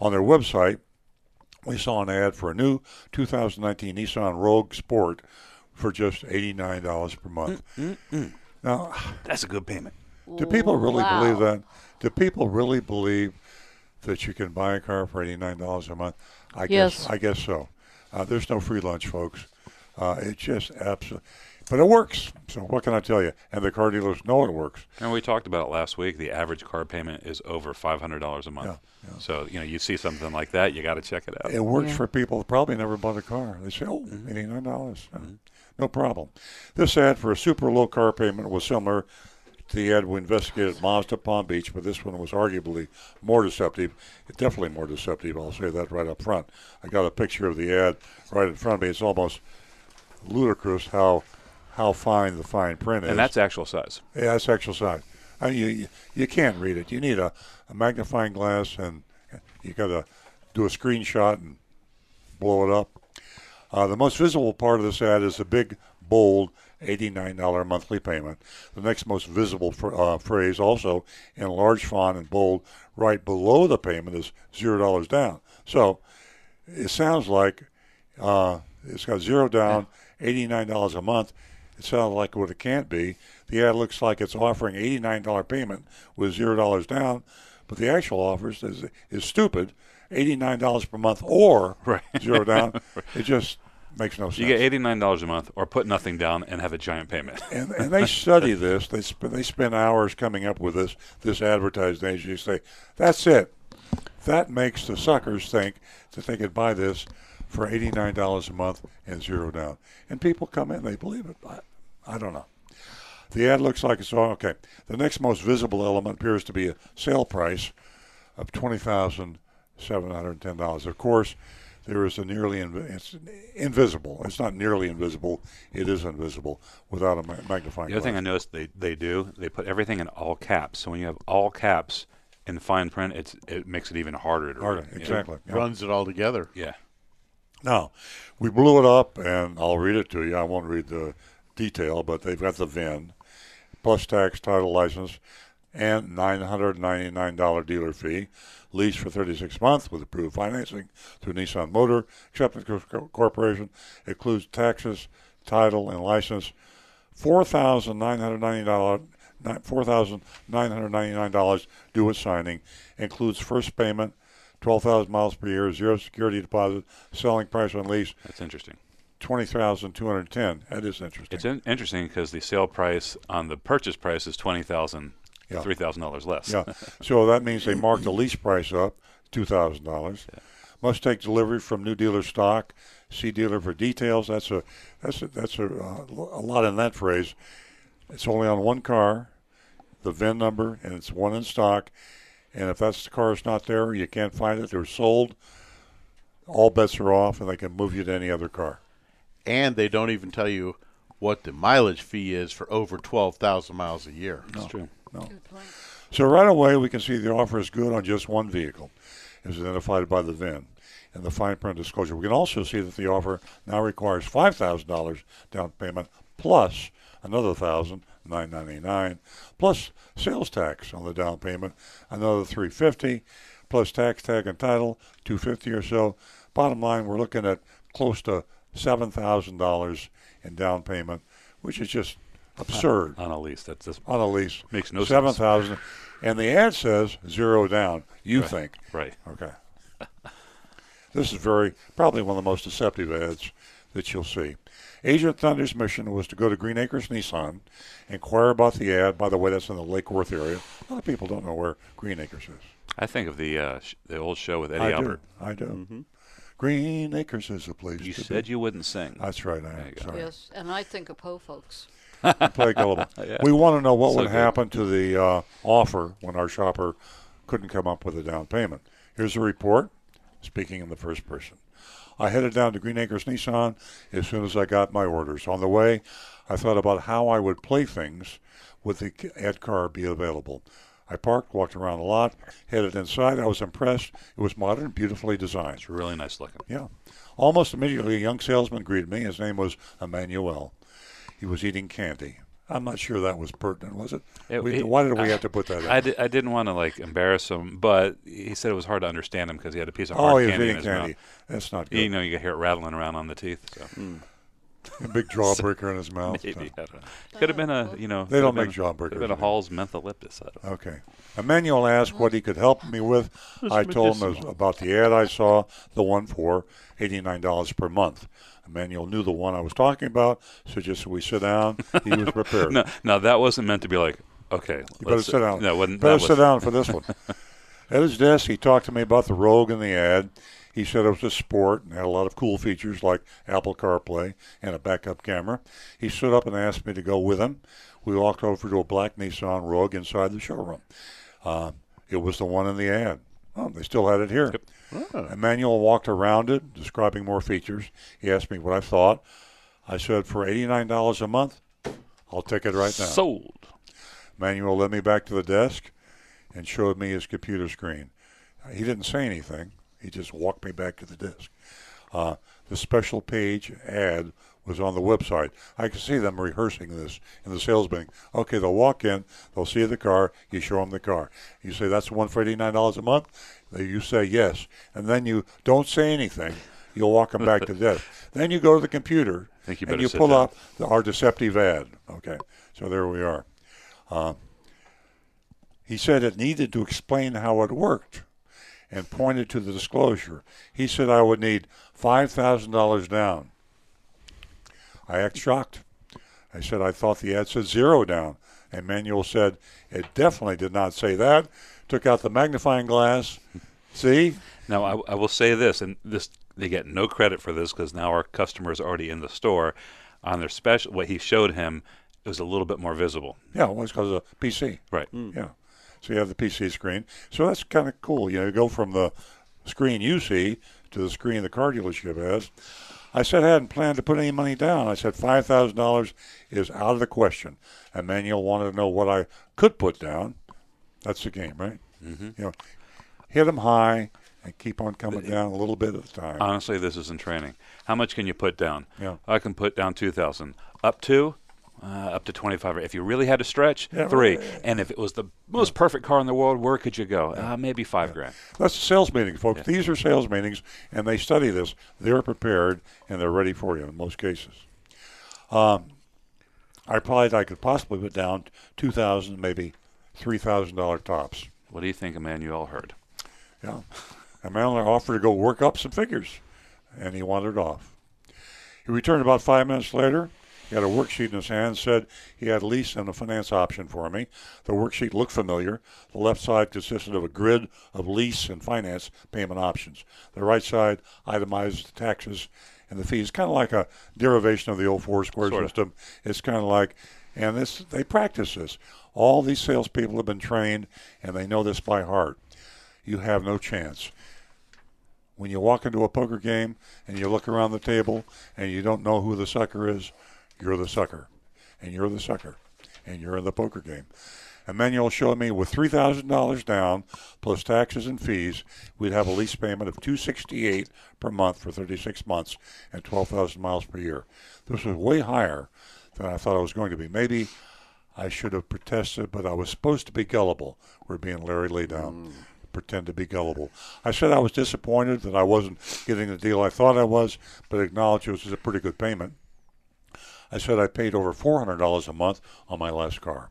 On their website, we saw an ad for a new 2019 Nissan Rogue Sport for just $89 per month. Mm, mm, mm. Now, That's a good payment. do people really Wow. believe that? Do people really believe that you can buy a car for eighty nine dollars a month? I Yes. guess I guess so. Uh, there's no free lunch, folks. Uh, it just absolutely, but it works. So what can I tell you? And the car dealers know it works. And we talked about it last week. The average car payment is over five hundred dollars a month. Yeah, yeah. So you know, you see something like that, you got to check it out. It works Yeah. for people that probably never bought a car. They say, "Oh, Mm-hmm. eighty nine dollars, no problem." This ad for a super low car payment was similar to the ad we investigated at Mazda Palm Beach, but this one was arguably more deceptive. Definitely more deceptive. I'll say that right up front. I got a picture of the ad right in front of me. It's almost ludicrous how how fine the fine print is. and that's actual size. Yeah, that's actual size. I mean, you, you you can't read it. You need a, a magnifying glass, and you got to do a screenshot and blow it up. Uh, the most visible part of this ad is the big, bold, $89 monthly payment. The next most visible uh, phrase, also in large font and bold, right below the payment, is $0 down. So it sounds like uh, it's got zero down, $89 a month. It sounds like what it can't be. The ad looks like it's offering $89 payment with $0 down, but the actual offer is, is stupid $89 per month or Right. zero down. It just makes no sense. You get eighty nine dollars a month, or put nothing down and have a giant payment. and, and they study this. They sp- they spend hours coming up with this this advertising agency. Say that's it. That makes the suckers think that they could buy this for eighty nine dollars a month and zero down. And people come in, they believe it. I, I don't know. The ad looks like it's all okay. The next most visible element appears to be a sale price of twenty thousand seven hundred ten dollars. Of course, there is a nearly inv- it's invisible. It's not nearly invisible. It is invisible without a ma- magnifying The other glass. thing I noticed they, they do, they put everything in all caps. So when you have all caps in fine print, it's it makes it even harder to Harder, read. exactly. Yeah. Runs it all together. Yeah. Now, we blew it up, and I'll read it to you. I won't read the detail, but they've got the VIN, plus tax, title, license, and $999 dealer fee. Lease for 36 months with approved financing through Nissan Motor Acceptance Co- Corporation. Includes taxes, title, and license. $4,999 $4,999 due at signing. Includes first payment, 12,000 miles per year, zero security deposit, selling price on lease. That's interesting. 20210 That is interesting. It's in- interesting because the sale price on the purchase price is twenty thousand, Yeah. three thousand dollars less. Yeah. so that means they mark the lease price up two thousand dollars. Must take delivery from new dealer stock. See dealer for details. That's a that's a, that's a, uh, a lot in that phrase. It's only on one car, the VIN number, and it's one in stock. And if that's the car is not there, you can't find it. They're sold. All bets are off, and they can move you to any other car. And they don't even tell you what the mileage fee is for over 12,000 miles a year. That's true. No. So right away, we can see the offer is good on just one vehicle, as identified by the VIN and the fine print disclosure. We can also see that the offer now requires five thousand dollars down payment plus another thousand nine ninety nine plus sales tax on the down payment, another three fifty plus tax tag and title two fifty or so. Bottom line, we're looking at close to seven thousand dollars in down payment, which is just absurd on a lease. That's just on a lease. makes no seven sense. 7000 and the ad says zero down. You Right, think right. Okay. This is very probably one of the most deceptive ads that you'll see. Agent Thunder's mission was to go to Green Acres Nissan, inquire about the ad. By the way, that's in the Lake Worth area. A lot of people don't know where Green Acres is. I think of the uh, sh- the old show with Eddie I Albert. do. I do. Green Acres is a place. You to said be. you wouldn't sing. That's right. I am. Sorry. Yes, and I think of Po folks. play gullible. Yeah. We want to know what So would good. happen to the uh, offer when our shopper couldn't come up with a down payment. Here's a report, speaking in the first person. I headed down to Green Acres Nissan as soon as I got my orders. On the way, I thought about how I would play things with the ad car be available. I parked, walked around the lot, headed inside. I was impressed. It was modern, beautifully designed. It's really nice looking. Yeah. Almost immediately, a young salesman greeted me. His name was Emmanuel. He was eating candy. I'm not sure that was pertinent, was it? It- We- it- why did we I- have to put that in? I, di- I didn't want to like embarrass him, but he said it was hard to understand him because he had a piece of Oh, hard he candy in his candy. mouth. That's not good. You know, you could hear it rattling around on the teeth. So. Hmm. A big jawbreaker in his mouth. Maybe. I don't know. Could have been a, you know. They don't make been- jawbreakers Could have been a. Hall's Mentho-Lyptus. I don't know. Okay. Emmanuel asked what he could help me with. I told him about the ad I saw, the one for $89 per month. Emmanuel knew the one I was talking about, so just we sit down, he was prepared. no, no, that wasn't meant to be like, okay. You better sit down. No, better sit down for this one. At his desk, he talked to me about the Rogue in the ad. He said it was a sport and had a lot of cool features like Apple CarPlay and a backup camera. He stood up and asked me to go with him. We walked over to a black Nissan Rogue inside the showroom. Uh, it was the one in the ad. Oh, they still had it here. Emmanuel walked around it, describing more features. He asked me what I thought. I said, for $89 a month, I'll take it right now. Sold. Manuel led me back to the desk and showed me his computer screen. He didn't say anything. He just walked me back to the desk. Uh, the special page ad was on the website. I could see them rehearsing this in the sales meeting. Okay, they'll walk in, they'll see the car, you show them the car. You say, that's the one for $89 a month? You say yes. And then you don't say anything. You'll walk them back to desk. Then you go to the computer you and you pull down. up the, our deceptive ad. Okay, so there we are. Uh, he said it needed to explain how it worked and pointed to the disclosure. He said I would need $5,000 down. I act shocked. I said I thought the ad said zero down. And Manuel said it definitely did not say that. Took out the magnifying glass. See? Now, I, I will say this, and this they get no credit for this because now our customer is already in the store. On their special, what he showed him it was a little bit more visible. Yeah, well, it's because of PC. Right. Hmm. Yeah. So you have the PC screen. So that's kind of cool. You know, you go from the screen you see to the screen the car dealership has. I said I hadn't planned to put any money down. I said five thousand dollars is out of the question. Emmanuel wanted to know what I could put down. That's the game, right? Mm-hmm. You know, hit them high and keep on coming down a little bit at a time. Honestly, this isn't training. How much can you put down? Yeah. I can put down two thousand. Up to, uh, up to twenty five. If you really had to stretch, Yeah, three. right. And if it was the most perfect car in the world, where could you go? Uh, maybe five grand. That's a sales meeting, folks. These are sales meetings, and they study this. They're prepared and they're ready for you in most cases. Um, I probably I could possibly put down two thousand, maybe three thousand dollar tops. What do you think Emmanuel heard? Yeah, Emmanuel offered to go work up some figures, and he wandered off. He returned about five minutes later. He had a worksheet in his hand, said he had a lease and a finance option for me. The worksheet looked familiar. The left side consisted of a grid of lease and finance payment options. The right side itemized the taxes and the fees, kind of like a derivation of the old four square Sorta. system. It's kind of like, and this they practice this. All these salespeople have been trained, and they know this by heart. You have no chance when you walk into a poker game and you look around the table and you don't know who the sucker is, you're the sucker. And you're the sucker. And you're in the poker game. Emmanuel showed me with three thousand dollars down plus taxes and fees, we'd have a lease payment of two sixty eight per month for thirty six months and twelve thousand miles per year. This was way higher than I thought it was going to be. Maybe I should have protested, but I was supposed to be gullible. We're being Larry lay down. Mm. Pretend to be gullible. I said I was disappointed that I wasn't getting the deal I thought I was, but acknowledged it was a pretty good payment. I said I paid over $400 a month on my last car.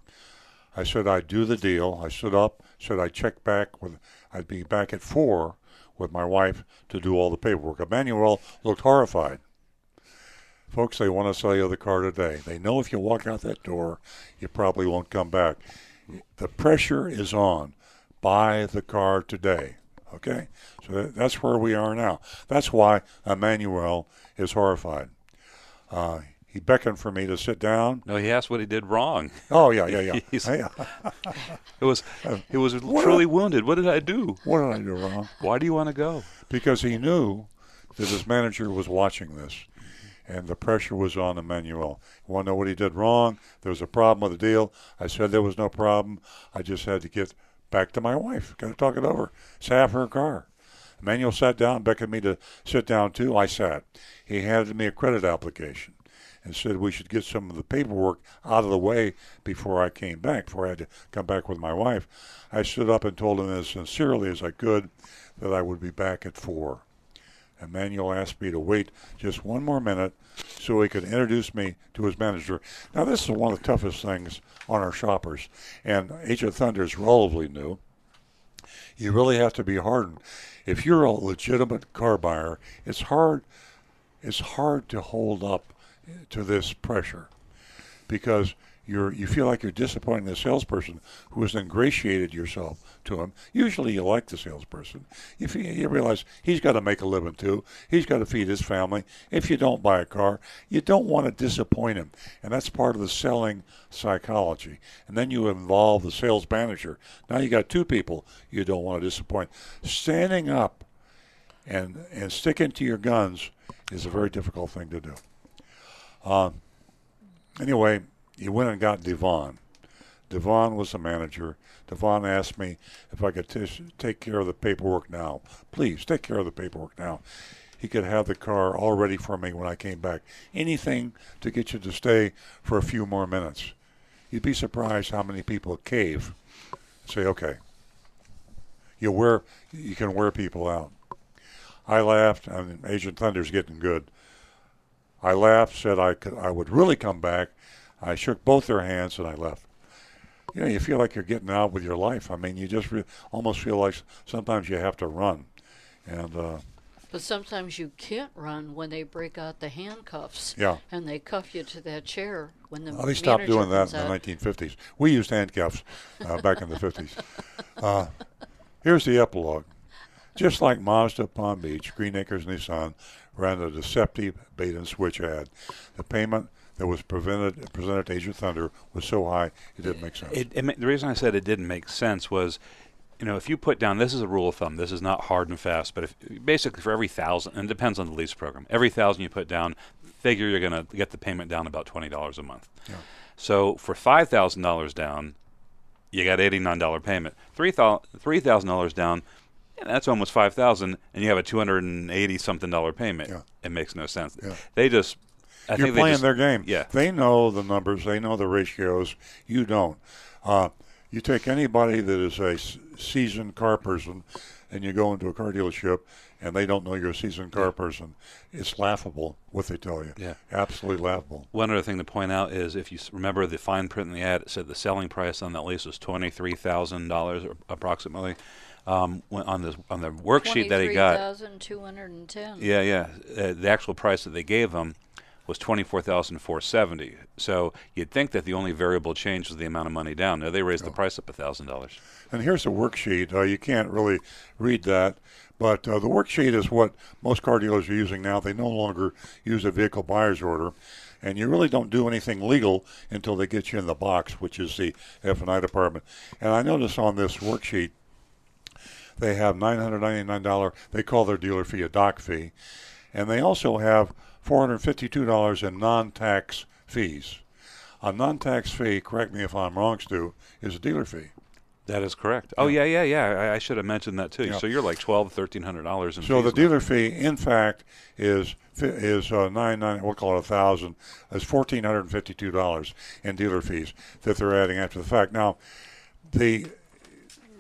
I said I'd do the deal. I stood up, said I'd check back with, I'd be back at four with my wife to do all the paperwork. Emmanuel looked horrified. Folks, they want to sell you the car today. They know if you walk out that door, you probably won't come back. The pressure is on. Buy the car today. Okay? So that's where we are now. That's why Emmanuel is horrified. Uh, he beckoned for me to sit down. No, he asked what he did wrong. Oh, yeah, yeah, yeah. It was he was What truly a- wounded. What did I do? What did I do wrong? Why do you want to go? Because he knew that his manager was watching this, and the pressure was on Emmanuel. You want to know what he did wrong? There was a problem with the deal. I said there was no problem. I just had to get back to my wife. Got to talk it over. Half her car. Emmanuel sat down, beckoned me to sit down too. I sat. He handed me a credit application and said we should get some of the paperwork out of the way before I came back, before I had to come back with my wife. I stood up and told him as sincerely as I could that I would be back at four. Emmanuel asked me to wait just one more minute so he could introduce me to his manager. Now, this is one of the toughest things on our shoppers, and Agent Thunder is relatively new. You really have to be hardened. If you're a legitimate car buyer, it's hard. It's hard to hold up to this pressure because you're you feel like you're disappointing the salesperson who has ingratiated yourself to him. Usually, you like the salesperson. If you, you realize he's got to make a living too, he's got to feed his family. If you don't buy a car, you don't want to disappoint him, and that's part of the selling psychology. And then you involve the sales manager. Now you got two people you don't want to disappoint. Standing up and and sticking to your guns is a very difficult thing to do. Um, anyway, he went and got Devon. Devon was the manager. Devon asked me if I could t- take care of the paperwork now. Please take care of the paperwork now. He could have the car all ready for me when I came back. Anything to get you to stay for a few more minutes. You'd be surprised how many people cave. Say, okay. You wear, you can wear people out. I laughed, and Agent Thunder's getting good. I laughed, said I could, I would really come back. I shook both their hands, and I left. You know, you feel like you're getting out with your life. I mean, you just re- almost feel like sometimes you have to run, and uh, But sometimes you can't run when they break out the handcuffs. Yeah. And they cuff you to that chair when the well, they stopped doing that in out. the 1950s. We used handcuffs uh, back in the 50s. Uh, here's the epilogue. Just like Mazda Palm Beach, Green Acres Nissan ran a deceptive bait and switch ad. The payment that was prevented, presented to Agent Thunder was so high it didn't make sense. It, it, the reason I said it didn't make sense was you know, if you put down, this is a rule of thumb. This is not hard and fast, but if basically for every thousand, and it depends on the lease program, every thousand you put down, figure you're going to get the payment down about twenty dollars a month. Yeah. So for five thousand dollars down, you got eighty nine dollar payment. Three thousand dollars down, yeah, that's almost five thousand, and you have a two hundred and eighty something dollar payment. Yeah. It makes no sense. Yeah. They just, I You're think playing just- their game. Yeah. They know the numbers. They know the ratios. You don't. Uh, you take anybody that is a seasoned car person, and you go into a car dealership, and they don't know you're a seasoned car person. It's laughable what they tell you. Yeah. Absolutely laughable. One other thing to point out is if you remember the fine print in the ad, it said the selling price on that lease was twenty three thousand dollars approximately. Um, on the on the worksheet that he got, thousand two hundred and ten. yeah, yeah, uh, the actual price that they gave him was twenty four thousand four seventy. So you'd think that the only variable change was the amount of money down. No, they raised the price up a thousand dollars. And here's a worksheet. Uh, you can't really read that, but uh, the worksheet is what most car dealers are using now. They no longer use a vehicle buyer's order, and you really don't do anything legal until they get you in the box, which is the F&I department. And I notice on this worksheet they have $999. They call their dealer fee a doc fee, and they also have $452 in non-tax fees. A non-tax fee, correct me if I'm wrong, Stu, is a dealer fee. That is correct. Oh yeah, yeah, yeah. I, I should have mentioned that too. Yeah. So you're like twelve, thirteen hundred dollars in fees. So the dealer fee, in fact, is is uh, nine nine. We'll call it a thousand. Is fourteen hundred and fifty two dollars in dealer fees that they're adding after the fact. Now, the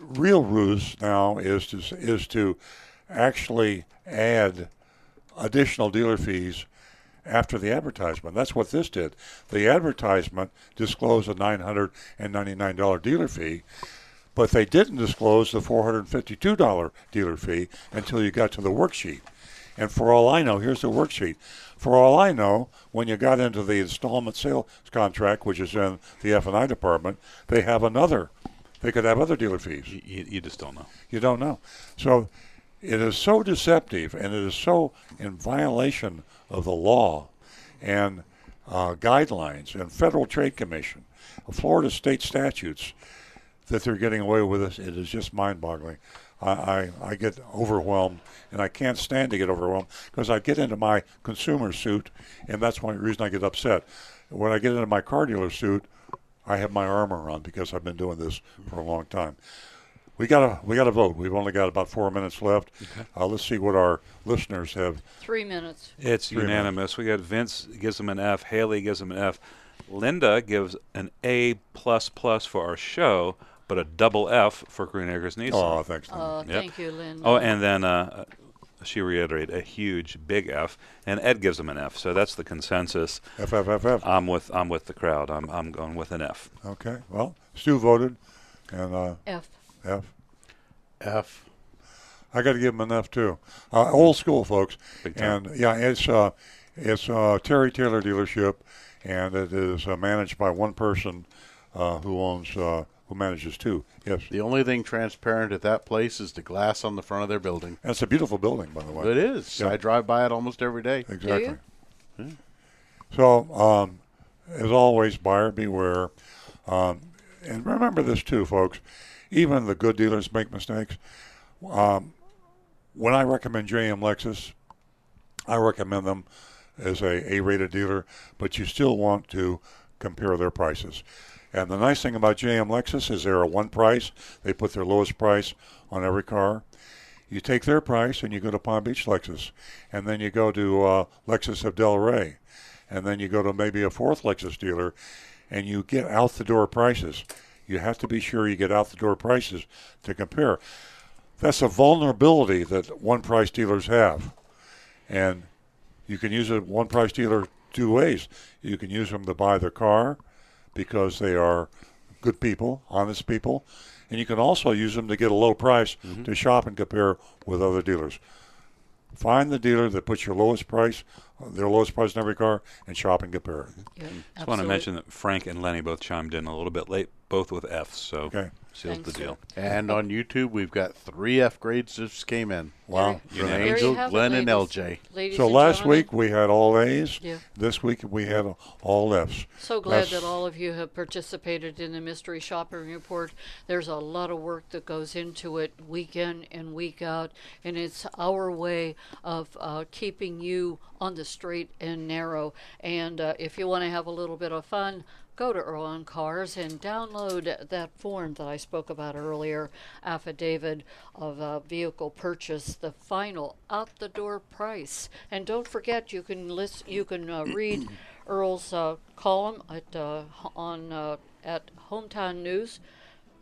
real ruse now is to is to actually add additional dealer fees after the advertisement. That's what this did. The advertisement disclosed a nine hundred and ninety nine dollar dealer fee. But they didn't disclose the $452 dealer fee until you got to the worksheet. And for all I know, here's the worksheet. For all I know, when you got into the installment sales contract, which is in the F&I department, they have another. They could have other dealer fees. You, you just don't know. You don't know. So it is so deceptive and it is so in violation of the law and uh, guidelines and Federal Trade Commission, Florida state statutes that they're getting away with this. It is just mind-boggling. I, I, I get overwhelmed, and I can't stand to get overwhelmed because I get into my consumer suit, and that's one reason I get upset. When I get into my car dealer suit, I have my armor on because I've been doing this for a long time. We gotta we gotta vote. We've only got about four minutes left. Uh, let's see what our listeners have. Three minutes. It's Three unanimous. We got Vince gives him an F. Haley gives him an F. Linda gives an A plus plus for our show, but a double F for Green Acres Nissan. Oh, thanks, Linda. Oh, thank you, Linda. Oh, and then uh, she reiterated a huge big F, and Ed gives him an F. So that's the consensus. F F F F. I'm with I'm with the crowd. I'm I'm going with an F. Okay. Well, Stu voted, and uh, F. F. F. I got to give him an F too. Uh, old school, folks. Big time. And yeah, it's uh, it's uh, Terry Taylor dealership, and it is uh, managed by one person uh, who owns uh, who manages too. Yes, The only thing transparent at that place is the glass on the front of their building. that's a beautiful building, by the way. It is. Yeah. I drive by it almost every day. Exactly. So, um, as always, buyer beware. Um, and remember this too, folks. Even the good dealers make mistakes. Um, when I recommend JM Lexus, I recommend them as a A-rated dealer, but you still want to compare their prices. And the nice thing about JM Lexus is they're a one price. They put their lowest price on every car. You take their price and you go to Palm Beach Lexus, and then you go to uh, Lexus of Delray, and then you go to maybe a fourth Lexus dealer, and you get out the door prices. You have to be sure you get out the door prices to compare. That's a vulnerability that one price dealers have, and you can use a one price dealer two ways. You can use them to buy their car because they are good people, honest people, and you can also use them to get a low price mm-hmm. to shop and compare with other dealers. Find the dealer that puts your lowest price their lowest price in every car and shop and compare. Yeah, Just want to mention that Frank and Lenny both chimed in a little bit late, both with Fs, so Okay. Seals Thanks, the deal. And on YouTube, we've got three F grades that just came in. Wow. From There you Angel, have it, Glenn, and ladies. LJ. Ladies So and last gentlemen, week we had all A's. Yeah. This week we had all F's. So glad That's- that all of you have participated in the mystery shopping report. There's a lot of work that goes into it week in and week out, and it's our way of uh, keeping you on the straight and narrow. And uh, if you want to have a little bit of fun, go to Earl on Cars and download that form that I spoke about earlier, affidavit of uh, vehicle purchase, the final out the door price. And don't forget, you can list, you can uh, read Earl's uh, column at uh, on uh, at Hometown News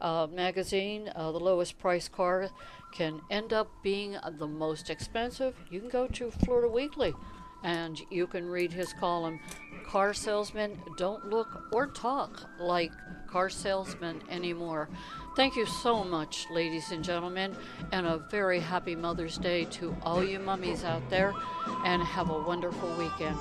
uh, magazine. Uh, the lowest price car can end up being the most expensive. You can go to Florida Weekly, and you can read his column. Car salesmen don't look or talk like car salesmen anymore. Thank you so much, ladies and gentlemen, and a very happy Mother's Day to all you mummies out there, and have a wonderful weekend.